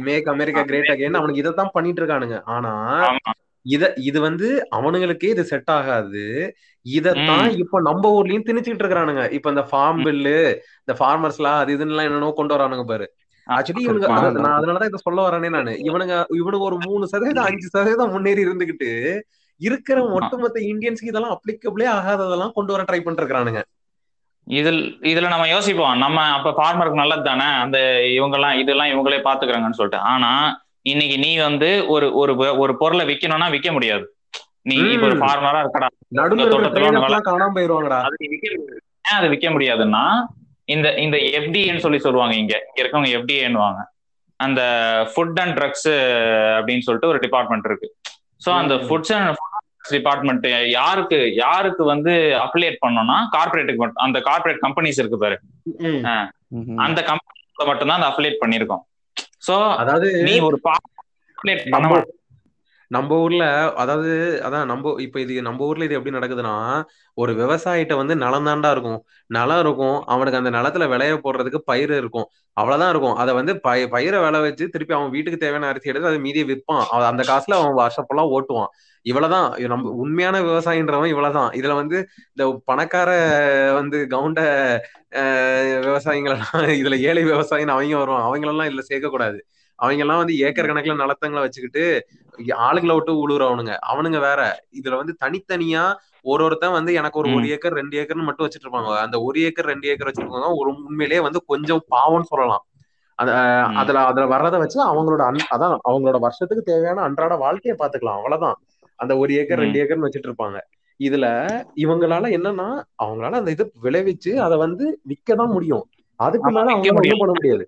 make America great again அவனுக்கு இதைத்தான் பண்ணிட்டு இருக்கானுங்க ஆனா இத இது வந்து அவனுங்களுக்கே இது செட் ஆகாது. இதத்தான் இப்ப நம்ம ஊர்லயும் திணிச்சுட்டு இருக்கானுங்க இப்ப இந்த ஃபார்ம் பில்லு இந்த ஃபார்மர்ஸ்லாம் அது இதுன்னு எல்லாம் என்னென்னவோ கொண்டு வரானுங்க பாரு. ஆக்சுவலி இவனுங்க நான் அதனாலதான் இதை சொல்ல வரேனே நானு. இவனுங்க இவனுங்க ஒரு மூணு சதவீதம் அஞ்சு சதவீதம் முன்னேறி இருந்துகிட்டு இருக்கிற ஒட்டுமொத்த இந்தியன்ஸ்க்கு இதெல்லாம் அப்ளிகபிளே ஆகாததெல்லாம் கொண்டு வர ட்ரை பண்ணிருக்கானுங்க இதில் இதுல நம்ம யோசிப்போம். நம்ம அப்ப ஃபார்மருக்கு நல்லது தானே? அந்த இவங்கெல்லாம் இதெல்லாம் இவங்களே பாத்துக்கிறாங்கன்னு சொல்லிட்டு. ஆனா இன்னைக்கு நீ வந்து ஒரு ஒரு ஒரு பொருளை விக்கணும்னா விக்க முடியாது. நீ இப்ப ஒரு. ஃபார்மரா இருக்கடா. நடுவில் தோட்டத்துல எல்லாம் காணாம போயிருவாங்கடா. அது விக்க முடியாதுன்னா இந்த இந்த எஃப்டிஏன்னு சொல்லி சொல்லுவாங்க இங்க. இங்க இருக்கவங்க எஃப்டிஏன்னுவாங்க அந்த ஃபுட் அண்ட் ட்ரக்ஸ் அப்படின்னு சொல்லிட்டு ஒரு டிபார்ட்மெண்ட் இருக்கு. ஸோ அந்த. ஃபுட்ஸ் அண்ட் டிபார்ட்மெண்ட் யாருக்கு யாருக்கு வந்து அப்ளியேட் பண்ணோம்னா கார்பரேட்டுக்கு மட்டும் அந்த கார்பரேட் கம்பெனிஸ் இருக்கு பாரு. அந்த கம்பெனில மட்டும்தான் அந்த அப்ளியேட் பண்ணிருக்கோம். ஸோ அதாவது நீ ஒரு அப்ளியேட் பண்ண நம்ம ஊர்ல அதாவது அதான் நம்ம இப்ப இது நம்ம ஊர்ல இது எப்படி நடக்குதுன்னா ஒரு விவசாயிட்ட வந்து நிலம் தாண்டா இருக்கும். நிலம் இருக்கும். அவனுக்கு அந்த நிலத்துல விளைய போடுறதுக்கு பயிர் இருக்கும். அவ்வளவுதான் இருக்கும். அதை வந்து பய பயிரை விளை வச்சு திருப்பி அவன் வீட்டுக்கு தேவையான அரிசி எடுத்து அதை மீதியை விற்பான். அந்த காசுல அவன் வருஷப்பெல்லாம் ஓட்டுவான். இவ்வளவுதான். நம்ம உண்மையான விவசாயின்றவன் இவ்வளவுதான். இதுல வந்து இந்த பணக்கார வந்து கவுண்ட அஹ், விவசாயிங்களெல்லாம் இதுல ஏழை விவசாயின்னு அவங்க வருவான். அவங்களெல்லாம் இதுல சேர்க்கக்கூடாது. அவங்க எல்லாம் வந்து ஏக்கர் கணக்குல நிலத்தங்களை வச்சுக்கிட்டு ஆளுங்களை விட்டு உழுவுறவனுங்க அவனுங்க வேற. இதுல வந்து தனித்தனியா ஒரு ஒருத்தன் வந்து எனக்கு ஒரு ஒரு. ஏக்கர் ரெண்டு ஏக்கர்னு மட்டும் வச்சுட்டு இருப்பாங்க அந்த ஒரு ஏக்கர் ரெண்டு ஏக்கர் வச்சிருக்கவங்க ஒரு உண்மையிலேயே வந்து கொஞ்சம் பாவம்னு சொல்லலாம். அத. அதுல அதுல வர்றதை வச்சு அவங்களோட அன்- அதான் அவங்களோட வருஷத்துக்கு தேவையான அன்றாட வாழ்க்கையை பாத்துக்கலாம் அவ்வளவுதான். அந்த ஒரு ஏக்கர். ரெண்டு ஏக்கர்னு வச்சிட்டு இருப்பாங்க இதுல இவங்களால என்னன்னா அவங்களால அந்த இது விளைவிச்சு அதை வந்து விற்கதான் முடியும். அதுக்கு மேல முடியும். ஒண்ணும் பண்ண முடியாது.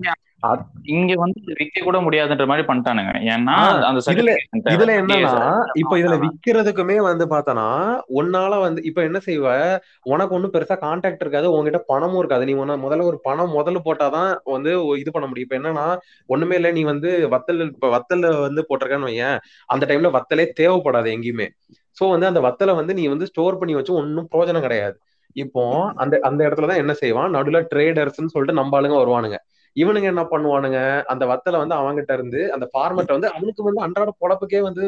இங்க வந்து விக்க கூட முடியாதுன்ற மாதிரி பண்ணிட்டானுங்க. ஏன்னா அந்த இதுல. இதுல என்னன்னா. இப்ப இதுல விக்கிறதுக்குமே வந்து பார்த்தனா உன்னால வந்து இப்ப என்ன செய்வ? உனக்கு ஒண்ணும் பெருசா கான்டாக்ட் இருக்காது உன்கிட்ட பணமும் இருக்காது. நீ உன முதல்ல ஒரு பணம் முதல்ல போட்டாதான் வந்து இது பண்ண முடியும். இப்ப என்னன்னா ஒண்ணுமே இல்ல நீ வந்து வத்தல் இப்ப வத்தல்ல வந்து போட்டிருக்கன்னு வையேன். அந்த டைம்ல வத்தலே தேவைப்படாது எங்கேயுமே. சோ வந்து அந்த வத்தலை வந்து நீ வந்து ஸ்டோர் பண்ணி வச்சு ஒன்னும் பிரயோஜனம் கிடையாது. இப்போ அந்த அந்த இடத்துலதான் என்ன செய்வான்? நடுவுல ட்ரேடர்ஸ்னு சொல்லிட்டு நம்ம ஆளுங்க வருவானுங்க. இவனுங்க என்ன பண்ணுவானுங்க? அந்த வத்தலை வந்து அவன்கிட்ட இருந்து அந்த ஃபார்மர்ட்ட வந்து அவனுக்கு வந்து அன்றாட பொழப்புக்கே வந்து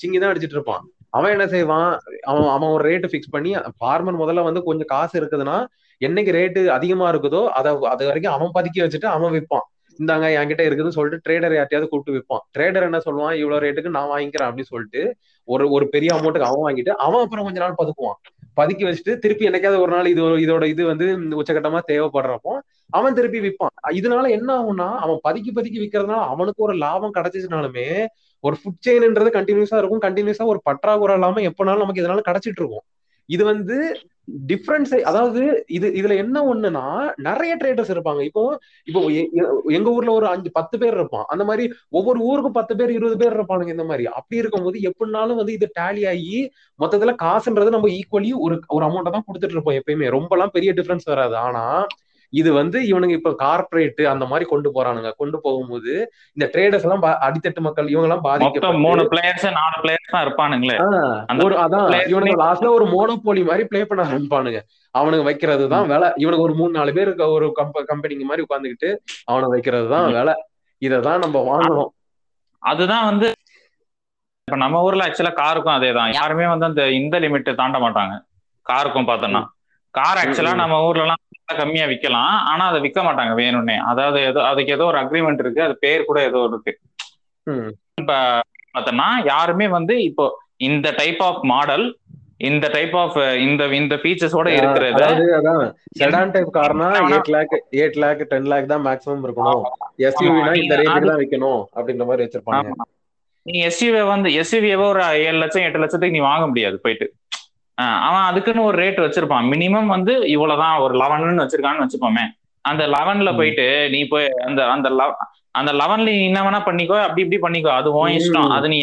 சிங்கி தான் அடிச்சிட்டு இருப்பான். அவன் என்ன செய்வான்? அவன் அவன் ஒரு ரேட்டு ஃபிக்ஸ் பண்ணி ஃபார்மர் முதல்ல வந்து கொஞ்சம் காசு இருக்குதுன்னா என்னைக்கு ரேட்டு அதிகமா இருக்குதோ அதை அது வரைக்கும் அவன் பதுக்கி வச்சுட்டு அவன் விற்பான் இந்தாங்க என்கிட்ட இருக்குதுன்னு சொல்லிட்டு ட்ரேடர் யார்ட்டையாவது கூப்பிட்டு விற்பான் ட்ரேடர் என்ன சொல்லுவான்? இவ்வளவு ரேட்டுக்கு நான் வாங்கிக்கிறேன் அப்படின்னு சொல்லிட்டு ஒரு ஒரு பெரிய அமௌண்ட்டுக்கு அவன் வாங்கிட்டு அவன் அப்புறம் கொஞ்ச நாள் பதுக்குவான். பதுக்கி வச்சுட்டு திருப்பி என்னைக்காவது ஒரு நாள் இது இதோட இது வந்து உச்சகட்டமா தேவைப்படுறப்போ அவன் திருப்பி விற்பான் இதனால என்ன ஆகும்னா அவன் பதுக்கி பதுக்கி விற்கிறதுனால அவனுக்கு ஒரு லாபம் கிடைச்சிச்சுனாலுமே ஒரு ஃபுட் செயின்ன்றது கண்டினியூஸா இருக்கும். கண்டினியூஸா ஒரு பற்றாக்குறை இல்லாம எப்பனாலும் நமக்கு இதனால கிடைச்சிட்டு இருக்கும். இது வந்து டிஃப்ரென்ஸ் அதாவது இது இதுல என்ன ஒண்ணுன்னா நிறைய ட்ரேடர்ஸ் இருப்பாங்க. இப்போ இப்போ எங்க ஊர்ல ஒரு அஞ்சு பத்து பேர் இருப்பான். அந்த மாதிரி ஒவ்வொரு ஊருக்கும் பத்து பேர் இருபது பேர் இருப்பானுங்க இந்த மாதிரி. அப்படி இருக்கும்போது எப்படினாலும் வந்து இது டேலி ஆகி மொத்தத்துல காசுன்றது நம்ம ஈக்குவலி ஒரு ஒரு அமௌண்ட்டை தான் கொடுத்துட்டு இருப்போம் எப்பயுமே. ரொம்பலாம் பெரிய டிஃபரன்ஸ் வராது. ஆனா இது வந்து இவனுங்க இப்ப கார்ப்பரேட் அந்த மாதிரி கொண்டு போறானுங்க. கொண்டு போகும்போது இந்த ட்ரேடர்ஸ் எல்லாம் அடித்தட்டு மக்கள் இவங்க எல்லாம் பாதிக்கப்பட்டு மூணு பிளேயர்ஸ் நாலு பிளேயர்ஸ் தான் இருப்பானுங்களே. ஒரு அதான் இவனுங்க லாஸ்ட்ல ஒரு மோனோபோலி மாதிரி ப்ளே பண்ண ஆரம்பிப்பானுங்க. அவனுங்க வைக்கிறது தான் வேலை. இவனுக்கு ஒரு மூணு நாலு பேர் ஒரு கம்ப கம்பெனிங்க மாதிரி உட்காந்துக்கிட்டு அவனை வைக்கிறது தான் வேலை. இததான் நம்ம வாங்கணும். அதுதான் வந்து இப்ப நம்ம ஊர்ல ஆக்சுவலா காருக்கும் அதே தான் யாருமே வந்து அந்த இந்த லிமிட் தாண்ட மாட்டாங்க. காருக்கும் பார்த்தோம்னா கார் ஆக்சுவலா. நம்ம ஊர்ல எல்லாம் கம்மியா விக்கலாம். ஆனா அதை விற்க மாட்டாங்க வேணும்னே. அதாவது ஏதோ அதுக்கு ஏதோ ஒரு அக்ரிமெண்ட் இருக்கு. அது பேர் கூட ஏதோ இருக்கு. ம். பார்த்தோம்னா யாருமே வந்து இப்போ இந்த டைப் ஆஃப் மாடல் இந்த டைப் ஆஃப் இந்த இந்த ஃபீச்சர்ஸோட இருக்கிறது. அதான் sedan type Karnaugh eight lakh eight lakh ten lakh தான் மேக்ஸிமம் இருக்கணும். எஸ்யூவினா இந்த. ரேஞ்சுக்கு தான் வைக்கணும் அப்படின்ற மாதிரி வச்சிருப்பாங்க. நீ எஸ்யூவே வந்து எஸ்யூவியவே ஒரு ஏழு லட்சம் எட்டு லட்சத்துக்கு நீ வாங்க முடியாது போயிட்டு. அவன் அதுக்குன்னு ஒரு ரேட் வச்சிருப்பான். மினிமம் வந்து இவ்வளவுதான் ஒரு லெவன் வச்சிருக்கான்னு வச்சுப்போமே அந்த லெவன்ல. போயிட்டு நீ போய் அந்த அந்த அந்த லெவன்ல நீ என்ன வேணா பண்ணிக்கோ அப்படி இப்படி பண்ணிக்கோ. அது உன் இஷ்டம். அது நீ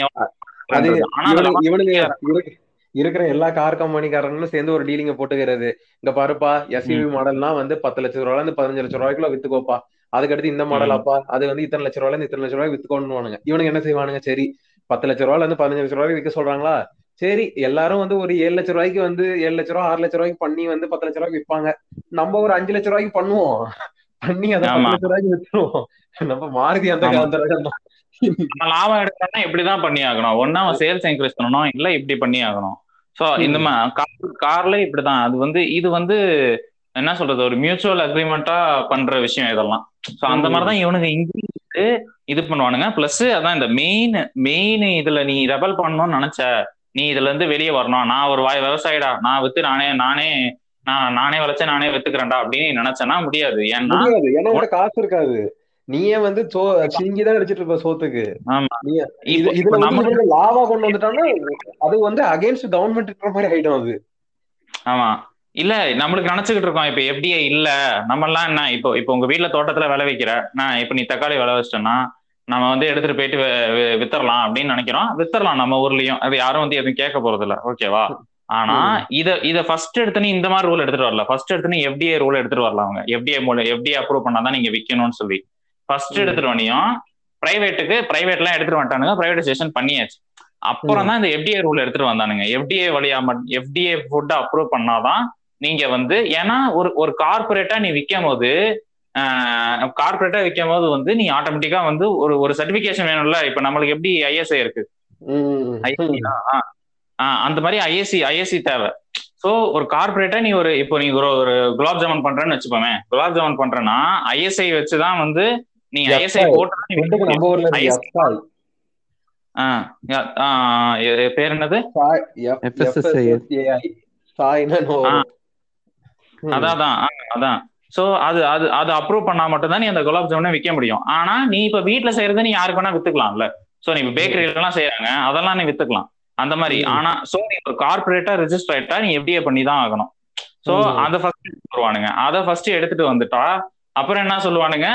அது ஆனா அந்த இவனுக்கு 11 இவனுங்க இருக்கு- இருக்கிற எல்லா கார் கம்பெனிக்காரங்களும் சேர்ந்து ஒரு டீலிங்க போட்டுக்கிறது. இங்க பாருப்பா எஸ்யூவி மாடல்னா வந்து பத்து லட்சம் ரூபாய்ல இருந்து பதினஞ்சு லட்சம் ரூபாய்க்குள்ள வித்துக்கோப்பா. அதுக்கடுத்து இந்த மாடல். அப்பா அது வந்து இத்தனை லட்சம் ரூபாய்ல இருந்து இத்தனை லட்சம் ரூபாய் வித்துக்கோன்னு இவனுங்க என்ன செய்வானுங்க? சரி பத்து லட்சம் ரூபாய்ல இருந்து பதினஞ்சு லட்சம் ரூபாய்க்கு விற்க சொல்றாங்களா? சரி எல்லாரும் வந்து ஒரு ஏழு லட்சம் ரூபாய்க்கு வந்து ஏழு லட்சம் ரூபாய் ஆறு லட்சம் ரூபாய்க்கு பண்ணி வந்து பத்து லட்சம் ரூபாய்க்கு விற்பாங்க நம்ம ஒரு அஞ்சு லட்சம் ரூபாய்க்கு பண்ணுவோம். பண்ணி அதை பத்து ஆமா. லட்சம் ரூபாய்க்கு வித்துருவோம். நம்ம மாருதி அந்த. நம்ம லாபம் எடுக்கணும்னா இப்படிதான் பண்ணி ஆகணும் ஒன்னா அவன் சேல்ஸ் இன்க்ரீஸ் பண்ணணும் இல்ல இப்படி பண்ணி ஆகணும் சோ இந்த மாதிரி கார்ல இப்படிதான். அது வந்து இது வந்து என்ன சொல்றது ஒரு மியூச்சுவல் அக்ரிமெண்டா பண்ற விஷயம் இதெல்லாம். சோ அந்த. மாதிரிதான் இவனுங்க இங்கிலீஷ் இது பண்ணுவானுங்க. பிளஸ் அதான் இந்த மெயின் மெயின் இதுல நீ ரெபல் பண்ணணும்னு நினைச்ச நீ இதுல இருந்து வெளியே வரணும். நான் ஒரு வாய் விவசாயிடா. நான் வித்து நானே நானே நான் நானே விளைச்ச நானே வித்துக்கிறேன்டா அப்படின்னு நினைச்சேன்னா முடியாது. ஏன்னா காசு இருக்காது. நீயே வந்து சோ சிங்கிதான் அடிச்சிட்டு இருப்ப சோத்துக்கு. இதுல நம்ம லாவா கொண்டு வந்துட்டாங்கன்னா அது வந்து அகைன்ஸ்ட் கவர்மெண்ட் மாதிரி ஆயிடும் அது. ஆமா. இல்ல நம்மளுக்கு நினைச்சுக்கிட்டு இருக்கோம். இப்ப எப்படியே இல்ல. நம்ம எல்லாம் என்ன இப்போ இப்போ உங்க வீட்ல தோட்டத்துல விளை வைக்கிற நான் இப்ப நீ தக்காளி விளை வச்சிட்டேன்னா நம்ம வந்து எடுத்துட்டு போயிட்டு வித்தரலாம் அப்படின்னு நினைக்கிறோம். வித்தரலாம் நம்ம ஊர்லயும். அது யாரும் வந்து எதுவும் கேட்க போறது இல்ல ஓகேவா ஆனா இத இத ஃபர்ஸ்ட் எடுத்துன்னு இந்த மாதிரி ரூல் எடுத்துட்டு வரல. ஃபர்ஸ்ட் எடுத்துன்னு எஃப்டிஏ ரூல் எடுத்துட்டு வரலாம் அவங்க. எஃப்டிஏ எஃப்டிஏ அப்ரூவ் பண்ணாதான் நீங்க விக்கணும்னு சொல்லி. ஃபர்ஸ்ட். எடுத்துட்டு வனியும் பிரைவேட்டுக்கு பிரைவேட்லாம் எடுத்துட்டு வந்துட்டானுங்க. பிரைவேடைசேஷன் பண்ணியாச்சு. அப்புறம் தான் இந்த எஃப்டிஏ ரூல் எடுத்துட்டு வந்தானுங்க. எஃப்டிஏ வழியா எஃப்டிஏ ஃபுட் அப்ரூவ் பண்ணாதான் நீங்க வந்து ஏன்னா ஒரு ஒரு கார்பரேட்டா நீ விற்கும் போது கார்பரேட்டா விற்கும் போது வந்து நீ ஆட்டோமேட்டிக்கா வந்து ஒரு ஒரு சர்டிபிகேஷன் வேணும்ல. இப்ப நம்மளுக்கு எப்படி ஐஎஸ்ஐ இருக்கு? அந்த மாதிரி ஐஎஸ்சி ஐஎஸ்சி தேவை. சோ ஒரு கார்பரேட்டா நீ ஒரு இப்போ நீ ஒரு ஒரு குலாப் ஜாமுன் பண்றேன்னு வச்சுப்போமே குலாப் ஜாமுன் பண்றேன்னா ஐஎஸ்ஐ வச்சுதான் வந்து நீ ஐஎஸ்ஐ. போட்டு பேர் என்னது. அதான் அதான். சோ அது அது அது அப்ரூவ் பண்ணா மட்டும் தான் நீ அந்த குலாப் ஜாமுனை விற்க முடியும். ஆனா நீ இப்ப வீட்ல செய்யறத நீ யாருக்கு வேணா வித்துக்கலாம்ல. சோ நீ பேக்கரி எல்லாம் செய்யறாங்க அதெல்லாம் நீ வித்துக்கலாம். அந்த மாதிரி. ஆனா சோ நீ ஒரு கார்பரேட்டா ரெஜிஸ்டர் ஆயிட்டா நீ எஃப்டிஏ பண்ணி தான் ஆகணும் சோ. அதை ஃபர்ஸ்ட் வருவானுங்க. அதை ஃபர்ஸ்ட் எடுத்துட்டு வந்துட்டா அப்புறம் என்ன சொல்லுவானுங்க?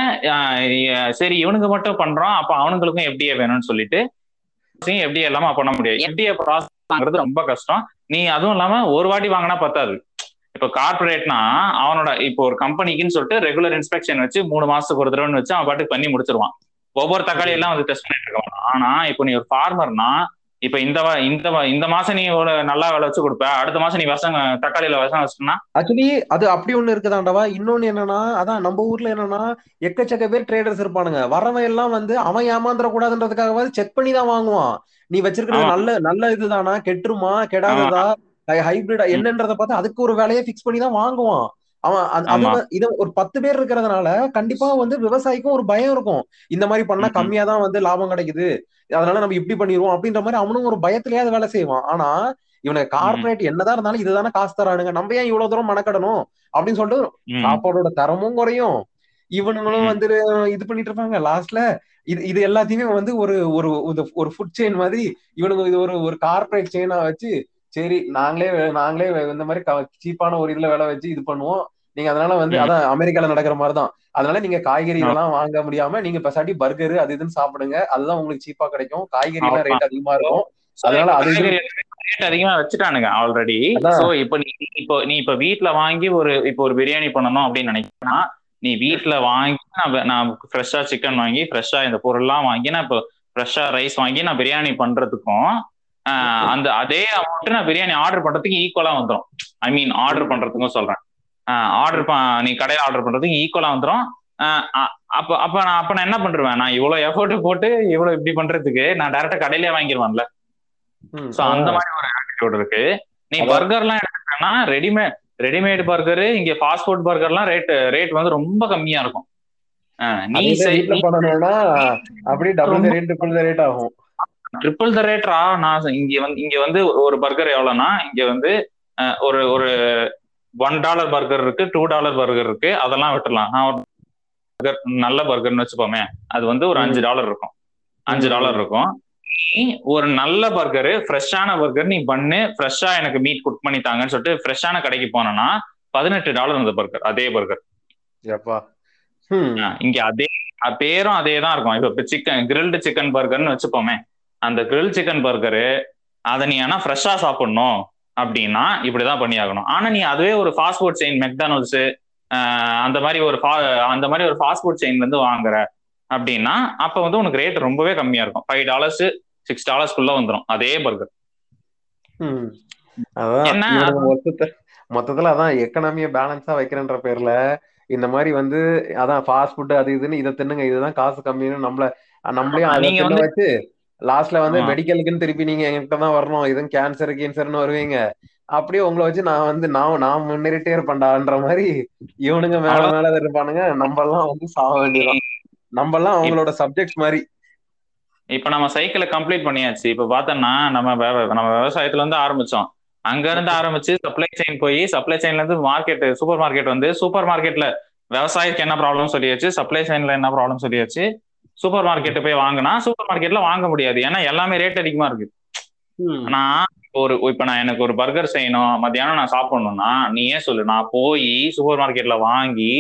சரி இவனுக்கு மட்டும் பண்றோம் அப்ப அவனுங்களுக்கும் எஃப்டிஏ வேணும்னு சொல்லிட்டு எஃப்டிஏ இல்லாம பண்ண முடியாது. எஃப்டிஏ ப்ராசஸ் ரொம்ப கஷ்டம். நீ அதுவும் இல்லாம ஒரு வாட்டி வாங்கினா பத்தாது. இப்ப கார்பரேட்னா அவனோட இப்போ ஒரு கம்பெனிக்குன்னு சொல்லிட்டு ரெகுலர் இன்ஸ்பெக்ஷன் வச்சு மூணு மாசத்துக்கு ஒரு தடவை வச்சு அவன் பாட்டுக்கு பண்ணி முடிச்சிருவான். ஒவ்வொரு தக்காளி எல்லாம் வந்து டெஸ்ட் பண்ணிட்டு இருக்க மாட்டான். ஆனா இப்போ நீ ஒரு ஃபார்மர்னா இப்ப இந்த இந்த இந்த மாசம் நீ நல்லா விலை வச்சு கொடுப்ப. அடுத்த மாசம் நீ விஷம் தக்காளியில விஷம் வச்சுனா ஆக்சுவலி அது அப்படி ஒண்ணு இருக்குதாண்டவா? இன்னொன்னு என்னன்னா அதான் நம்ம ஊர்ல என்னன்னா எக்கச்சக்க பேர் ட்ரேடர்ஸ் இருப்பானுங்க. வரவன் எல்லாம் வந்து அவன் ஏமாந்துட கூடாதுன்றதுக்காகவாது செக் பண்ணி தான் வாங்குவான். நீ வச்சிருக்கிறது. நல்ல நல்ல இதுதானா? கெட்டுருமா? கெடாததா? ஹைபிரிடா என்னன்றத பார்த்து அதுக்கு ஒரு வேலையை ஃபிக்ஸ் பண்ணி தான் வாங்குவான். அவன் இது ஒரு பத்து பேர் இருக்கிறதுனால கண்டிப்பா வந்து விவசாயிக்கும் ஒரு பயம் இருக்கும். இந்த மாதிரி பண்ணா ம்ம். கம்மியா தான் வந்து லாபம் கிடைக்குது. அதனால நம்ம இப்படி பண்ணிடுவோம் அப்படின்ற மாதிரி அவனும் ஒரு பயத்திலேயே அது வேலை செய்வான். ஆனா இவனுக்கு கார்பரேட் என்னதான் இருந்தாலும் இதுதானே காசு தரானுங்க. நம்ம ஏன் இவ்வளவு தூரம் மெனக்கடணும்? அப்படின்னு சொல்லிட்டு ம். சாப்பாடோட தரமும் குறையும். இவனுங்களும். வந்து இது பண்ணிட்டு இருப்பாங்க. லாஸ்ட்ல இது இது எல்லாத்தையுமே வந்து ஒரு ஒரு ஒரு- ஒரு ஃபுட் செயின் மாதிரி இவனுங்க இது ஒரு ஒரு கார்பரேட் செயினா வச்சு சரி நாங்களே நாங்களே இந்த மாதிரி சீப்பான ஒரு இதுல வேலை வச்சு இது பண்ணுவோம் நீங்க அதனால வந்து. அதான் அமெரிக்கால நடக்கிற மாதிரி தான் அதனால நீங்க காய்கறி ஆ. இதெல்லாம் வாங்க முடியாம நீங்க பெசாட்டி பர்கர் அது இதுன்னு சாப்பிடுங்க அதுதான் உங்களுக்கு சீப்பா கிடைக்கும் காய்கறி எல்லாம். ரேட் அதிகமா இருக்கும் அதனால அது rate அதிகமா வச்சுட்டானுங்க ஆல்ரெடி. சோ இப்போ நீ இப்போ நீ இப்ப வீட்ல வாங்கி ஒரு இப்போ ஒரு பிரியாணி பண்ணணும் அப்படின்னு நினைக்கிறேன்னா நீ வீட்ல வாங்கி நான் நான் ஃப்ரெஷ்ஷா சிக்கன் வாங்கி ஃப்ரெஷ்ஷா இந்த பொருள்லாம் வாங்கி நான் இப்போ ஃப்ரெஷ்ஷா ரைஸ் வாங்கி நான் பிரியாணி பண்றதுக்கும் அந்த அதே அமௌண்ட் நான் பிரியாணி ஆர்டர் பண்றதுக்கு ஈக்குவலா வந்துடும் ஐ மீன் ஆர்டர் பண்றதுக்கும் சொல்றேன். ஆர்டர் நீ கடையில ஆர்டர் பண்றதுக்கு ஈக்குவலா வந்துடும் அப்ப அப்ப நான் அப்ப நான் என்ன பண்றேன் நான் இவ்வளவு எஃபோர்ட் போட்டு இவ்வளவு இப்படி பண்றதுக்கு நான் டேரக்டா கடையிலே வாங்கிடுவேன்ல சோ அந்த. மாதிரி ஒரு ஆட்டிடியூட் இருக்கு. நீ அதான். பர்கர்லாம் எடுத்துக்கிட்டா ரெடிமேட் ரெடிமேட் பர்கர் இங்க ஃபாஸ்ட் ஃபுட் பர்கர்லாம் ரேட் ரேட் வந்து ரொம்ப கம்மியா இருக்கும். நீ அப்படியே டபுள் ரேட் ரேட் ஆகும். ட்ரிபிள் த ரேட்ரா நான் இங்க வந்து இங்க வந்து ஒரு பர்கர் எவ்வளவுனா இங்க வந்து ஒரு ஒரு ஒன் டாலர் பர்கர் இருக்கு டூ டாலர் பர்கர் இருக்கு அதெல்லாம் விட்டுலாம் நான் ஒரு burger, நல்ல பர்கர்னு வச்சுப்போமே அது வந்து ஒரு அஞ்சு டாலர் இருக்கும். அஞ்சு. டாலர் இருக்கும். நீ ஒரு நல்ல பர்கரு ஃப்ரெஷ்ஷான பர்கர் நீ பண்ணு ஃப்ரெஷ்ஷா எனக்கு மீட் குக் பண்ணி தாங்கன்னு சொல்லிட்டு ஃப்ரெஷ்ஷான கடைக்கு போனோம்னா பதினெட்டு டாலர் அந்த பர்கர் அதே பர்கர். இங்க அதே பேரும் அதே தான் இருக்கும். இப்ப சிக்கன் கிரில்டு சிக்கன் பர்கர்னு வச்சுப்போமே அந்த கிரில் சிக்கன் பர்கரு அதை நீ ஆனா ஃப்ரெஷ்ஷா சாப்பிடணும் அப்படின்னா இப்படிதான் பண்ணி ஆகணும் ஆனா நீ அதுவே ஒரு ஃபாஸ்ட் ஃபுட் செயின் மெக்டானல்ஸ் அந்த மாதிரி ஒரு அந்த மாதிரி ஒரு ஃபாஸ்ட் ஃபுட் செயின் வந்து வாங்குற அப்படின்னா அப்ப வந்து உனக்கு ரேட் ரொம்பவே கம்மியா இருக்கும். ஃபைவ் டாலர்ஸ் சிக்ஸ் டாலர்ஸ்க்குள்ள வந்துடும் அதே பர்கர் மொத்தத்துல அதான் எக்கனாமிய பேலன்ஸா வைக்கிறேன்ற பேர்ல இந்த மாதிரி வந்து அதான் ஃபாஸ்ட் ஃபுட் அது இதுன்னு இதை தின்னுங்க இதுதான் காசு கம்மின்னு நம்மள நம்மளையும் வச்சு லாஸ்ட்ல வந்து. மெடிக்கலுக்குன்னு திருப்பி நீங்க என்கிட்ட தான் வரணும். இதுவும் கேன்சர் கேன்சர்னு வருவீங்க. அப்படியே உங்களை வச்சு நான் வந்து நான் நான் முன்னேறிட்டே இருப்பேன்டான்ற மாதிரி இவனுங்க மேல மேல இருப்பானுங்க. நம்ம எல்லாம் வந்து சாக வேண்டியதான் நம்ம எல்லாம் அவங்களோட சப்ஜெக்ட்ஸ் மாதிரி. இப்ப நம்ம சைக்கிளை கம்ப்ளீட் பண்ணியாச்சு. இப்ப பார்த்தோம்னா நம்ம நம்ம விவசாயத்துல இருந்து ஆரம்பிச்சோம். அங்க இருந்து ஆரம்பிச்சு சப்ளை செயின் போய் சப்ளை செயின்ல இருந்து மார்க்கெட் சூப்பர் மார்க்கெட் வந்து சூப்பர் மார்க்கெட்ல விவசாயத்துக்கு என்ன ப்ராப்ளம் சொல்லியாச்சு சப்ளை செயின்ல என்ன ப்ராப்ளம் சொல்லியாச்சு. சூப்பர் மார்க்கெட் போய் வாங்கினா சூப்பர் மார்க்கெட்ல வாங்க முடியாது. ஏன்னா எல்லாமே ரேட் அதிகமா இருக்கு. நான் ஒரு இப்ப நான் எனக்கு ஒரு பர்கர் செய்யணும் மத்தியானம் நான் சாப்பிடணும்னா நீ ஏன் சொல்லு? நான் போய் சூப்பர் மார்க்கெட்ல வாங்கி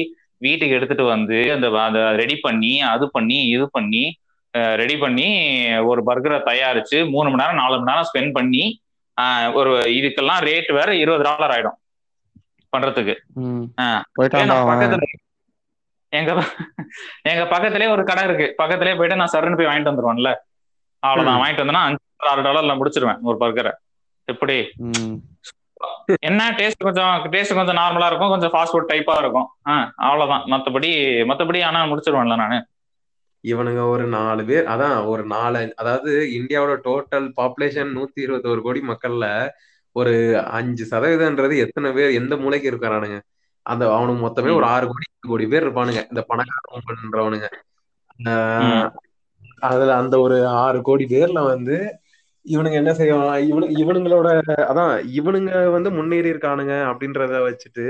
வீட்டுக்கு எடுத்துட்டு வந்து அந்த அதை ரெடி பண்ணி அது பண்ணி இது பண்ணி ரெடி பண்ணி ஒரு பர்கரை தயாரிச்சு மூணு மணி நேரம் நாலு மணி நேரம் ஸ்பெண்ட் பண்ணி ஒரு இதுக்கெல்லாம் ரேட் வேற இருபது டாலர் ஆயிடும். பண்றதுக்கு. பக்கத்துல எங்க எங்க பக்கத்துலயே ஒரு கடை இருக்கு. பக்கத்துலயே போயிட்டு நான் சரன்னு போய் வாங்கிட்டு வந்துருவேன்ல. அவ்வளவுதான். வாங்கிட்டு வந்தேன்னா அஞ்சு ஆறு டாலர்ல முடிச்சிருவேன் ஒரு பர்கரை எப்படி? என்ன டேஸ்ட் கொஞ்சம் டேஸ்ட் கொஞ்சம் நார்மலா இருக்கும். கொஞ்சம் ஃபாஸ்ட் ஃபுட் டைப்பா இருக்கும். ஆ அவ்வளவுதான். மத்தபடி மத்தபடி ஆனா முடிச்சிருவேன்ல நானு. இவனுங்க ஒரு நாலு பேர் அதான் ஒரு நாலு அதாவது இந்தியாவோட டோட்டல் பாப்புலேஷன் நூத்தி இருபத்தோரு கோடி மக்கள்ல ஒரு அஞ்சு சதவீதம்ன்றது எத்தனை பேர் எந்த மூலைக்கு இருக்கிறானுங்க அந்த அவனுக்கு மொத்தமே ஒரு ஆறு கோடி ஏழு கோடி பேர் இருப்பானுங்க. இந்த பணக்காரன்றவனுங்க. அதுல அந்த ஒரு ஆறு கோடி பேர்ல வந்து இவனுங்க என்ன செய்வான் இவனு இவனுங்களோட அதான் இவனுங்க வந்து முன்னேறி இருக்கானுங்க அப்படின்றத வச்சுட்டு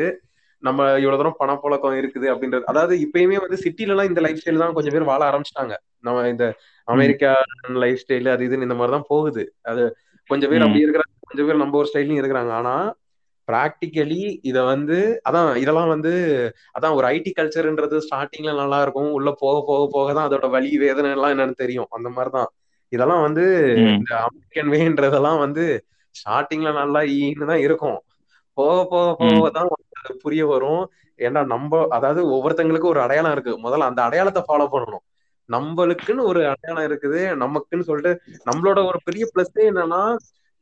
நம்ம இவ்வளவு தூரம் பணப்புழக்கம் இருக்குது அப்படின்றது அதாவது இப்பயுமே வந்து சிட்டில எல்லாம் இந்த லைஃப் ஸ்டைல் தான் கொஞ்சம் பேர் வாழ ஆரம்பிச்சிட்டாங்க. நம்ம இந்த அமெரிக்கா லைஃப் ஸ்டைல் அது இதுன்னு இந்த மாதிரி தான் போகுது. அது கொஞ்சம் பேர் அப்படி இருக்கிறாங்க கொஞ்சம் பேர் நம்ம ஒரு ஸ்டைல்லையும் இருக்கிறாங்க. ஆனா ப்ராக்டிக்கலி இத வந்து அதான் இதெல்லாம் வந்து அதான் ஒரு ஐடி கல்ச்சர்ன்றது ஸ்டார்டிங்ல நல்லா இருக்கும் உள்ள போக போக போக தான் அதோட வலி வேதனை எல்லாம் என்னன்னு தெரியும். அந்த மாதிரிதான். இதெல்லாம் வந்து. இந்த அமெரிக்கன் வேன்றதெல்லாம் வந்து ஸ்டார்டிங்ல நல்லா ஈன்னு தான் இருக்கும். போக போக போக தான் அது புரிய வரும். ஏன்னா நம்ம அதாவது ஒவ்வொருத்தங்களுக்கும் ஒரு அடையாளம் இருக்கு. முதல்ல அந்த அடையாளத்தை ஃபாலோ பண்ணணும். நம்மளுக்குன்னு ஒரு அடையாளம் இருக்குது. நமக்குன்னு சொல்லிட்டு நம்மளோட ஒரு பெரிய பிளஸ் என்னன்னா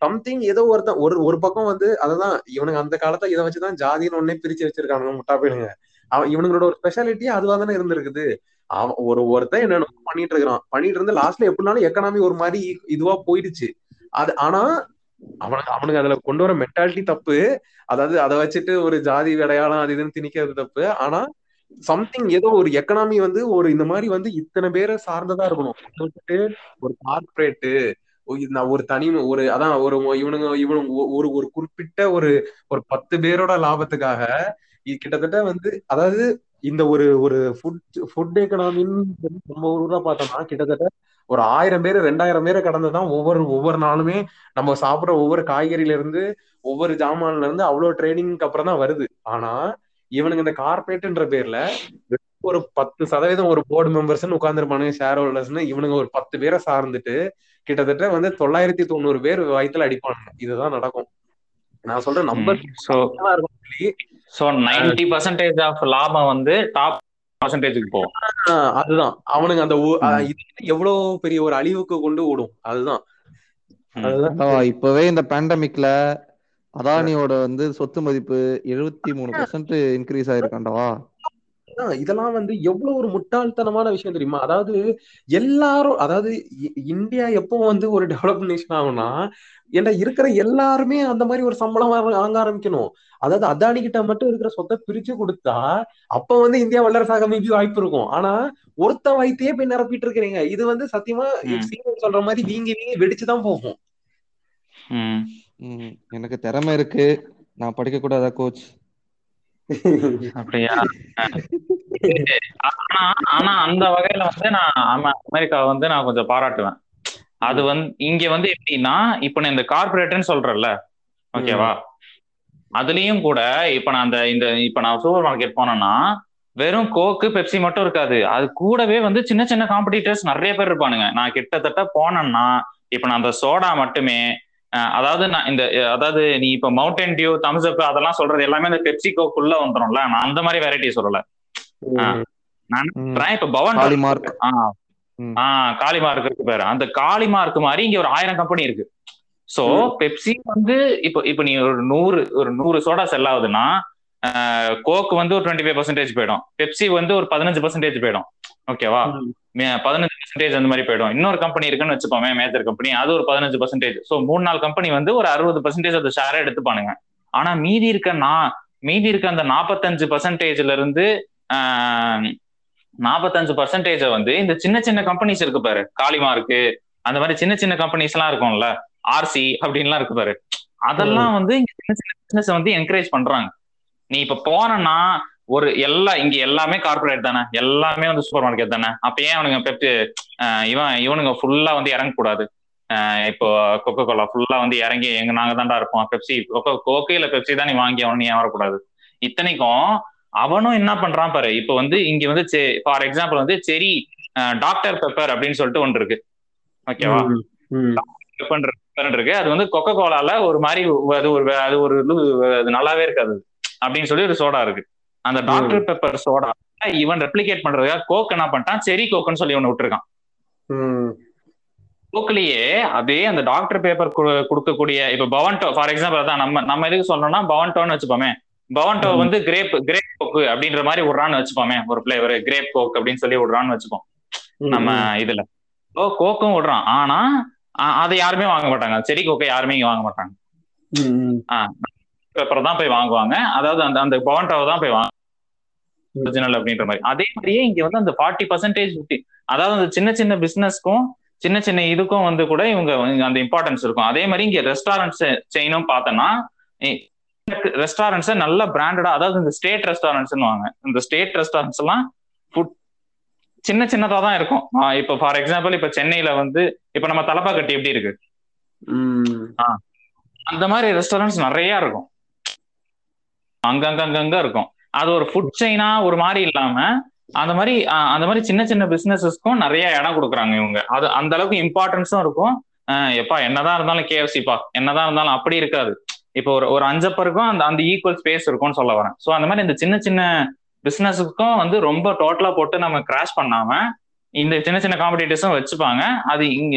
சம்திங் ஏதோ ஒருத்தன் ஒரு ஒரு பக்கம் வந்து அததான் இவனுங்க அந்த காலத்துல இதை வச்சுதான் ஜாதின்னு ஒன்னே பிரிச்சு வச்சிருக்கானுங்க முட்டா போயிடுங்க அவன் இவனுங்களோட ஒரு ஸ்பெஷாலிட்டி அதுவா தானே இருந்திருக்குது. அவன் ஒரு ஒருத்தன் என்னென்ன பண்ணிட்டு இருக்கிறான். பண்ணிட்டு இருந்து லாஸ்ட்ல எப்படினாலும் எக்கனாமி ஒரு மாதிரி இதுவா போயிடுச்சு. அது ஆனா அவனுக்கு அவனுக்கு அதுல கொண்டு வர மென்டாலிட்டி தப்பு. அதாவது அதை வச்சுட்டு ஒரு ஜாதி விடையாளம் அது இதுன்னு திணிக்கிறது தப்பு. ஆனா சம்திங் ஏதோ ஒரு எக்கனாமி வந்து ஒரு இந்த மாதிரி வந்து இத்தனை பேரை சார்ந்ததா இருக்கணும். ஒரு கார்பரேட்டு ஒரு தனி ஒரு அதான் ஒரு இவனுங்க இவனுங்க ஒ- ஒரு ஒரு குறிப்பிட்ட ஒரு ஒரு பத்து பேரோட லாபத்துக்காக இது கிட்டத்தட்ட வந்து அதாவது இந்த ஒரு ஒரு ஃபுட் ஃபுட் எக்கனாமின்னு நம்ம ஊர்ல பார்த்தோம்னா கிட்டத்தட்ட ஒரு ஆயிரம் பேர் ரெண்டாயிரம் பேரை கடந்துதான் ஒவ்வொரு ஒவ்வொரு நாளுமே நம்ம சாப்பிடுற ஒவ்வொரு காய்கறியில இருந்து ஒவ்வொரு ஜாமான்ல இருந்து அவ்வளவு ட்ரைனிங்க்கு அப்புறம் தான் வருது. ஆனா இவனுங்க இந்த கார்பரேட்ன்ற பேர்ல வெறும் ஒரு பத்து சதவீதம் ஒரு போர்டு மெம்பர்ஸ் உட்காந்துருப்பானுங்க ஷேர் ஹோல்டர்ஸ்னு இவனுங்க ஒரு பத்து பேரை சார்ந்துட்டு கிட்டத்தட்ட வந்து தொள்ளாயிரத்தி தொண்ணூறு பேர் வயித்துல அடிப்பானுங்க இதுதான் நடக்கும். நான் சொல்றேன் number so ninety percentage of லாபம் வந்து டாப் பர்சன்டேஜுக்கு போகும். ஆஹ் அதுதான். அவனுங்க அந்த எவ்வளவு பெரிய ஒரு அழிவுக்கு கொண்டு விடும் அதுதான். இப்பவே இந்த பேண்டமிக்ல அதானியோட வந்து சொத்து மதிப்பு எழுபத்தி மூணு பர்சன்ட் இன்க்ரீஸ் ஆயிருக்காண்டவா இதெல்லாம் வந்து எவ்வளவு ஒரு முட்டாள்தனமான விஷயம் தெரியுமா? அதாவது எல்லாரும் அதாவது இந்தியா எப்போ வந்து ஒரு டெவலப் நேஷன் ஆகும்னா ஏன்டா இருக்கிற எல்லாருமே அந்த மாதிரி ஒரு சம்பளம் வாங்க ஆரம்பிக்கணும். அதாவது அதானி கிட்ட மட்டும் இருக்கிற சொத்தை பிரிச்சு கொடுத்தா அப்ப வந்து இந்தியா வல்லரசாக மேபி வாய்ப்பு இருக்கும். ஆனா ஒருத்த வயித்தையே போய் நிரப்பிட்டு இருக்கிறீங்க. இது வந்து சத்தியமா. சீனியர் சொல்ற மாதிரி வீங்கி வீங்கி வெடிச்சுதான் போகும். ம். ம், எனக்கு திறமை இருக்கு. நான் படிக்க கூடாதா கோச் அப்படியா? ஆனா ஆனா அந்த வகையில வந்து நான் அம- அமெரிக்காவை வந்து நான் கொஞ்சம் பாராட்டுவேன். அது வந்து இங்க வந்து எப்படின்னா இப்ப நான் இந்த கார்பரேட்னு சொல்றேன்ல ஓகேவா? அதுலயும் கூட இப்ப நான் அந்த இந்த இப்ப நான் சூப்பர் மார்க்கெட் போனேன்னா வெறும் கோக்கு பெப்சி மட்டும் இருக்காது. அது கூடவே வந்து சின்ன சின்ன காம்படிட்டர்ஸ் நிறைய பேர் இருப்பானுங்க. நான் கிட்டத்தட்ட போனேன்னா இப்ப நான் அந்த சோடா மட்டுமே அதாவது நான் இந்த அதாவது நீ இப்ப மவுண்டன் டியூ தம்ஸ் அப் அதெல்லாம் சொல்றது எல்லாமே இந்த பெப்சி கோக்குள்ள வந்துரும்ல. நான் அந்த மாதிரி வெரைட்டி சொல்லல. சொல்றேன். இப்ப பவன் காளிமார்க் ஆ. ம். ஆ காளிமார்க் இருக்கு பேரு. அந்த காளிமார்க் மாதிரி இங்க ஒரு ஆயிரம் கம்பெனி இருக்கு. சோ. பெப்சி வந்து இப்போ இப்போ நீ ஒரு நூறு ஒரு நூறு சோடா செல் ஆகுதுன்னா கோக் வந்து ஒரு டுவெண்ட்டி ஃபைவ் பர்சன்டேஜ் போயிடும். பெப்சி வந்து ஒரு பதினஞ்சு பர்சன்டேஜ் போயிடும். ஓகேவா? பதினஞ்சு பர்சன்டேஜ் அந்த மாதிரி போயிடும். இன்னொரு கம்பெனி இருக்குன்னு வச்சுப்போமே மேஜர் கம்பெனி அது ஒரு பதினஞ்சு பர்சன்டேஜ் ஸோ மூணு நாலு கம்பெனி வந்து ஒரு அறுபது பர்சன்டேஜ் அந்த ஷேரை எடுத்துப்பானுங்க. ஆனா மீதி இருக்க நான் மீதி இருக்க அந்த நாற்பத்தஞ்சு பர்சன்டேஜ்ல இருந்து நாற்பத்தஞ்சு பர்சன்டேஜ வந்து இந்த சின்ன சின்ன கம்பெனிஸ் இருக்கு பாரு. காளிமா இருக்கு அந்த மாதிரி சின்ன சின்ன கம்பெனிஸ் எல்லாம் இருக்கும்ல. ஆர்சி அப்படின்லாம் இருக்கு பாரு. அதெல்லாம் வந்து இங்க சின்ன சின்ன பிசினஸ் வந்து என்கரேஜ் பண்றாங்க. நீ இப்ப போனன்னா ஒரு எல்லா இங்க எல்லாமே கார்பரேட் தானே. எல்லாமே வந்து சூப்பர் மார்க்கெட் தானே. அப்ப ஏன் அவனுங்க பெப்டி இவன் இவனுங்க ஃபுல்லா வந்து இறங்கக்கூடாது? ஆஹ் இப்போ கொக்கோ கோலா ஃபுல்லா வந்து இறங்கி எங்க நாங்க தான்டா இருப்போம். பெப்சி கொக்கோ கோக்கோ இல்ல பெப்சி தான் நீ வாங்கி அவனு நீ வரக்கூடாது? இத்தனைக்கும் அவனும் என்ன பண்றான் பாரு. இப்போ வந்து இங்க வந்து ஃபார் எக்ஸாம்பிள் வந்து செரி டாக்டர் பெப்பர் அப்படின்னு சொல்லிட்டு ஒன்று இருக்கு. ஓகேவா இருக்கு. அது வந்து கொக்கோ கோலால ஒரு மாதிரி அது ஒரு அது ஒரு நல்லாவே இருக்காது. அப்படின்னு சொல்லி ஒரு சோடா இருக்கு. அந்த டாக்டர் பெப்பர் சோடா இவன் ரெப்ளிகேட் பண்றதுக்காக கோக் என்ன பண்ணிட்டான்? செரி கோக்குன்னு சொல்லி ஒன்று விட்டுருக்கான். கோக்லயே அதே அந்த டாக்டர் பேப்பர் கொடுக்கக்கூடிய இப்ப பவன்டோ ஃபார் எக்ஸாம்பிள் அதான் நம்ம நம்ம எதுக்கு சொல்லணும்னா பவன்டோன்னு வச்சுப்போமே. பவன்டோ. வந்து கிரேப் கிரேப் கோக்கு அப்படின்ற மாதிரி விடுறான்னு வச்சுப்போமே. ஒரு பிளேவர் கிரேப் கோக் அப்படின்னு சொல்லி விடுறான்னு வச்சுப்போம். நம்ம இதுல. ஓ கோக்கும் விடுறான். ஆனா அதை யாருமே வாங்க மாட்டாங்க. செடி கோக்கை யாருமே இங்க வாங்க மாட்டாங்க. பேப்பர் தான் போய் வாங்குவாங்க. அதாவது அந்த அந்த பவன்டாவை தான் போய் வாங்க. ஒரிஜினல் அப்படின்ற மாதிரி. அதே மாதிரியே இங்க வந்து அந்த ஃபார்ட்டி பர்சன்டேஜ் அதாவது அந்த சின்ன சின்ன பிசினஸ்க்கும் சின்ன சின்ன இதுக்கும் வந்து கூட இவங்க அந்த இம்பார்ட்டன்ஸ் இருக்கும். அதே மாதிரி இங்க ரெஸ்டாரண்ட்ஸ் செயினும் பார்த்தோன்னா ரெஸ்டாரண்ட்ஸ் நல்ல பிராண்டடா அதாவது இந்த ஸ்டேட் ரெஸ்டாரண்ட்ஸ் வாங்க. இந்த ஸ்டேட் ரெஸ்டாரண்ட்ஸ் எல்லாம் ஃபுட் சின்ன சின்னதா தான் இருக்கும். இப்ப ஃபார் எக்ஸாம்பிள் இப்ப சென்னையில வந்து இப்ப நம்ம தலப்பாக்கட்டி எப்படி இருக்கு? அந்த மாதிரி ரெஸ்டாரண்ட்ஸ் நிறைய இருக்கும். அங்கங்க அங்கங்க இருக்கும். அது ஒரு ஃபுட் செயினா ஒரு மாதிரி இல்லாம அந்த மாதிரி அந்த மாதிரி சின்ன சின்ன பிசினஸஸ்க்கும் நிறைய இடம் கொடுக்குறாங்க இவங்க. அது அந்த அளவுக்கு இம்பார்ட்டன்ஸும் இருக்கும். ஆஹ் எப்பா என்னதான் இருந்தாலும் கேஎஃப்சிப்பா என்னதான் இருந்தாலும் அப்படி இருக்காது. இப்போ ஒரு ஒரு அஞ்சப்பருக்கும் அந்த அந்த ஈக்குவல் ஸ்பேஸ் இருக்கும்னு சொல்ல வரேன். ஸோ அந்த மாதிரி இந்த சின்ன சின்ன பிசினஸுக்கும் வந்து ரொம்ப டோட்டலா போட்டு நம்ம கிராஷ் பண்ணாம இந்த சின்ன சின்ன காம்படிட்டர்ஸும் வச்சுப்பாங்க. அது இங்க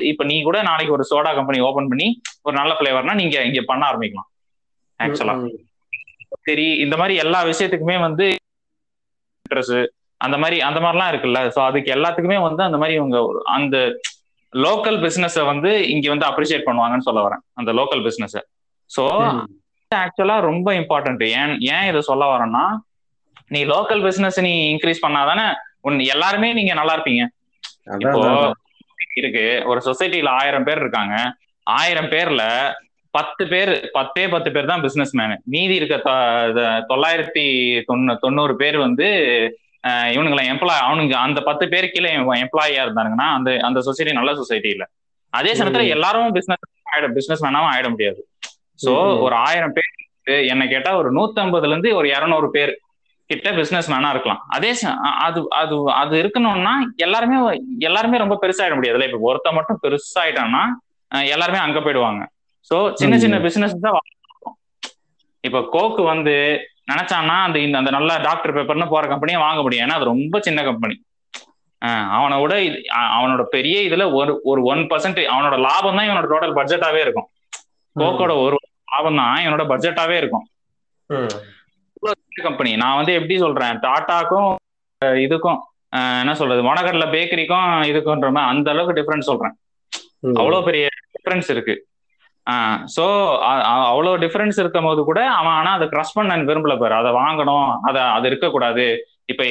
இப்ப நீ கூட நாளைக்கு ஒரு சோடா கம்பெனி ஓபன் பண்ணி ஒரு நல்ல ஃபிளேவர்னா நீங்க இங்க பண்ண ஆரம்பிக்கலாம். ஆக்சுவலா சரி இந்த மாதிரி எல்லா விஷயத்துக்குமே வந்து ட்ரெஸ் அந்த மாதிரி அந்த மாதிரிலாம் இருக்குல்ல. ஸோ அதுக்கு எல்லாத்துக்குமே வந்து அந்த மாதிரி இவங்க அந்த லோக்கல் பிசினஸை வந்து இங்க வந்து அப்ரிஷியேட் பண்ணுவாங்கன்னு சொல்ல வரேன். அந்த லோக்கல் பிசினஸை ஸோ ஆக்சுவலா ரொம்ப இம்பார்ட்டன்ட் ஏன் ஏன் இதை சொல்ல வரேன்னா நீ லோக்கல் பிசினஸ் நீ இன்க்ரீஸ் பண்ணாதானே உன் எல்லாருமே நீங்க நல்லா இருப்பீங்க. இப்போ இருக்கு ஒரு சொசைட்டில ஆயிரம் பேர் இருக்காங்க. ஆயிரம் பேர்ல பத்து பேர் பத்தே பத்து பேர் தான் பிசினஸ் மேனு மீதி இருக்க தொள்ளாயிரத்தி தொண்ணூ தொண்ணூறு பேர் வந்து இவனுங்களை எம்ப்ளாய் அவனுங்க அந்த பத்து பேர் கீழே எம்ப்ளாயியா இருந்தாங்கன்னா அந்த அந்த சொசைட்டி நல்ல சொசைட்டி இல்ல. அதே சமயத்துல. எல்லாரும் பிசினஸ் ஆயிட பிசினஸ் மேனாவும் ஆயிட முடியாது. சோ. ஒரு ஆயிரம் பேர் என்ன கேட்டா ஒரு நூத்தம்பதுல இருந்து ஒரு இருநூறு பேர் கிட்ட பிசினஸ் மேனா இருக்கலாம். அதே அது அது அது இருக்கணும்னா எல்லாருமே எல்லாருமே ரொம்ப பெருசாயிட முடியாதுல்ல? இப்ப ஒருத்த மட்டும் பெருசாயிட்டான்னா எல்லாருமே அங்க போயிடுவாங்க. சோ சின்ன சின்ன பிசினஸ் தான். இப்ப கோக்கு வந்து நினைச்சான்னா அந்த இந்த அந்த நல்ல டாக்டர் பேப்பர்னு போற கம்பெனியை வாங்க முடியும். ஏன்னா அது ரொம்ப சின்ன கம்பெனி அவனை விட இது அ- அவனோட பெரிய இதுல ஒரு ஒரு ஒன் பர்சன்ட் அவனோட லாபம் தான் இவனோட டோட்டல் பட்ஜெட்டாவே இருக்கும். கோக்கோட ஒரு லாபம் தான் இவனோட பட்ஜெட்டாவே இருக்கும். கம்பெனி நான் வந்து எப்படி சொல்றேன்? டாட்டாக்கும் இதுக்கும் என்ன சொல்றது? மொனகர்ல பேக்கரிக்கும் இதுக்குன்ற மாதிரி அந்த அளவுக்கு டிஃபரன்ஸ் சொல்றேன். அவ்வளவு பெரிய டிஃபரன்ஸ் இருக்கு. ஸோ அவ்வளோ டிஃபரன்ஸ் இருக்கும் போது கூட அவன் ஆனா அதை க்ரஷ் பண்ண விரும்பல பாரு. அதை வாங்கணும். அதை அது இருக்கக்கூடாது. இப்ப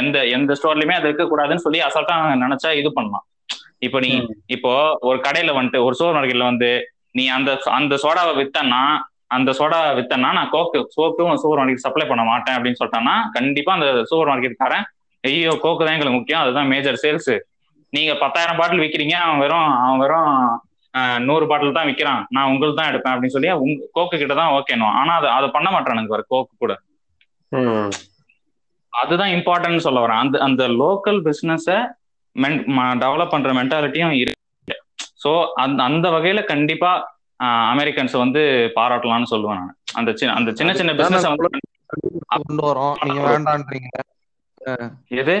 எந்த எந்த ஸ்டோர்லயுமே அது இருக்கக்கூடாதுன்னு சொல்லி அசால்ட்டா நினைச்சா இது பண்ணலாம். இப்போ நீ இப்போ ஒரு கடையில வந்துட்டு ஒரு சூப்பர் மார்க்கெட்ல வந்து நீ அந்த அந்த சோடாவை வித்தன்னா அந்த சோடா வித்தன்னா நான் கோக்கு சோக்கும் சூப்பர் மார்க்கெட் சப்ளை பண்ண மாட்டேன் அப்படின்னு சொல்லிட்டான்னா கண்டிப்பா அந்த சூப்பர் மார்க்கெட்காரன் ஐயோ கோக்கு தான் எங்களுக்கு முக்கியம். அதுதான் மேஜர் சேல்ஸ் நீங்க பத்தாயிரம் பாட்டில் விக்கிறீங்க. அவன் வெறும் அவன் வெறும் நூறு பாட்டில் தான் விக்கிறான். நான் உங்களுக்கு தான் எடுப்பேன் அப்படின்னு சொல்லி உங்க கோக்கு கிட்ட தான் ஓகேனும் ஆனா அதை அதை பண்ண மாட்டானுங்க பாரு கோக்கு கூட. அதுதான் இம்பார்ட்டன்ட் சொல்ல வரேன். அந்த அந்த லோக்கல் பிசினஸ டெவலப் பண்ற மென்டாலிட்டியும் இருக்கு. ஸோ அந்த அந்த வகையில கண்டிப்பா அமெரிக்கன்ஸ் வந்து பாராட்டலாம்னு சொல்லுவேன் நான். அந்த சின்ன அந்த சின்ன சின்ன பிசினஸ் வந்து கொண்டு வரோம். நீங்க வேண்டான்றீங்க. எது?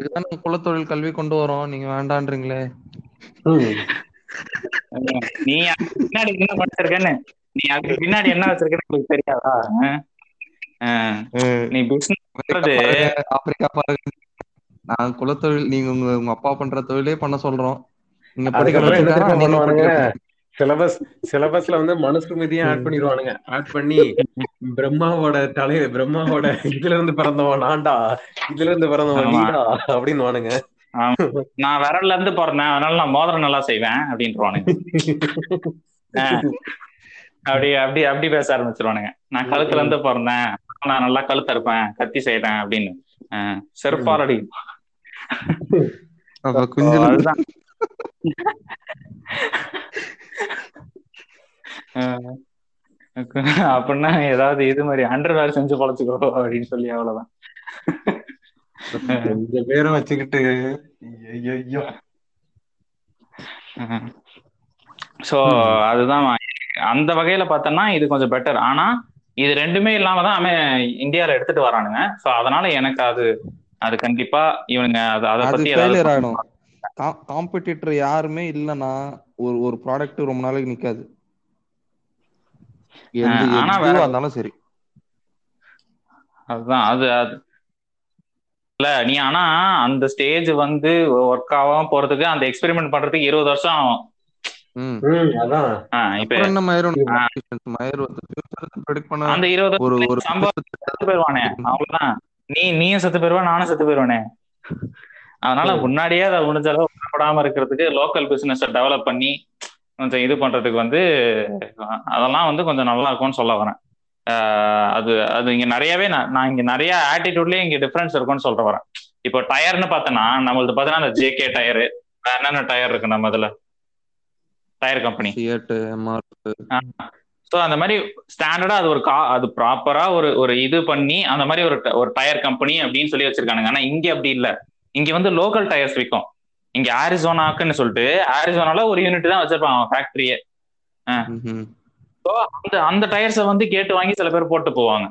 இதுதானே குலத்தொழில் கல்வி கொண்டு வரோம். நீங்க வேண்டான்றீங்களே. நீ பின்னாடி என்ன படிச்சிருக்கேன்னு? நீ அதுக்கு பின்னாடி என்ன வச்சிருக்கேன்னு உங்களுக்கு தெரியாதா. நீ பிசினஸ் ஆப்பிரிக்கா பாருங்க, நான் குலத்தொழில் நீங்க உங்க உங்க அப்பா பண்ற தொழிலே பண்ண சொல்றோம். நீங்க சிலபஸ் சிலபஸ்ல வந்து மனுஸ்மிருதியும் ஆட் பண்ணிடுவானுங்க. ஆட் பண்ணி பிரம்மாவோட தலை பிரம்மாவோட இதுல இருந்து பிறந்தவன் நான்டா இதுல இருந்து பிறந்தவன். நீடா அப்படின்னு வானுங்க நான் விரல்ல இருந்து பிறந்தேன் அதனால நான் மோதிரம் நல்லா செய்வேன் அப்படின்ட்டுருவானுங்க அஹ். அப்படி அப்படி அப்படி பேச ஆரம்பிச்சிருவானுங்க நான் கழுத்துல இருந்து பிறந்தேன் நான் நல்லா கழுத்த இருப்பேன் கத்தி செய்யறேன் அப்படின்னு. செருப்பாரடி அதுதான். அப்படின்னா ஏதாவது இது மாதிரி அண்டர் வேர் செஞ்சு பழச்சுக்கோ அப்படின்னு சொல்லி அவ்வளவுதான் கொஞ்ச பேரை வச்சுக்கிட்டு ஐயோ சோ அதுதான் அந்த வகையில பார்த்தோம்னா இது கொஞ்சம் பெட்டர் ஆனா இது ரெண்டுமே இல்லாம தான் அவன் இந்தியால எடுத்துட்டு வரானுங்க. சோ அதனால எனக்கு அது அது கண்டிப்பா இவனுங்க அது பத்தி ஏதாவது காம்படிட்டர் யாருமே இல்லைன்னா ஒரு ஒரு ப்ராடக்ட் ரொம்ப நாளைக்கு நிக்காது. ஆனா வேற இருந்தாலும் சரி. அதுதான் அது அது இல்ல நீ ஆனா அந்த ஸ்டேஜ் வந்து ஒர்க் ஆகாம போறதுக்கு அந்த எக்ஸ்பெரிமெண்ட் பண்றதுக்கு இருபது வருஷம் ஆகும். அந்த இருபது செத்து போயிருவானே. அவ்வளவுதான். நீ நீயும் செத்து போயிருவா நானும் செத்து போயிருவானே. அதனால. முன்னாடியே அதை முடிஞ்ச அளவு பண்ணப்படாம இருக்கிறதுக்கு லோக்கல் பிசினஸ் டெவலப் பண்ணி கொஞ்சம் இது பண்றதுக்கு வந்து அதெல்லாம் வந்து கொஞ்சம் நல்லா இருக்கும்னு சொல்ல வரேன். அது அது இங்க நிறையவே நான் நான் இங்க நிறைய ஆட்டிடியூட்லயே இங்க டிஃபரன்ஸ் இருக்கும்னு சொல்ற வரேன் இப்போ டயர்னு பார்த்தோன்னா நம்மளது பார்த்தோன்னா அந்த ஜேகே டயரு என்னென்ன டயர் இருக்கு நம்ம இதுல? டயர் கம்பெனி ஸோ அந்த மாதிரி ஸ்டாண்டர்டா அது ஒரு கா அது ப்ராப்பரா ஒரு ஒரு இது பண்ணி அந்த மாதிரி ஒரு ஒரு டயர் கம்பெனி அப்படின்னு சொல்லி வச்சிருக்கானுங்க. ஆனா இங்க அப்படி இல்ல. இங்க வந்து லோக்கல் டயர்ஸ் விற்கும் இங்க ஆரிசோனாக்குன்னு சொல்லிட்டு ஆரிசோனால ஒரு யூனிட் தான் வச்சிருப்பான் ஃபேக்டரியே அந்த அந்த டயர்ஸை வந்து கேட்டு வாங்கி சில பேர் போட்டு போவாங்க.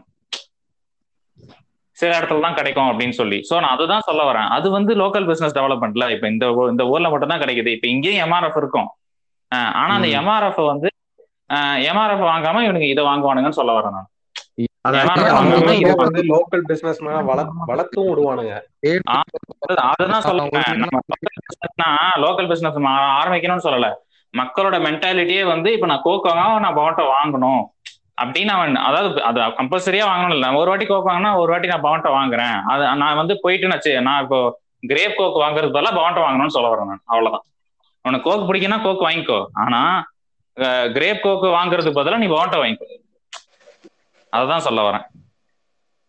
சில இடத்துல தான் கிடைக்கும் அப்படின்னு சொல்லி. ஸோ நான் அதுதான் சொல்ல வரேன். அது வந்து லோக்கல் பிசினஸ் டெவலப்மெண்ட்ல இப்போ இந்த ஊர்ல மட்டும் தான் கிடைக்குது. இப்போ இங்கேயும் எம்ஆர்எஃப் இருக்கும். ஆனா அந்த. எம்ஆர்எஃப் வந்து எம்ஆர்எஃப் வாங்காம இவனுக்கு இதை வாங்குவானுங்கன்னு சொல்ல வரேன் நான். லோக்கல் பிசினஸ் வளர்த்தும் விடுவானுங்க. அதுதான் பிசினஸ்னா லோக்கல் பிசினஸ் ஆரம்பிக்கணும்னு சொல்லல. மக்களோட மென்டாலிட்டியே வந்து இப்ப நான் கோக்கோங்க நான் பவன்ட்டோ வாங்கணும். அப்படின்னு அவன் அதாவது அது கம்பல்சரியா வாங்கணும் இல்லை. ஒரு வாட்டி கோக் வாங்கினா ஒரு வாட்டி நான் பவன்ட்டோ வாங்குறேன். அது நான் வந்து போயிட்டு நான் நான் இப்போ கிரேப் கோக் வாங்குறது பதிலாக பவன்ட்டோ வாங்கணும்னு சொல்ல வரேன் நான். அவ்வளவுதான். உனக்கு கோக் பிடிக்குன்னா கோக் வாங்கிக்கோ. ஆனா கிரேப் கோக் வாங்குறதுக்கு பதிலாக நீ பவன்ட்டோ வாங்கிக்கோ. அதுதான் சொல்ல வரேன்.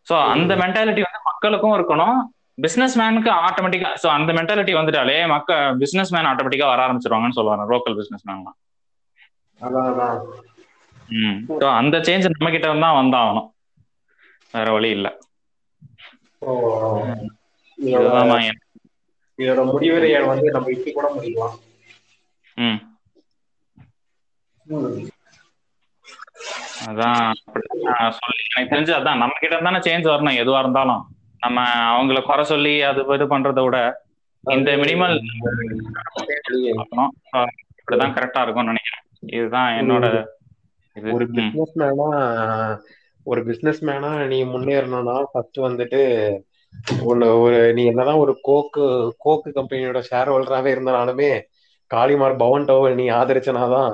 ஸோ அந்த மென்டாலிட்டி வந்து மக்களுக்கும் இருக்கணும். பிசினஸ் மேனுக்கு ஆட்டோமேட்டிக்கா ஸோ அந்த மென்டாலிட்டி வந்துட்டாலே மக்க பிசினஸ் மேன் ஆட்டோமேட்டிக்கா வர ஆரம்பிச்சிருவாங்கன்னு சொல்ல வரேன் லோக்கல் பிசினஸ் மேன்லாம் ஸோ அந்த சேஞ்ச் நம்ம கிட்ட தான் வந்தாகணும். வேற வழி இல்ல. இதோட முடிவுரையை வந்து நம்ம இப்படி கூட முடிக்கலாம். அதான் சொல்லி எனக்கு தெரிஞ்சு அதான் நம்ம கிட்ட தானே சேஞ்ச் வரணும் எதுவா இருந்தாலும். நம்ம அவங்கள குறை சொல்லி அது இது பண்றதை விட இந்த மினிமல் இப்படிதான் கரெக்டா இருக்கும்னு நினைக்கிறேன். இதுதான் என்னோட ஒரு பிசினஸ் மேனா ஒரு பிசினஸ் மேனா நீ முன்னேறணும்னா ஃபர்ஸ்ட் வந்துட்டு ஒன்னு ஒரு நீ என்னதான் ஒரு கோக்கு கோக்கு கம்பெனியோட ஷேர் ஹோல்டராகவே இருந்தாலுமே காளிமார் பவன்டோவை நீ ஆதரிச்சனாதான்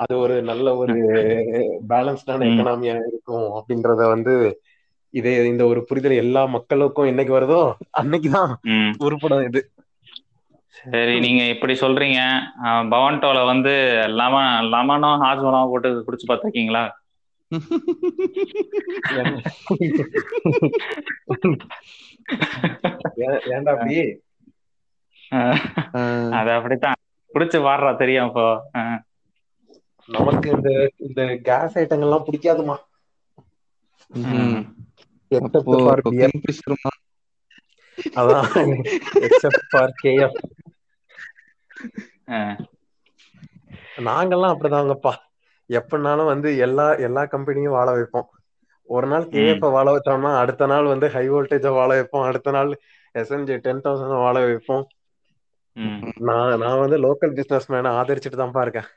அது ஒரு நல்ல ஒரு பேலன்ஸ்டான. எக்கனாமியா இருக்கும் அப்படின்றத வந்து இதே இந்த ஒரு புரிதல் எல்லா மக்களுக்கும் என்னைக்கு வருதோ அன்னைக்குதான். உருப்படும் இது. சரி நீங்க இப்படி சொல்றீங்க. பவன்டோல வந்து லெமன் லெமனும் ஹாஜ்மலாவும் போட்டு குடிச்சு பார்த்திருக்கீங்களா ஏன்- ஏன்டா அப்படி? அது அப்படித்தான். குடிச்சு பாடுறா தெரியும் இப்போ. நமக்கு இந்த இந்த கேஸ் ஐட்டங்கள்லாம் பிடிக்காதுமா. எக்ஸப்ட் ஃபார் கிங்ஃபிஷர் அதான் எக்ஸப்ட் ஃபார் கேஎஃப் அஹ், நாங்கெல்லாம் அப்படிதாங்கப்பா எப்படினாலும் வந்து எல்லா எல்லா கம்பெனியும் வாழ வைப்போம் ஒரு நாள் கேஎஃப் வாழ வச்சோம்னா அடுத்த நாள் வந்து ஹை வோல்டேஜ வாழ வைப்போம் அடுத்த நாள் எஸ்என்ஜி டென் தௌசண்ட் வாழ வைப்போம். நான் நான் வந்து லோக்கல் பிசினஸ் மேன ஆதரிச்சுட்டு தான்ப்பா இருக்கேன்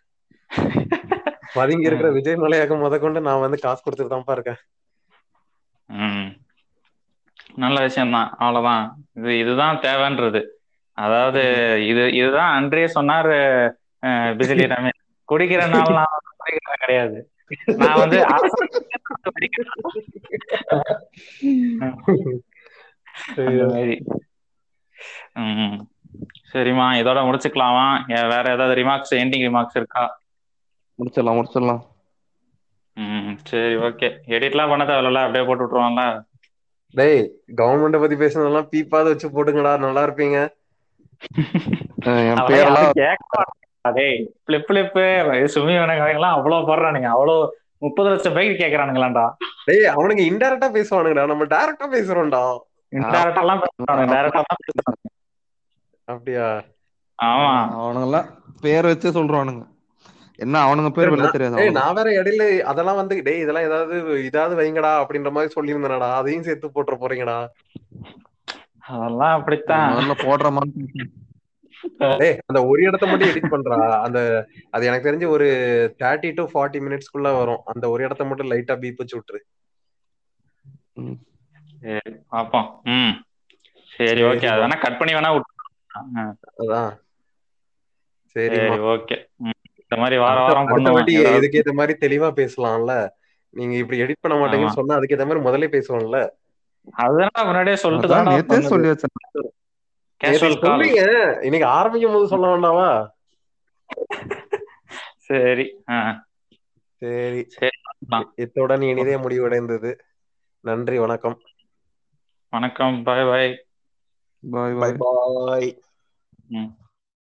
பதுங்கி இருக்கிற விஜய் மலையாகம் முத கொண்டு நான் வந்து காசு கொடுத்துட்டு தான்ப்பா இருக்கேன். நல்ல விஷயம்தான். அவ்வளவுதான். இது இதுதான் தேவைன்றது. அதாவது இது இதுதான் அன்றே சொன்னாரு பிசிலி ரமேஷ். குடிக்கிறனால நான் வந்து குடிக்கிறவன் கிடையாது. நான் வந்து நான் குடிக்கிறேன். சரிம்மா இதோட முடிச்சுக்கலாமா? வேற ஏதாவது ரிமார்க்ஸ் எண்டிங் ரிமார்க்ஸ் இருக்கா? முடிச்சிடலாம் முடிச்சிடலாம். ம் சரி ஓகே. எடிட்லாம் பண்ண தேவையில்ல அப்படியே போட்டு விட்டுருவாங்களா? டேய் கவர்மெண்ட பத்தி பேசுனதெல்லாம் பீப்பாவது வச்சு போட்டுங்கடா நல்லா இருப்பீங்க. என் பேரெல்லாம். டேய் பிளிப் பிளிப்பு சுமி வணக்கம் அவ்வளவு போடுறானுங்க. அவ்வளவு முப்பது லட்சம் பைக் கேக்குறானுங்களாண்டா டேய் அவனுங்க இன்டைரக்டா பேசுவானுங்கடா. நம்ம டைரக்டா பேசுறோம்டா. இன்டைரக்டா எல்லாம் பேசுறானுங்க டைரக்டா தான் பேசுறானுங்க அப்படியா? ஆமா. அவனுங்கெல்லாம் பேர் வச்சே சொல்றானுங்க. என்ன அவனுங்க பேர் வெளில தெரியாது. நான் வேற இடையில அதெல்லாம் வந்து டேய் இதெல்லாம் ஏதாவது இதாவது வைங்கடா அப்படின்ற மாதிரி சொல்லியிருந்தேனடா. அதையும் சேர்த்து போட்டுற போறீங்கடா. அதெல்லாம் அப்படித்தான். முதல்ல போடுற மாதிரி டேய் அந்த ஒரு இடத்த மட்டும் எடிட் பண்றா. அந்த அது எனக்கு தெரிஞ்சு ஒரு தேர்ட்டி டு ஃபார்ட்டி மினிட்ஸ்க்குள்ள வரும். அந்த ஒரு இடத்த மட்டும் லைட்டா பீப் வச்சு விட்டுரு. பாப்போம். ம். சரி ஓகே. அது வேணா கட் பண்ணி வேணா விட்டுறோம். ஆ, அதான். சரி ஓகே. இந்த மாதிரி வார வாரம் பண்ணுவோம். வாட்டி ஏதாவது. இதுக்கு ஏத்த மாதிரி தெளிவா பேசலாம்ல? நீங்க இப்படி எடிட் பண்ண மாட்டீங்கன்னு சொன்னா அதுக்கு ஏத்த மாதிரி முதல்ல பேசுவோம்ல? அதெல்லாம் முன்னாடியே சொல்லிட்டு தான் நேத்தே சொல்லி வச்சேன் இன்னைக்கு ஆரம்பிக்கும் போது சொல்ல வேண்டாமா? சரி சரி. சரி இத்துடன் இனிதே முடிவடைந்தது. நன்றி வணக்கம். வணக்கம் பாய் பாய். பாய் பாய். பாய் பாய் ம்.